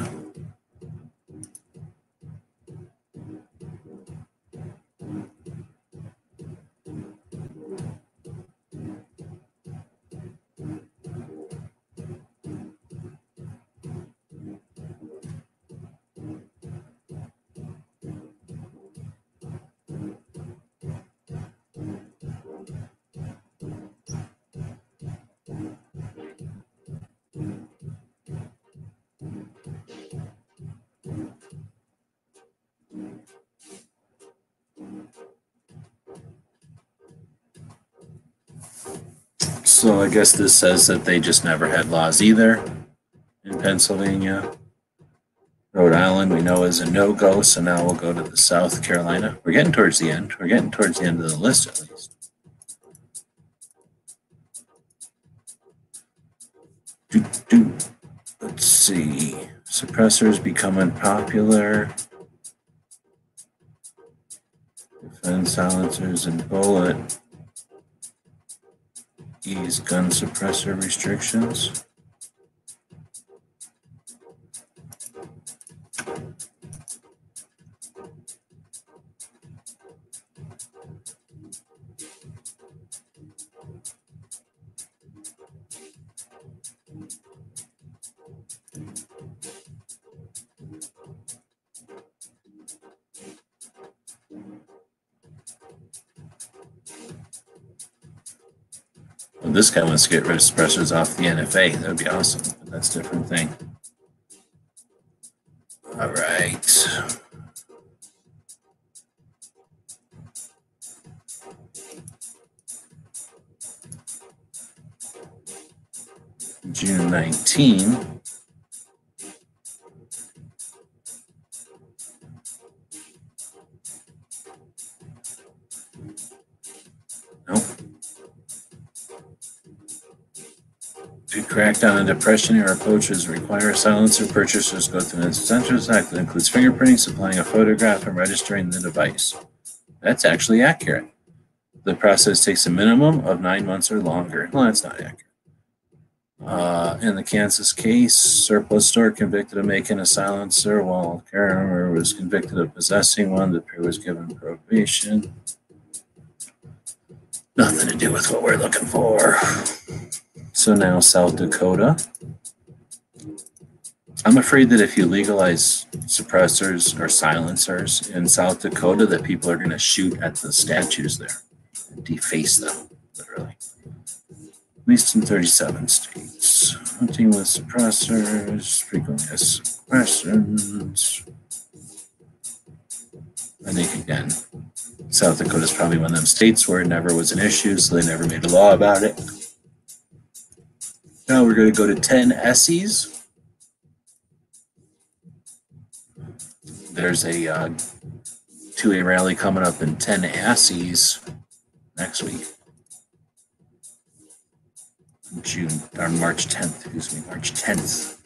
So I guess this says that they just never had laws either in Pennsylvania. Rhode Island, we know is a no-go, so now we'll go to the South Carolina. We're getting towards the end. We're getting towards the end of the list at least. Do, do. Let's see. Suppressors becoming popular. Defense silencers and bullet ease gun suppressor restrictions. Well, this guy wants to get rid of suppressors off the NFA. That would be awesome, but that's a different thing. All right. June 19. Nope. To crack down on depression era approaches require silencer purchasers go through an essential act that includes fingerprinting, supplying a photograph, and registering the device. That's actually accurate. The process takes a minimum of nine months or longer. Well, that's not accurate. Uh, in the Kansas case, surplus store convicted of making a silencer while Karamer was convicted of possessing one. The pair was given probation. Nothing to do with what we're looking for. So now South Dakota. I'm afraid that if you legalize suppressors or silencers in South Dakota, that people are going to shoot at the statues there deface them, literally. At least in 37 states. Hunting with suppressors, frequently has questions. I think again, South Dakota is probably one of them states where it never was an issue, so they never made a law about it. Now we're going to go to 10 SEs. There's a uh, 2A rally coming up in 10 SEs next week. June, or March 10th, excuse me, March 10th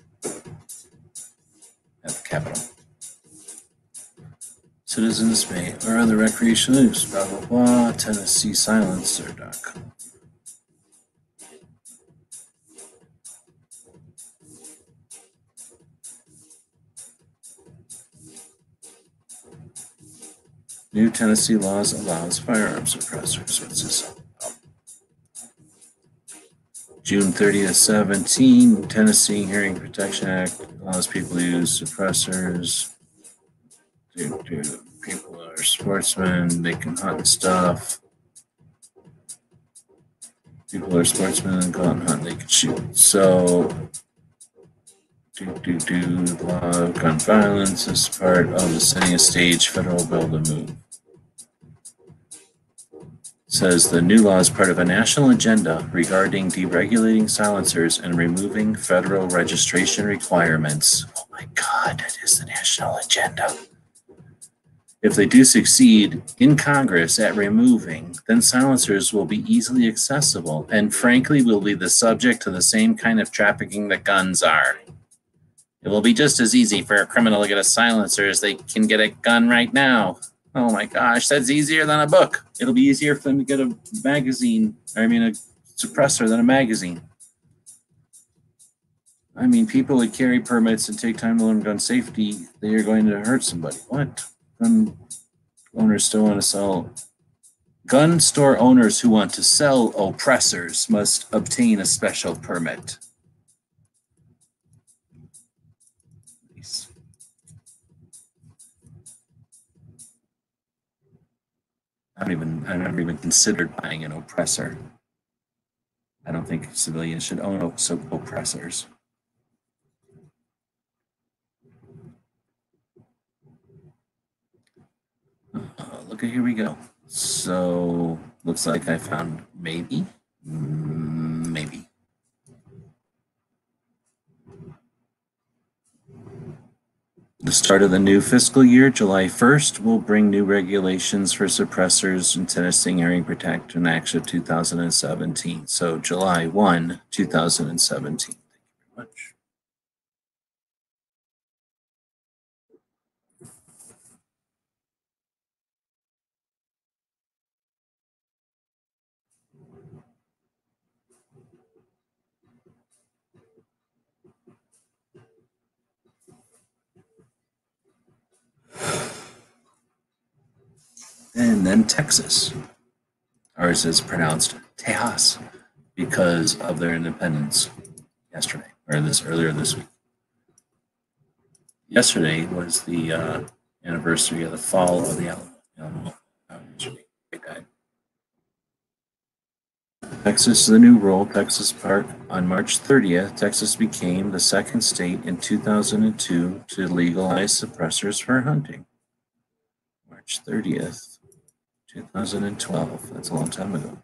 at the Capitol. Citizens may, or other recreational use, blah, blah, blah, Tennessee silencer.com. New Tennessee laws allows firearms suppressors. Oh. June 30th, 17, Tennessee Hearing Protection Act allows people to use suppressors. People are sportsmen, they can hunt stuff. People are sportsmen and go out and hunt, they can shoot. So, do, do, do, law of gun violence is part of the setting a stage federal bill to move says the new law is part of a national agenda regarding deregulating silencers and removing federal registration requirements. Oh my God, that is the national agenda. If they do succeed in Congress at removing, then silencers will be easily accessible and frankly will be the subject to the same kind of trafficking that guns are. It will be just as easy for a criminal to get a silencer as they can get a gun right now. Oh my gosh, that's easier than a book. It'll be easier for them to get a magazine, I mean, a suppressor than a magazine. I mean, people that carry permits and take time to learn gun safety, they are going to hurt somebody. What? Gun owners still want to sell. Gun store owners who want to sell oppressors must obtain a special permit. I don't even, I never even considered buying an oppressor. I don't think civilians should own so oppressors. Uh, look here we go. So looks like I found maybe, Mm, maybe. The start of the new fiscal year, July 1st, will bring new regulations for suppressors and Tennessee Hearing Protection Act of 2017. So July 1, 2017. And then Texas. Ours is pronounced Tejas because of their independence yesterday or this earlier this week. Yesterday was the uh, anniversary of the fall of the Alamo. Texas, the new rule, Texas Park. On March 30th, Texas became the second state in 2002 to legalize suppressors for hunting. March 30th, 2012. That's a long time ago.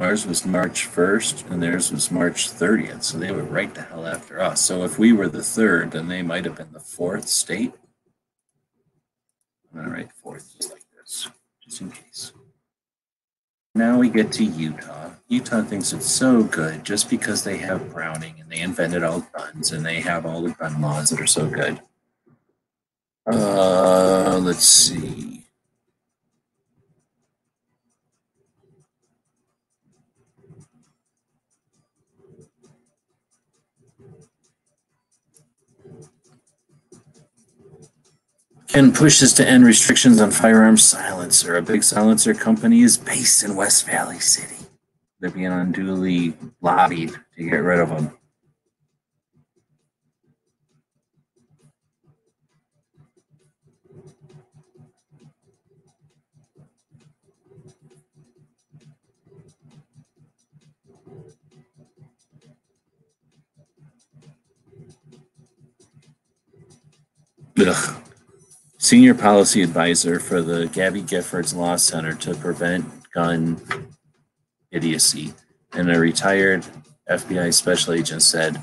Ours was March 1st and theirs was March 30th. So they were right the hell after us. So if we were the third, then they might have been the fourth state. I'm going to write fourth just like this, just in case. Now we get to Utah. Utah thinks it's so good just because they have Browning and they invented all guns and they have all the gun laws that are so good. Uh, let's see. Ken pushes to end restrictions on firearms silencer. A big silencer company is based in West Valley City. They're being unduly lobbied to get rid of them. Ugh. Senior policy advisor for the Gabby Giffords Law Center to prevent gun idiocy, and a retired FBI special agent said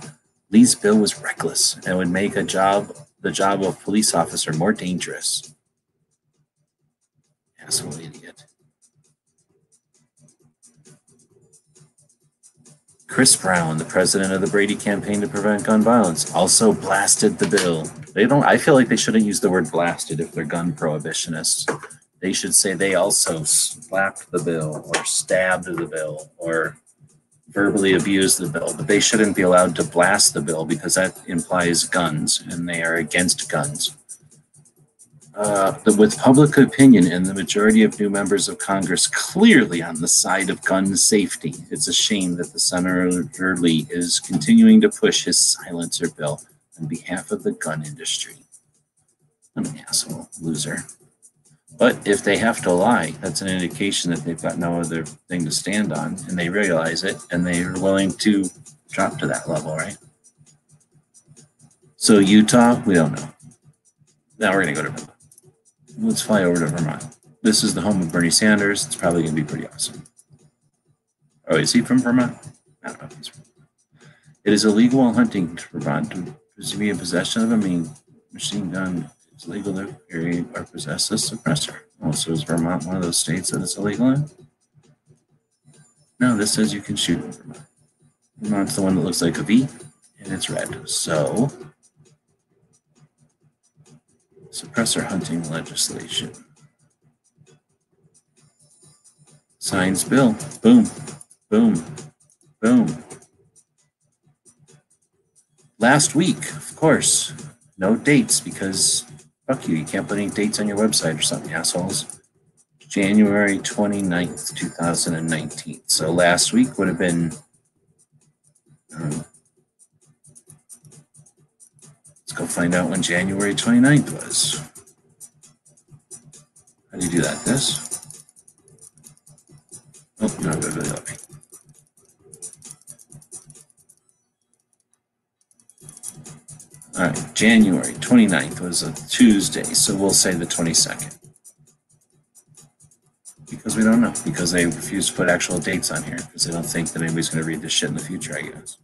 Lee's bill was reckless and would make a job the job of police officer more dangerous. Asshole idiot. Kris Brown, the president of the Brady Campaign to Prevent Gun Violence, also blasted the bill. They don't. I feel like they shouldn't use the word blasted if they're gun prohibitionists. They should say they also slapped the bill or stabbed the bill or verbally abused the bill. But they shouldn't be allowed to blast the bill because that implies guns, and they are against guns. Uh, with public opinion and the majority of new members of Congress clearly on the side of gun safety, it's a shame that the Senator Lee is continuing to push his silencer bill on behalf of the gun industry. I'm an asshole, loser. But if they have to lie, that's an indication that they've got no other thing to stand on and they realize it and they're willing to drop to that level, right? So Utah, we don't know. Now we're going to go to. Let's fly over to Vermont. This is the home of Bernie Sanders. It's probably going to be pretty awesome. Oh, is he from Vermont? I don't know he's from. It is illegal while hunting to Vermont to be in possession of a machine gun. It's legal to carry or possess a suppressor. Also, is Vermont one of those states that it's illegal in? No, this says you can shoot in Vermont. Vermont's the one that looks like a V, and it's red. So, suppressor hunting legislation. Signs bill. Boom, boom, boom. Last week, of course, no dates because fuck you, you can't put any dates on your website or something, assholes. January 29th, 2019. So last week would have been. Um, let's go find out when January 29th was. How do you do that? This? Oh, no, me. All right, January 29th was a Tuesday, so we'll say the 22nd. Because we don't know, because they refuse to put actual dates on here, because they don't think that anybody's going to read this shit in the future, I guess.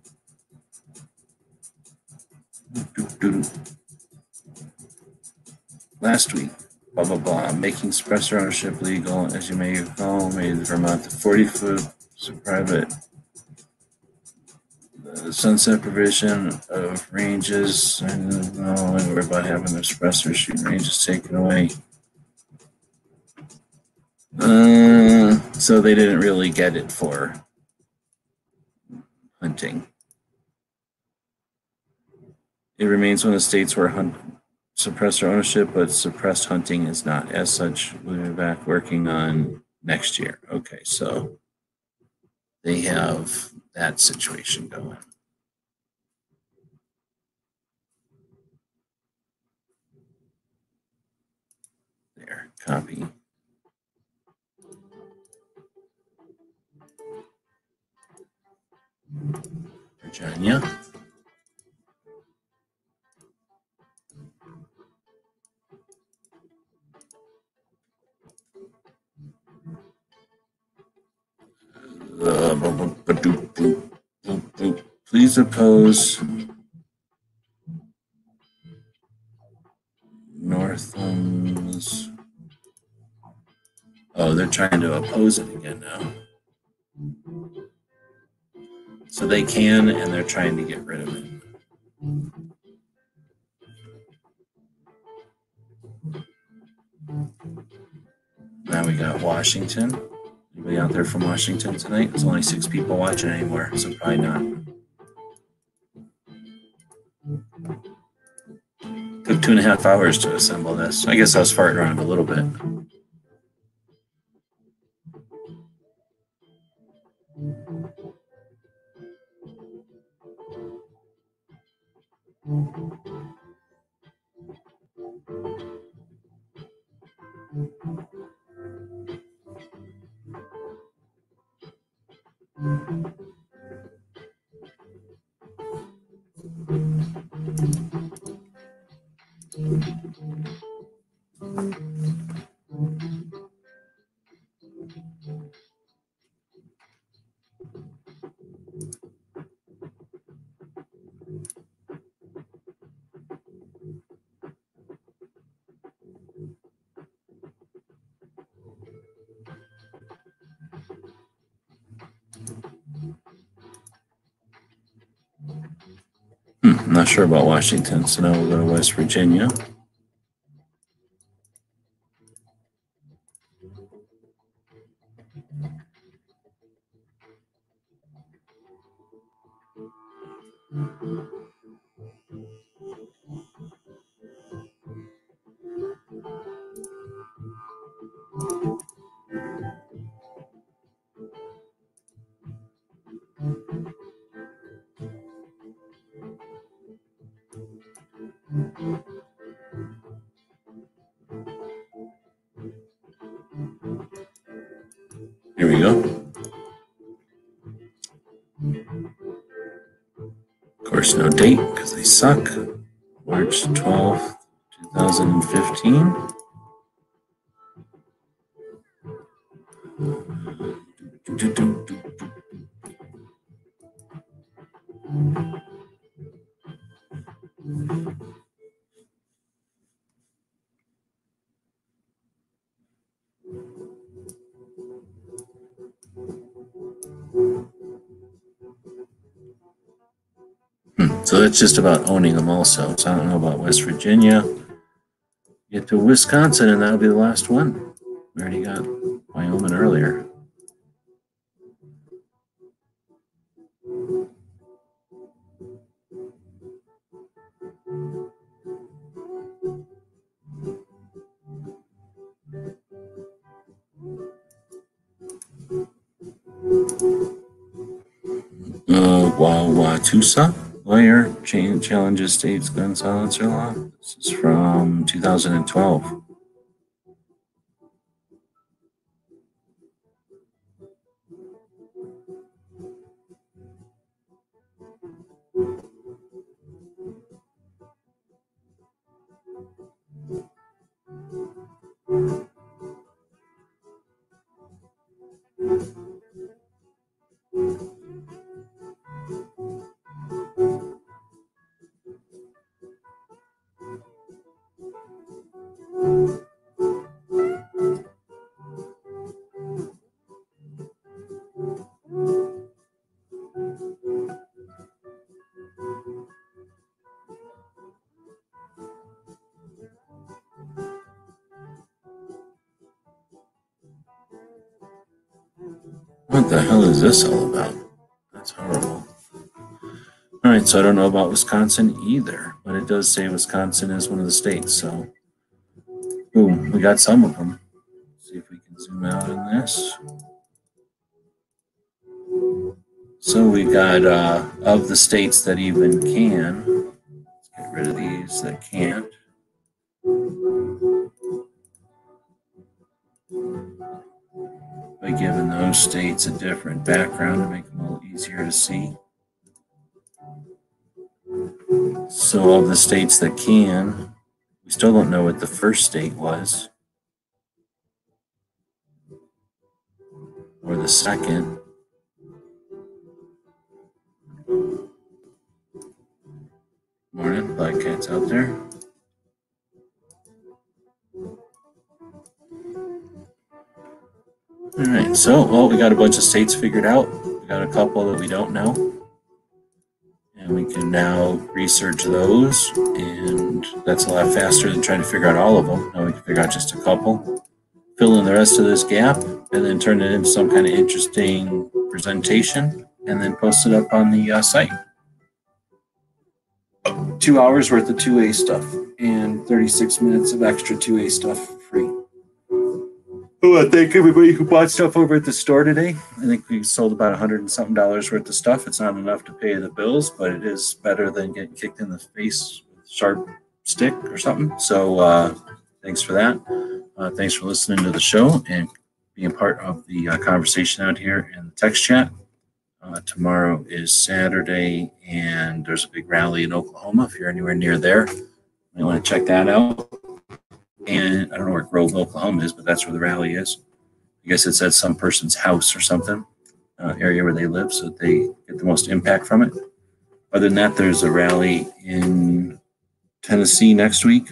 Last week, blah, blah, blah, making suppressor ownership legal, as you may recall, made Vermont the 40 foot private the sunset provision of ranges, I don't know, I worry about having the suppressor shoot ranges taken away. Uh, so they didn't really get it for hunting. It remains one of the states where hunt suppressor ownership, but suppressed hunting is not. As such, we'll be back working on next year. Okay, so they have that situation going. There, copy. Virginia. Please oppose Northam's. Oh, they're trying to oppose it again now. So they can, and they're trying to get rid of it. Now we got Washington. Anybody out there from Washington tonight? There's only six people watching anymore, so probably not. Took two and a half hours to assemble this. I guess I was farting around a little bit. Thank mm -hmm. you. not sure about Washington, so now we'll go to West Virginia. Mm-hmm. Date because they suck. March 12th, 2015. That's just about owning them also. So I don't know about West Virginia. Get to Wisconsin and that'll be the last one. We already got Wyoming earlier. Uh, cha- challenges state's gun silencer law. This is from 2012. So I don't know about Wisconsin either, but it does say Wisconsin is one of the states. So, boom, we got some of them. See if we can zoom out on this. So we got uh, of the states that even can. Let's get rid of these that can't. by giving those states a different background to make them a little easier to see. So, of the states that can, we still don't know what the first state was, or the second. Morning, Black Cat's out there. All right, so well, we got a bunch of states figured out. We got a couple that we don't know, and we can now research those, and that's a lot faster than trying to figure out all of them. Now we can figure out just a couple, fill in the rest of this gap, and then turn it into some kind of interesting presentation, and then post it up on the uh, site. Two hours worth of 2A stuff and 36 minutes of extra 2A stuff want thank everybody who bought stuff over at the store today. I think we sold about a hundred and something dollars worth of stuff. It's not enough to pay the bills, but it is better than getting kicked in the face with a sharp stick or something. So uh, thanks for that. Uh, thanks for listening to the show and being part of the uh, conversation out here in the text chat. Uh, tomorrow is Saturday, and there's a big rally in Oklahoma. If you're anywhere near there, you want to check that out and I don't know where Grove, Oklahoma is, but that's where the rally is. I guess it's at some person's house or something, uh, area where they live, so they get the most impact from it. Other than that, there's a rally in Tennessee next week,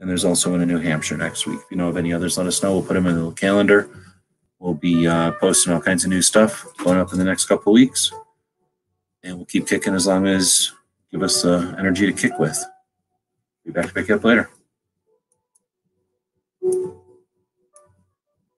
and there's also one in New Hampshire next week. If you know of any others, let us know. We'll put them in the calendar. We'll be uh, posting all kinds of new stuff going up in the next couple weeks, and we'll keep kicking as long as give us uh, energy to kick with. Be back to pick up later.